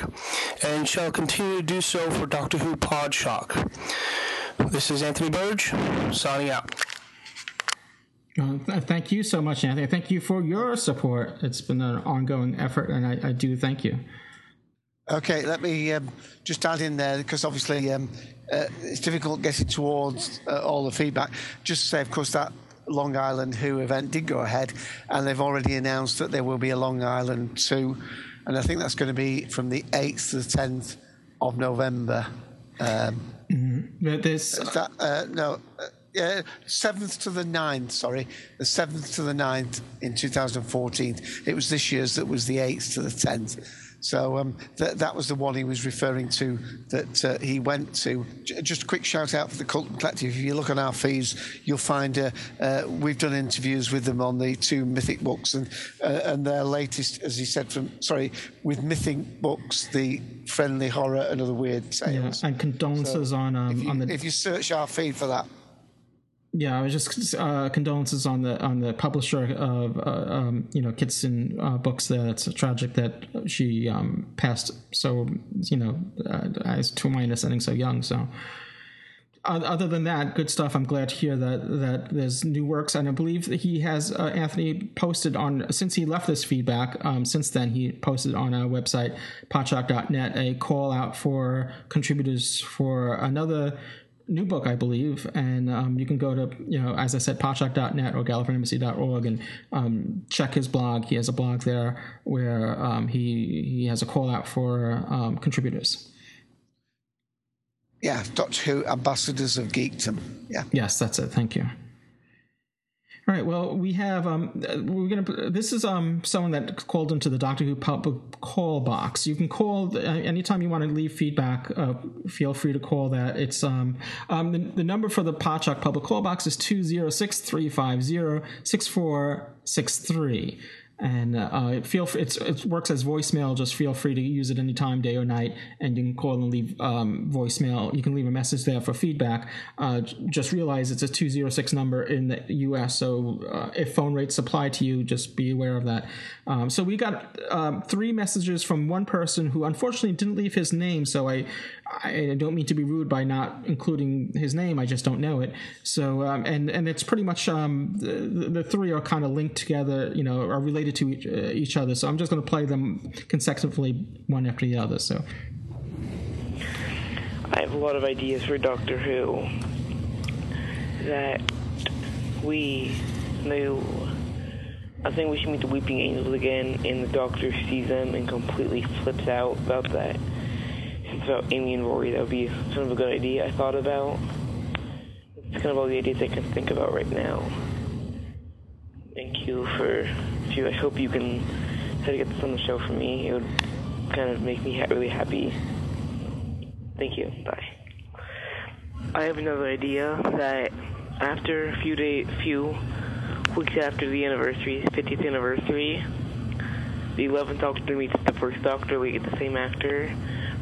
and shall continue to do so for Doctor Who Podshock. This is Anthony Burge, signing out. Uh, th- thank you so much, Anthony. Thank you for your support. It's been an ongoing effort, and I, I do thank you. Okay, let me um, just add in there because obviously um, uh, it's difficult getting towards uh, all the feedback. Just to say, of course, that Long Island Who event did go ahead, and they've already announced that there will be a Long Island 2, and I think that's going to be from the 8th to the 10th of November. Um, mm-hmm. This that, uh, no. Uh, yeah, 7th to the 9th, sorry. The 7th to the 9th in 2014. It was this year's that was the 8th to the 10th. So um, that that was the one he was referring to that uh, he went to. J- just a quick shout out for the Cult Collective. If you look on our feeds, you'll find uh, uh, we've done interviews with them on the two Mythic books and uh, and their latest, as he said, from sorry, with Mythic books, the Friendly Horror and Other Weird Yeah, and condolences on um, if you, on the if you search our feed for that. Yeah, I was just uh, condolences on the on the publisher of uh, um, you know Kitsune uh, books. There, it's tragic that she um, passed so you know uh, as to my understanding so young. So other than that, good stuff. I'm glad to hear that that there's new works, and I believe that he has uh, Anthony posted on since he left this feedback. Um, since then, he posted on our website podshock.net a call out for contributors for another new book, I believe, and um, you can go to, you know, as I said, podshock.net or gallifreyanembassy.org and um, check his blog. He has a blog there where um, he he has a call out for um, contributors. Yeah, Doctor Who Ambassadors of Geekdom. Yeah. Yes, that's it. Thank you. All right. Well, we have um, we're gonna. This is um someone that called into the Doctor Who public call box. You can call uh, anytime you want to leave feedback. Uh, feel free to call that. It's um um the, the number for the Podshock public call box is two zero six three five zero six four six three. And uh, feel free, it's, it works as voicemail. Just feel free to use it anytime, day or night, and you can call and leave um, voicemail. You can leave a message there for feedback. Uh, just realize it's a 206 number in the U.S., so uh, if phone rates apply to you, just be aware of that. Um, so we got um, three messages from one person who unfortunately didn't leave his name, so I I don't mean to be rude by not including his name. I just don't know it. So um, and and it's pretty much um, the, the three are kind of linked together. You know, are related to each, uh, each other. So I'm just going to play them consecutively, one after the other. So I have a lot of ideas for Doctor Who that we knew. I think we should meet the Weeping Angels again, and the Doctor sees them and completely flips out about that. About Amy and Rory. That would be sort of a good idea I thought about. It's kind of all the ideas I can think about right now. Thank you for. If you, I hope you can try to get this on the show for me. It would kind of make me ha- really happy. Thank you. Bye. I have another idea that after a few days, few weeks after the anniversary, 50th anniversary, the 11th Doctor meets the first Doctor. We get the same actor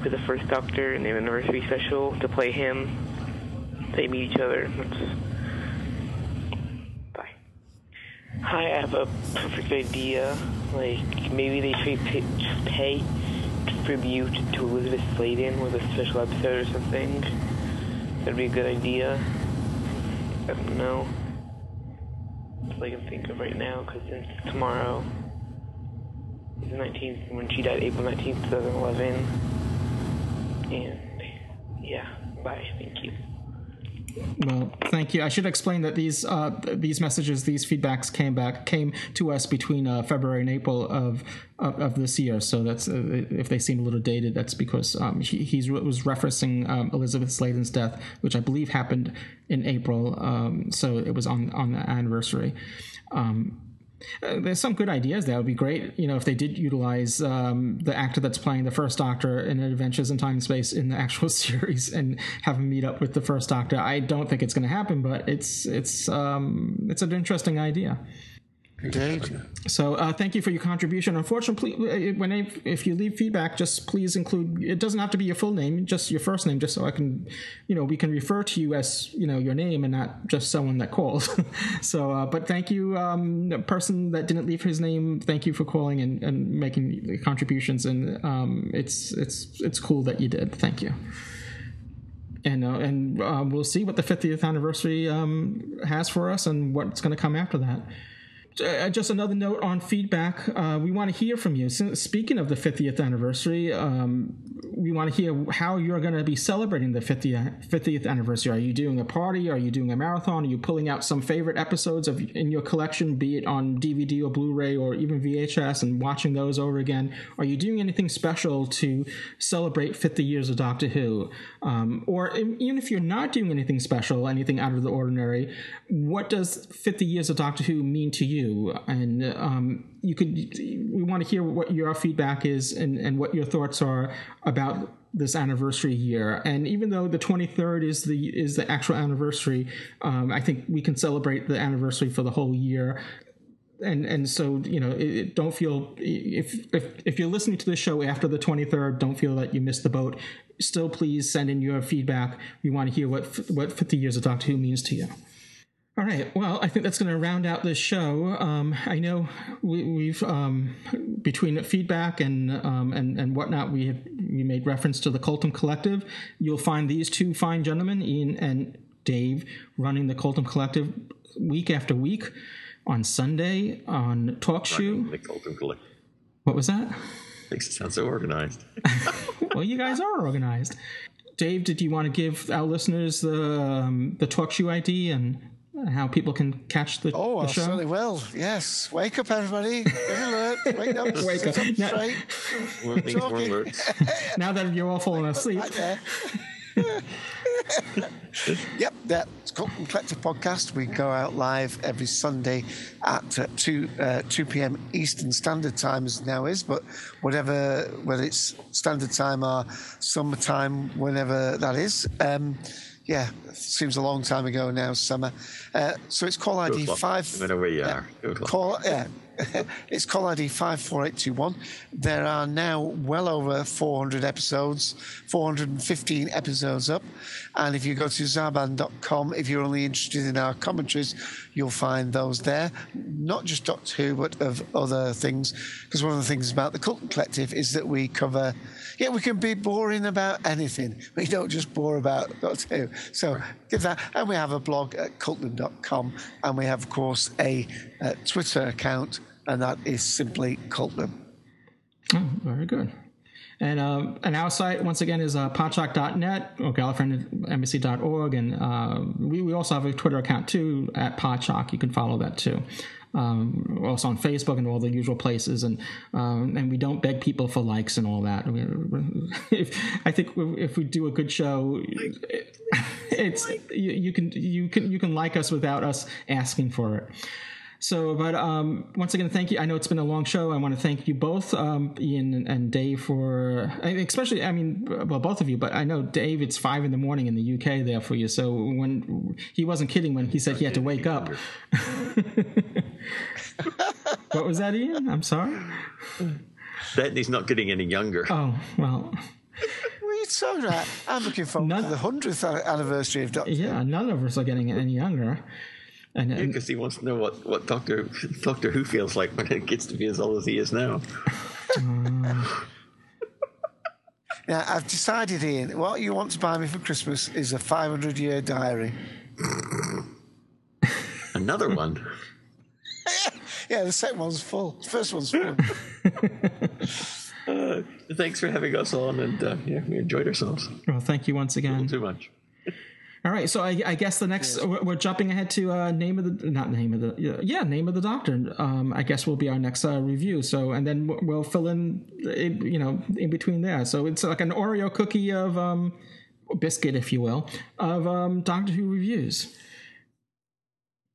the first Doctor in the anniversary special to play him. They meet each other. That's... Bye. Hi, I have a perfect idea. Like maybe they should pay, pay tribute to Elizabeth Sladen with a special episode or something. That'd be a good idea. I don't know. That's all I can think of right now, because since tomorrow is the 19th, when she died April 19th, 2011. And, yeah, bye, thank you. Well, thank you. I should explain that these uh, these messages, these feedbacks came back came to us between uh, February and April of, of of this year. So that's uh, if they seem a little dated, that's because um, he was referencing um, Elizabeth Sladen's death, which I believe happened in April. Um, so it was on on the anniversary. Um, uh, there's some good ideas. That would be great, you know, if they did utilize um, the actor that's playing the First Doctor in Adventures in Time and Space in the actual series and have him meet up with the First Doctor. I don't think it's going to happen, but it's it's um, it's an interesting idea. Indeed. So uh, thank you for your contribution. Unfortunately, when I, if you leave feedback, just please include. It doesn't have to be your full name, just your first name, just so I can, you know, we can refer to you as you know your name and not just someone that called. so, uh, but thank you, um, the person that didn't leave his name. Thank you for calling and, and making the contributions, and um, it's it's it's cool that you did. Thank you. And uh, and uh, we'll see what the 50th anniversary um, has for us and what's going to come after that. Uh, just another note on feedback. Uh, we want to hear from you. Speaking of the 50th anniversary, um, we want to hear how you're going to be celebrating the 50th, 50th anniversary. Are you doing a party? Are you doing a marathon? Are you pulling out some favorite episodes of in your collection, be it on DVD or Blu-ray or even VHS, and watching those over again? Are you doing anything special to celebrate 50 years of Doctor Who? Um, or even if you're not doing anything special, anything out of the ordinary, what does 50 years of Doctor Who mean to you? And um, you could we want to hear what your feedback is and and what your thoughts are about this anniversary year. And even though the 23rd is the is the actual anniversary, um, I think we can celebrate the anniversary for the whole year. And and so you know, it, it- don't feel if if if you're listening to the show after the 23rd, don't feel that you missed the boat. Still, please send in your feedback. We want to hear what what 50 years of Doctor Who means to you. All right. Well, I think that's going to round out this show. Um, I know we, we've um, between feedback and um, and and whatnot, we have, we made reference to the Colton Collective. You'll find these two fine gentlemen, Ian and Dave, running the Colton Collective week after week on Sunday on TalkShoe. The Colton Collective. What was that? Makes it sound so organized. well, you guys are organized. Dave, did you want to give our listeners the um, the TalkShoe ID and how people can catch the, Oh, the I show? certainly will. Yes. Wake up, everybody. Get alert. Wake up. Wake Sit up. Now- straight. Warnings, Talking. alerts. now that you're all falling asleep. Right there. yep, that's Colton Collective Podcast. We go out live every Sunday at uh, 2, uh, 2 p.m. Eastern Standard Time, as now is, but whatever, whether it's standard time or summertime, whenever that is. Um, yeah, seems a long time ago now, summer. Uh, so it's call ID Good luck, 5. No matter where you are. Call, yeah. it's call ID 54821. There are now well over 400 episodes, 415 episodes up. And if you go to zaban.com, if you're only interested in our commentaries, you'll find those there. Not just Doctor Who, but of other things. Because one of the things about the Cult Collective is that we cover, yeah, we can be boring about anything. We don't just bore about Doctor Who. So give that. And we have a blog at cultland.com. And we have, of course, a uh, Twitter account, and that is simply Cultland. Oh, very good. And um, and our site once again is uh, podshock.net or gallifreyanembassy.org, and uh, we, we also have a Twitter account too at Podshock. You can follow that too. Um, also on Facebook and all the usual places, and um, and we don't beg people for likes and all that. We- we- If, I think if we do a good show, it's you, you can you can you can like us without us asking for it. So, but um, once again, thank you. I know it's been a long show. I want to thank you both, um, Ian and Dave, for I mean, especially. I mean, well, both of you, but I know Dave. It's five in the morning in the UK there for you. So when he wasn't kidding when he said he had to wake up. what was that, Ian? I'm sorry. That he's not getting any younger. Oh well, What are you talking? I'm looking forward to the 100th anniversary of Doctor yeah. None of us are getting any younger. And, and Because he wants to know what, what Doctor Doctor Who feels like when it gets to be as old as he is now. Now, I've decided, Ian, what you want to buy me for Christmas is a 500 year diary. Another one. Yeah, the second one's full. The first one's full. Uh, thanks for having us on, and uh, yeah, we enjoyed ourselves. well, thank you once again. Too much. All right, so I, I guess the next we're we're jumping ahead to uh, name of the not name of the yeah name of the doctor. Um, I guess will be our next uh, review. So and then we'll- fill in, you know in between there. So it's like an Oreo cookie of um, biscuit, if you will, of um, Doctor Who reviews.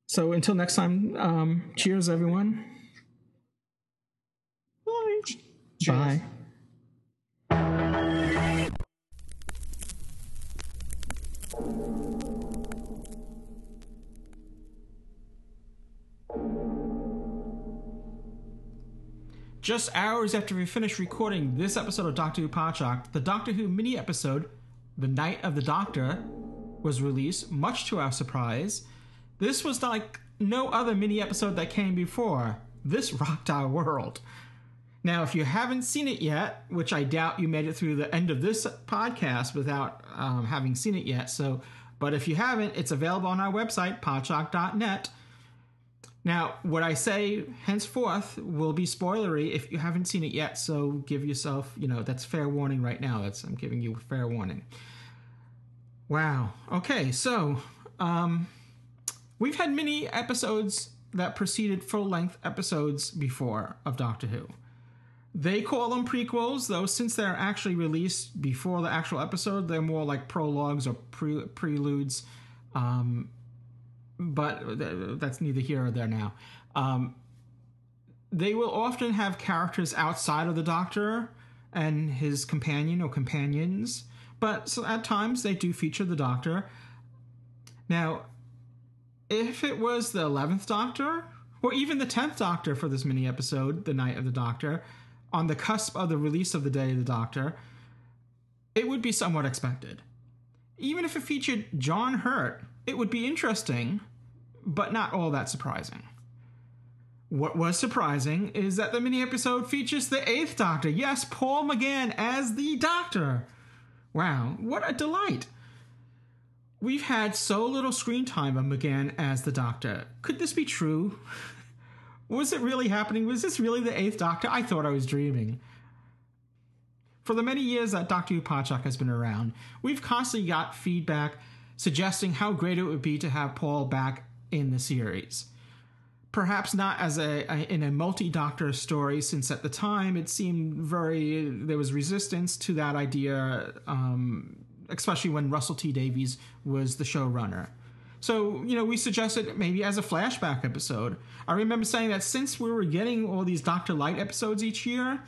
So until next time, um, cheers, everyone. Bye bye. Just hours after we finished recording this episode of Doctor Who Podshock, the Doctor Who mini episode, The Night of the Doctor, was released, much to our surprise. This was like no other mini episode that came before. This rocked our world. Now, if you haven't seen it yet, which I doubt you made it through the end of this podcast without um, having seen it yet, so, but if you haven't, it's available on our website, podshock.net. Now, what I say henceforth will be spoilery if you haven't seen it yet, so give yourself, you know, that's fair warning right now. That's I'm giving you fair warning. Wow. Okay, so um we've had many episodes that preceded full-length episodes before of Doctor Who. They call them prequels, though since they're actually released before the actual episode, they're more like prologues or pre- preludes. Um, but that's neither here or there now. Um, they will often have characters outside of the Doctor and his companion or companions, but so at times they do feature the Doctor. Now, if it was the 11th Doctor, or even the 10th Doctor for this mini episode, The Night of the Doctor, on the cusp of the release of The Day of the Doctor, it would be somewhat expected. Even if it featured John Hurt, it would be interesting, but not all that surprising. What was surprising is that the mini episode features the Eighth Doctor. Yes, Paul McGann as the Doctor. Wow, what a delight! We've had so little screen time of McGann as the Doctor. Could this be true? was it really happening? Was this really the Eighth Doctor? I thought I was dreaming. For the many years that Doctor Podshock has been around, we've constantly got feedback suggesting how great it would be to have Paul back in the series. Perhaps not as a, a, in a multi-doctor story since at the time it seemed very there was resistance to that idea um, especially when russell t davies was the showrunner. So you know we suggested maybe as a flashback episode. I remember saying that since we were getting all these Doctor-lite episodes each year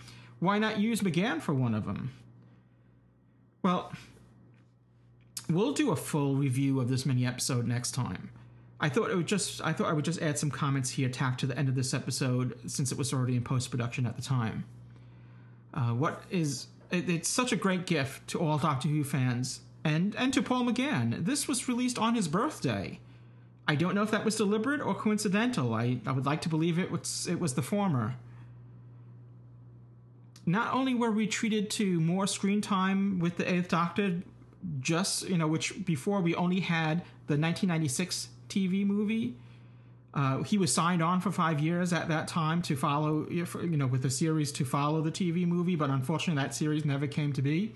why not use mcgann for one of them well we'll do a full review of this mini episode next time I thought it would just I thought I would just add some comments he attacked to the end of this episode since it was already in post production at the time. Uh, what is it, it's such a great gift to all Doctor Who fans and and to Paul McGann. This was released on his birthday. I don't know if that was deliberate or coincidental. I, I would like to believe it was it was the former. Not only were we treated to more screen time with the Eighth Doctor, just you know, which before we only had the 1996 TV movie. Uh, he was signed on for five years at that time to follow, you know, with the series to follow the TV movie, but unfortunately that series never came to be.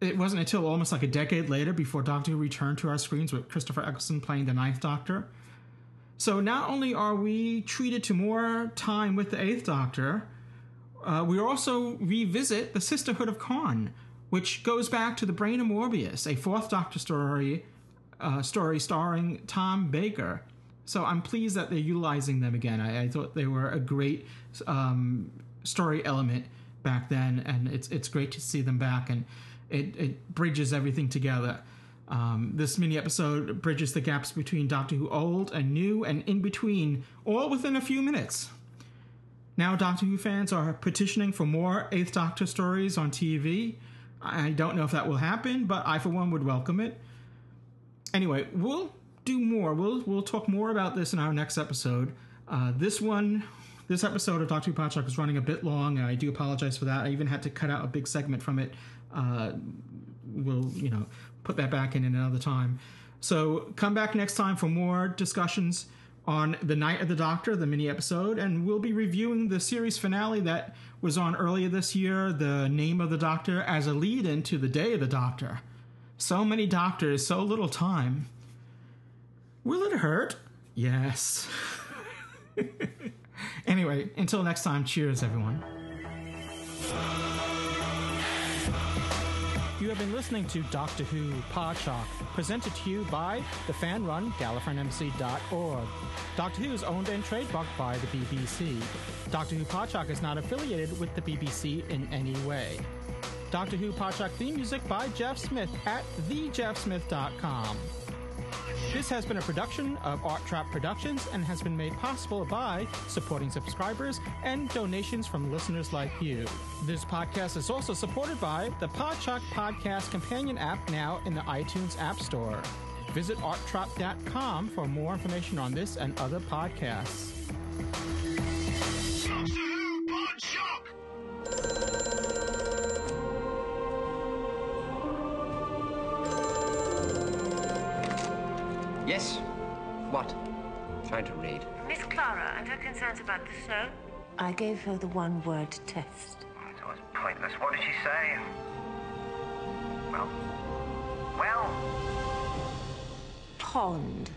It wasn't until almost like a decade later before Doctor Who returned to our screens with Christopher Eccleston playing the Ninth Doctor. So not only are we treated to more time with the Eighth Doctor, uh, we also revisit the Sisterhood of Karn, which goes back to the Brain of Morbius, a Fourth Doctor story uh, story starring Tom Baker. So I'm pleased that they're utilizing them again. I, I thought they were a great um, story element back then, and it's it's great to see them back, and it, it bridges everything together. Um, this mini episode bridges the gaps between Doctor Who old and new, and in between, all within a few minutes. Now, Doctor Who fans are petitioning for more Eighth Doctor stories on TV. I don't know if that will happen, but I, for one, would welcome it anyway, we'll do more. We'll we'll talk more about this in our next episode. Uh, this one, this episode of Doctor Who Podshock is running a bit long. I do apologize for that. I even had to cut out a big segment from it. Uh, we'll you know put that back in another time. So come back next time for more discussions on the Night of the Doctor, the mini episode, and we'll be reviewing the series finale that was on earlier this year, The Name of the Doctor, as a lead into the Day of the Doctor. So many doctors, so little time. Will it hurt? Yes. anyway, until next time, cheers, everyone. You have been listening to Doctor Who Podshock, presented to you by the fan-run GallifreyanEmbassy.org. Doctor Who is owned and trademarked by the BBC. Doctor Who Podshock is not affiliated with the BBC in any way. Doctor Who Podshock theme music by Jeff Smith at thejeffsmith.com. This has been a production of Art Trap Productions and has been made possible by supporting subscribers and donations from listeners like you. This podcast is also supported by the Podshock Podcast Companion app now in the iTunes App Store. Visit arttrap.com for more information on this and other podcasts. Yes? What? Trying to read. Miss Clara and her concerns about the snow? I gave her the one word test. Oh, it was pointless. What did she say? Well? Well? Pond.